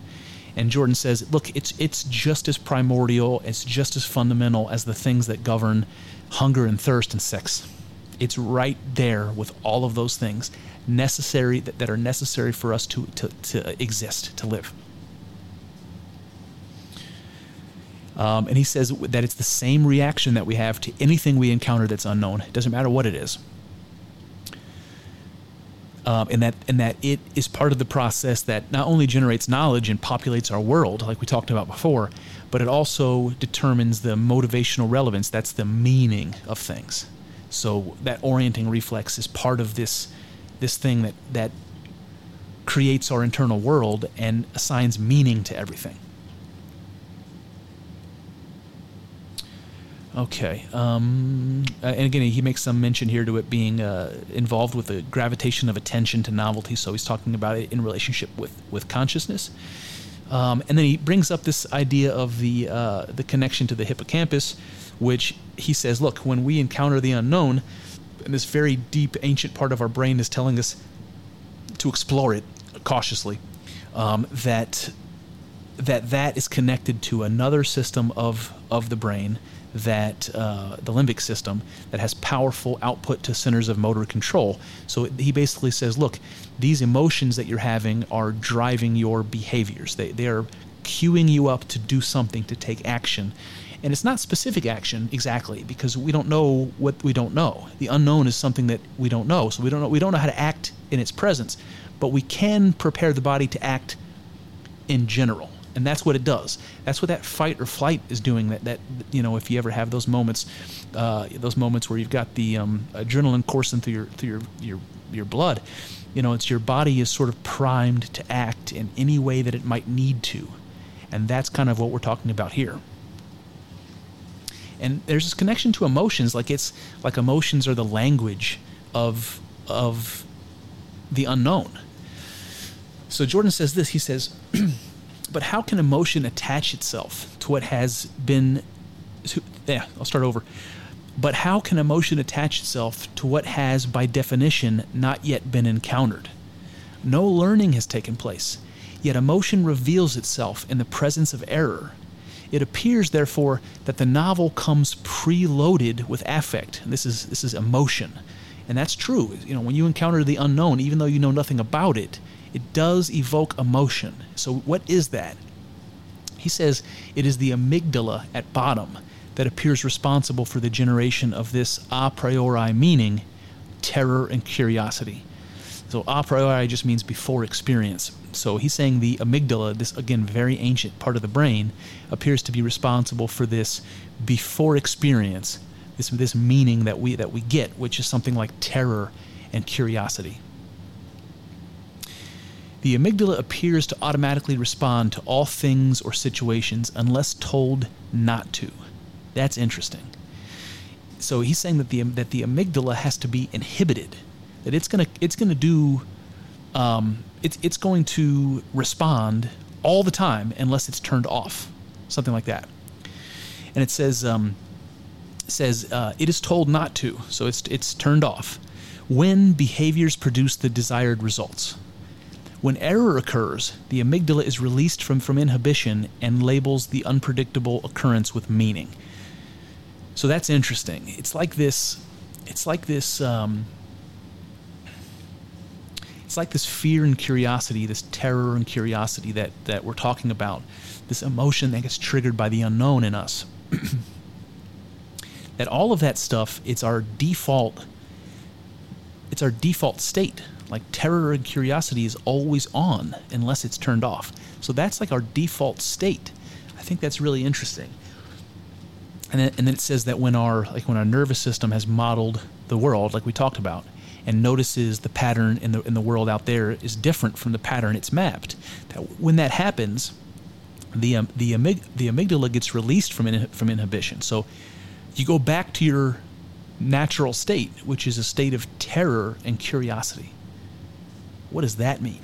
And Jordan says, look, it's it's just as primordial, it's just as fundamental as the things that govern hunger and thirst and sex. It's right there with all of those things necessary that, that are necessary for us to, to, to exist, to live. Um, and he says that it's the same reaction that we have to anything we encounter that's unknown. It doesn't matter what it is um, and that and that it is part of the process that not only generates knowledge and populates our world, like we talked about before, but it also determines the motivational relevance. That's the meaning of things. So that orienting reflex is part of this this thing that that creates our internal world and assigns meaning to everything. Okay. Um, and again, he makes some mention here to it being uh, involved with the gravitation of attention to novelty. So he's talking about it in relationship with with consciousness. Um, and then he brings up this idea of the uh, the connection to the hippocampus, which he says, look, when we encounter the unknown, and this very deep, ancient part of our brain is telling us to explore it cautiously, um, that that that is connected to another system of of the brain that uh, the limbic system that has powerful output to centers of motor control. So he basically says, look, these emotions that you're having are driving your behaviors. They they are queuing you up to do something to take action. And it's not specific action exactly because we don't know what we don't know. The unknown is something that we don't know. So we don't know we don't know how to act in its presence, but we can prepare the body to act in general and that's what it does. That's what that fight or flight is doing. That that you know, if you ever have those moments, uh, those moments where you've got the um, adrenaline coursing through your through your your your blood, you know, it's your body is sort of primed to act in any way that it might need to, and that's kind of what we're talking about here. And there's this connection to emotions, like it's like emotions are the language of of the unknown. So Jordan says this. He says. [clears throat] But how can emotion attach itself to what has been. To, yeah, I'll start over. But how can emotion attach itself to what has, by definition, not yet been encountered? No learning has taken place, yet emotion reveals itself in the presence of error. It appears, therefore, that the novel comes preloaded with affect. This is this is emotion, and that's true. You know, when you encounter the unknown, even though you know nothing about it, it does evoke emotion. So, what is that? He says it is the amygdala at bottom that appears responsible for the generation of this a priori meaning, terror and curiosity. So, a priori just means before experience. So, he's saying the amygdala, this again very ancient part of the brain, appears to be responsible for this before experience, this, this meaning that we, that we get, which is something like terror and curiosity. The amygdala appears to automatically respond to all things or situations unless told not to. That's interesting. So he's saying that the that the amygdala has to be inhibited, that it's gonna it's gonna do, um, it's it's going to respond all the time unless it's turned off, something like that. And it says um, says uh, it is told not to, so it's it's turned off when behaviors produce the desired results. When error occurs, the amygdala is released from, from inhibition and labels the unpredictable occurrence with meaning. So that's interesting. It's like this. It's like this. Um, it's like this fear and curiosity, this terror and curiosity that that we're talking about. This emotion that gets triggered by the unknown in us. [clears throat] that all of that stuff, it's our default. It's our default state like terror and curiosity is always on unless it's turned off. So that's like our default state. I think that's really interesting. And then, and then it says that when our like when our nervous system has modeled the world, like we talked about, and notices the pattern in the in the world out there is different from the pattern it's mapped. That when that happens, the um, the amyg- the amygdala gets released from in, from inhibition. So you go back to your natural state, which is a state of terror and curiosity. What does that mean?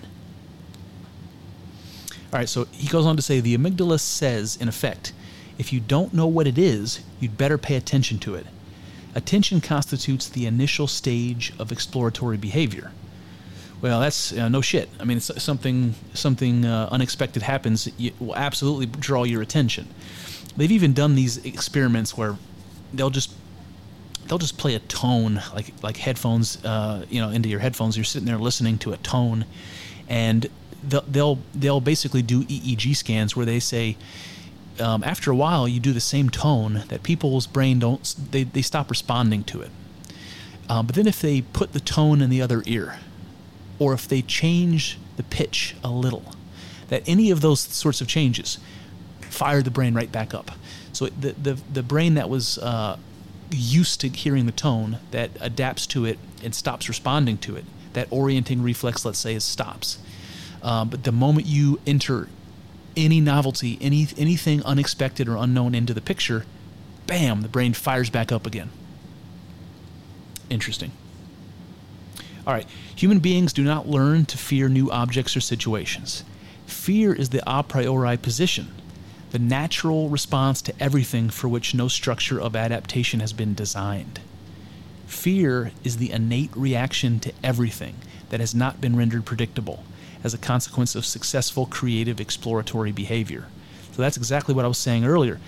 All right, so he goes on to say the amygdala says, in effect, if you don't know what it is, you'd better pay attention to it. Attention constitutes the initial stage of exploratory behavior. Well, that's uh, no shit. I mean, something something uh, unexpected happens, it will absolutely draw your attention. They've even done these experiments where they'll just they'll just play a tone like like headphones uh, you know into your headphones. You're sitting there listening to a tone and they'll they'll, they'll basically do EEG scans where they say um, after a while you do the same tone that people's brain don't they, they stop responding to it. Um, but then if they put the tone in the other ear or if they change the pitch a little that any of those sorts of changes fire the brain right back up. So the the, the brain that was uh, used to hearing the tone that adapts to it and stops responding to it. That orienting reflex, let's say, is stops. Um, but the moment you enter any novelty, any anything unexpected or unknown into the picture, bam, the brain fires back up again. Interesting. All right, human beings do not learn to fear new objects or situations. Fear is the a priori position, the natural response to everything for which no structure of adaptation has been designed. Fear is the innate reaction to everything that has not been rendered predictable as a consequence of successful creative exploratory behavior. So that's exactly what I was saying earlier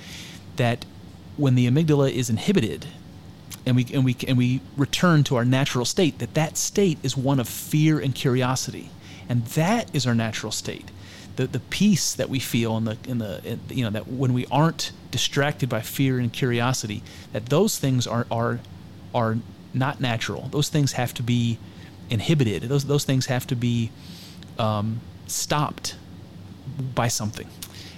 that when the amygdala is inhibited and we and we and we return to our natural state that that state is one of fear and curiosity and that is our natural state the the peace that we feel in the in the in, you know that when we aren't distracted by fear and curiosity that those things are are are not natural. Those things have to be inhibited. Those those things have to be um, stopped by something.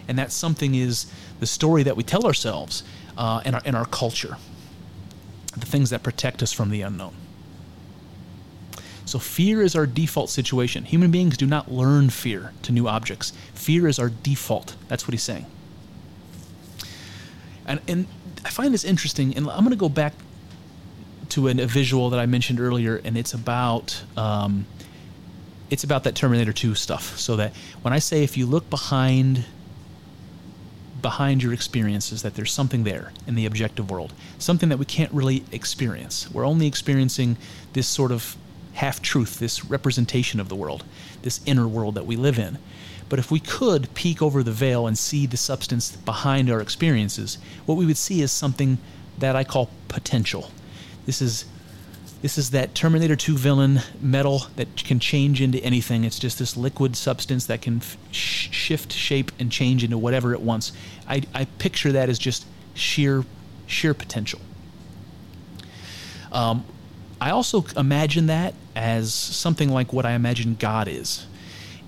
And that something is the story that we tell ourselves uh, in, our, in our culture. The things that protect us from the unknown. So, fear is our default situation. Human beings do not learn fear to new objects. Fear is our default. That's what he's saying. And, and I find this interesting, and I'm going to go back to an, a visual that I mentioned earlier, and it's about um, it's about that Terminator 2 stuff. So that when I say if you look behind behind your experiences that there's something there in the objective world, something that we can't really experience. We're only experiencing this sort of half truth, this representation of the world, this inner world that we live in. But if we could peek over the veil and see the substance behind our experiences, what we would see is something that I call potential. This is this is that Terminator 2 villain metal that can change into anything. It's just this liquid substance that can f- shift shape and change into whatever it wants. I, I picture that as just sheer sheer potential. Um, I also imagine that as something like what I imagine God is.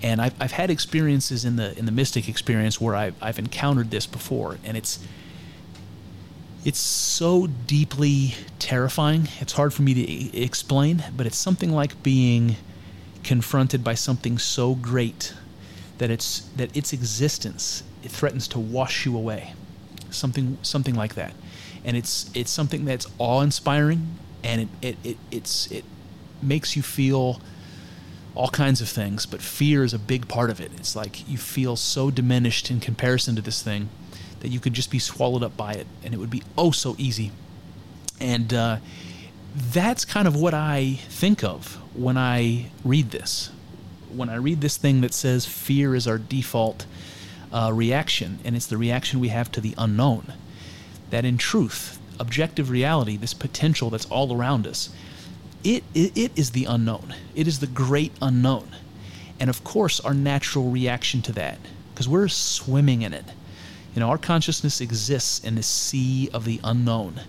And I've, I've had experiences in the in the mystic experience where I've, I've encountered this before, and it's it's so deeply terrifying. It's hard for me to explain, but it's something like being confronted by something so great that it's that its existence it threatens to wash you away. Something something like that. And it's it's something that's awe-inspiring and it, it, it it's it makes you feel all kinds of things, but fear is a big part of it. It's like you feel so diminished in comparison to this thing that you could just be swallowed up by it, and it would be oh so easy. And uh, that's kind of what I think of when I read this. When I read this thing that says fear is our default uh, reaction, and it's the reaction we have to the unknown. That in truth, objective reality, this potential that's all around us, it, it, it is the unknown. It is the great unknown. And of course, our natural reaction to that, because we're swimming in it. You know, our consciousness exists in the sea of the unknown.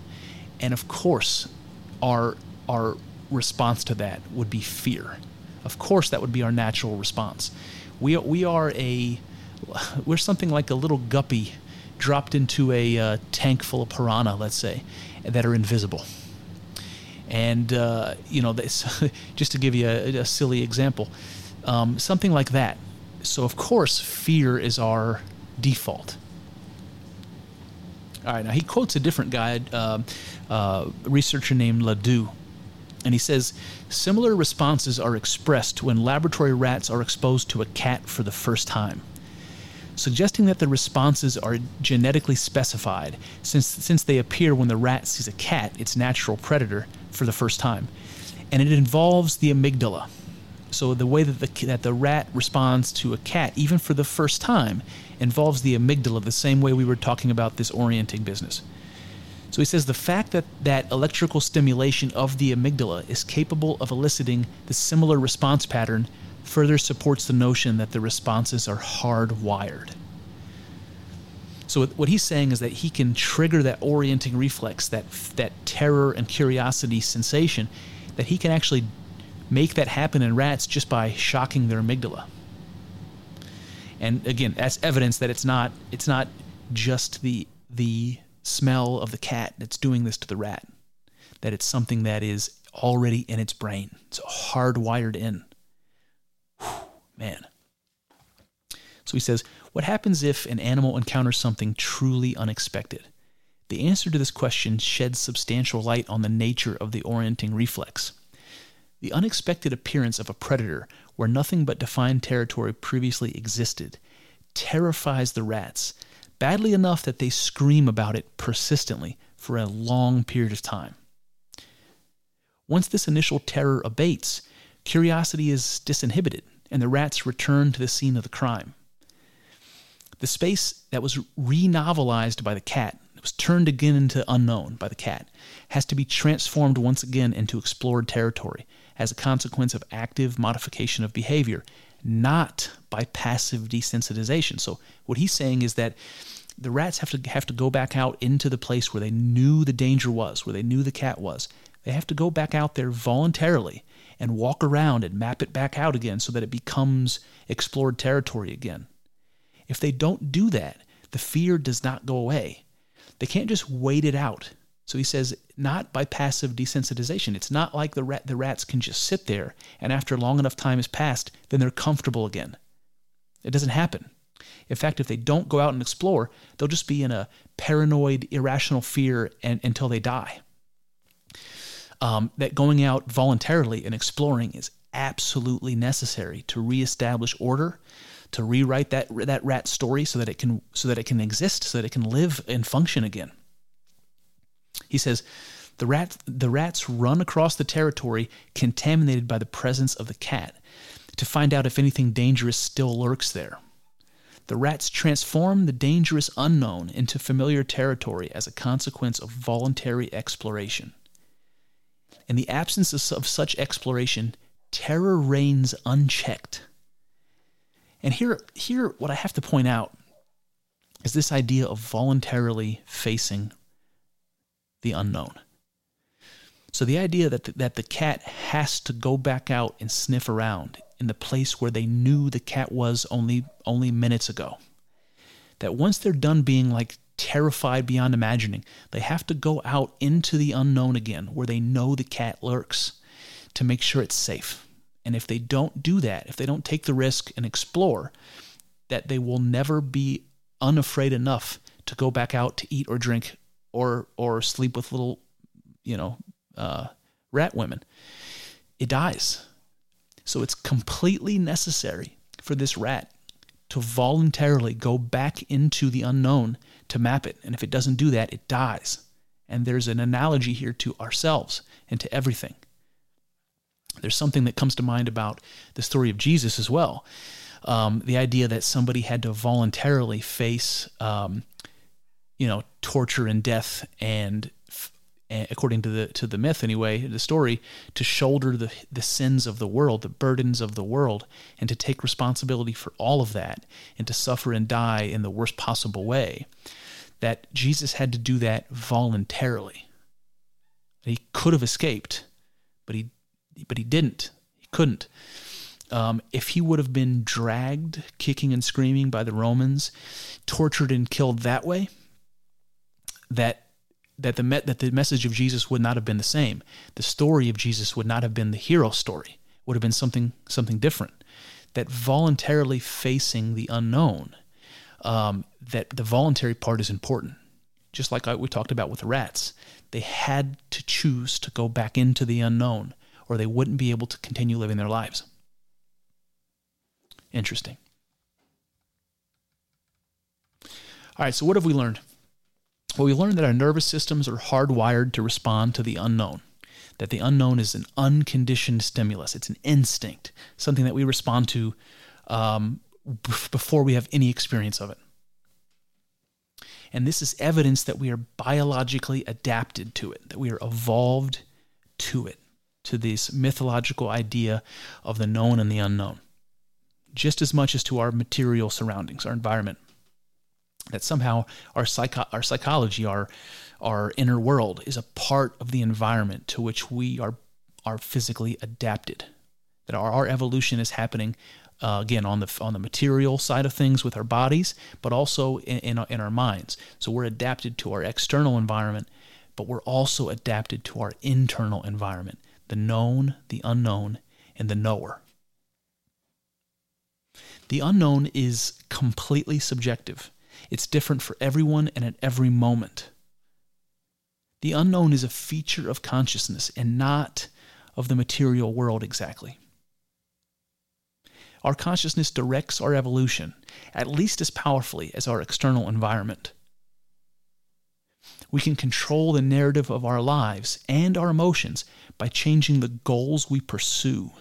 And of course, our our response to that would be fear. Of course, that would be our natural response. We we are a we're something like a little guppy dropped into a uh, tank full of piranha, let's say, that are invisible. And uh, you know, [laughs] just to give you a, a silly example, um, something like that. So of course, fear is our default. All right, now he quotes a different guy, uh, uh, a researcher named Ledoux, and he says similar responses are expressed when laboratory rats are exposed to a cat for the first time, suggesting that the responses are genetically specified since, since they appear when the rat sees a cat, its natural predator, for the first time. And it involves the amygdala. So the way that the, that the rat responds to a cat, even for the first time, involves the amygdala the same way we were talking about this orienting business. So he says the fact that that electrical stimulation of the amygdala is capable of eliciting the similar response pattern further supports the notion that the responses are hardwired. So what he's saying is that he can trigger that orienting reflex, that that terror and curiosity sensation, that he can actually make that happen in rats just by shocking their amygdala. And again, that's evidence that it's not it's not just the the smell of the cat that's doing this to the rat. That it's something that is already in its brain. It's hardwired in. Whew, man. So he says, what happens if an animal encounters something truly unexpected? The answer to this question sheds substantial light on the nature of the orienting reflex. The unexpected appearance of a predator where nothing but defined territory previously existed terrifies the rats, badly enough that they scream about it persistently for a long period of time. Once this initial terror abates, curiosity is disinhibited and the rats return to the scene of the crime. The space that was re-novelized by the cat, was turned again into unknown by the cat, has to be transformed once again into explored territory as a consequence of active modification of behavior, not by passive desensitization. So what he's saying is that the rats have to have to go back out into the place where they knew the danger was, where they knew the cat was. They have to go back out there voluntarily and walk around and map it back out again so that it becomes explored territory again. If they don't do that, the fear does not go away. They can't just wait it out. So he says, not by passive desensitization. It's not like the rat, the rats can just sit there and after long enough time has passed, then they're comfortable again. It doesn't happen. In fact, if they don't go out and explore, they'll just be in a paranoid, irrational fear and, until they die. Um, that going out voluntarily and exploring is absolutely necessary to reestablish order, to rewrite that that rat story so that it can so that it can exist, so that it can live and function again. He says, the rat the rats run across the territory contaminated by the presence of the cat to find out if anything dangerous still lurks there. The rats transform the dangerous unknown into familiar territory as a consequence of voluntary exploration. In the absence of such exploration, terror reigns unchecked. And here, here, what I have to point out is this idea of voluntarily facing the unknown. So the idea that the, that the cat has to go back out and sniff around in the place where they knew the cat was only only minutes ago. That once they're done being like terrified beyond imagining, they have to go out into the unknown again where they know the cat lurks to make sure it's safe. And if they don't do that, if they don't take the risk and explore, that they will never be unafraid enough to go back out to eat or drink or or sleep with little, you know, uh, rat women. It dies. So it's completely necessary for this rat to voluntarily go back into the unknown to map it. And if it doesn't do that, it dies. And there's an analogy here to ourselves and to everything. There's something that comes to mind about the story of Jesus as well. Um, the idea that somebody had to voluntarily face, um, you know, torture and death, and according to the to the myth anyway, the story, to shoulder the the sins of the world, the burdens of the world, and to take responsibility for all of that, and to suffer and die in the worst possible way. That Jesus had to do that voluntarily. He could have escaped, but he but he didn't. He couldn't. Um, if he would have been dragged, kicking and screaming by the Romans, tortured and killed that way, that that the me- that the message of Jesus would not have been the same. The story of Jesus would not have been the hero story. It would have been something something different. That voluntarily facing the unknown, um, that the voluntary part is important. Just like we talked about with the rats, they had to choose to go back into the unknown or they wouldn't be able to continue living their lives. Interesting. All right, so what have we learned? Well, we learned that our nervous systems are hardwired to respond to the unknown, that the unknown is an unconditioned stimulus, it's an instinct, something that we respond to um, before we have any experience of it. And this is evidence that we are biologically adapted to it, that we are evolved to it to this mythological idea of the known and the unknown, just as much as to our material surroundings, our environment. That somehow our, psycho- our psychology, our, our inner world, is a part of the environment to which we are, are physically adapted. That our, our evolution is happening uh, again on the on the material side of things with our bodies, but also in, in in our minds. So we're adapted to our external environment, but we're also adapted to our internal environment the known, the unknown, and the knower. The unknown is completely subjective. It's different for everyone and at every moment. The unknown is a feature of consciousness and not of the material world exactly. Our consciousness directs our evolution at least as powerfully as our external environment. We can control the narrative of our lives and our emotions by changing the goals we pursue.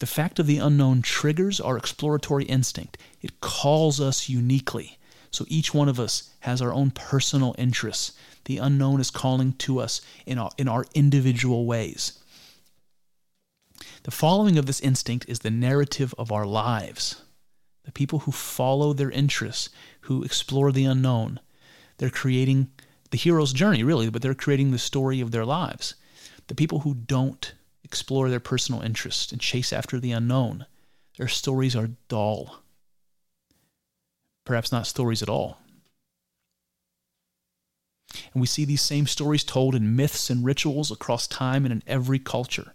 The fact of the unknown triggers our exploratory instinct. It calls us uniquely. So each one of us has our own personal interests. The unknown is calling to us in our, in our individual ways. The following of this instinct is the narrative of our lives. The people who follow their interests, who explore the unknown, they're creating the hero's journey, really, but they're creating the story of their lives. The people who don't explore their personal interests and chase after the unknown, their stories are dull. Perhaps not stories at all. And we see these same stories told in myths and rituals across time and in every culture.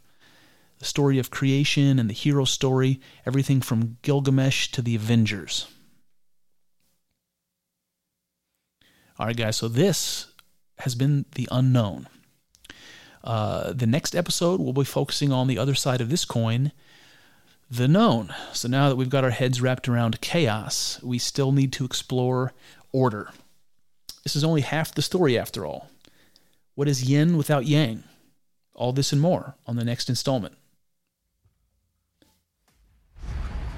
Story of creation and the hero story, everything from Gilgamesh to the Avengers. All right, guys, so this has been the unknown. Uh, the next episode, we'll be focusing on the other side of this coin, the known. So now that we've got our heads wrapped around chaos, we still need to explore order. This is only half the story after all. What is yin without yang? All this and more on the next installment.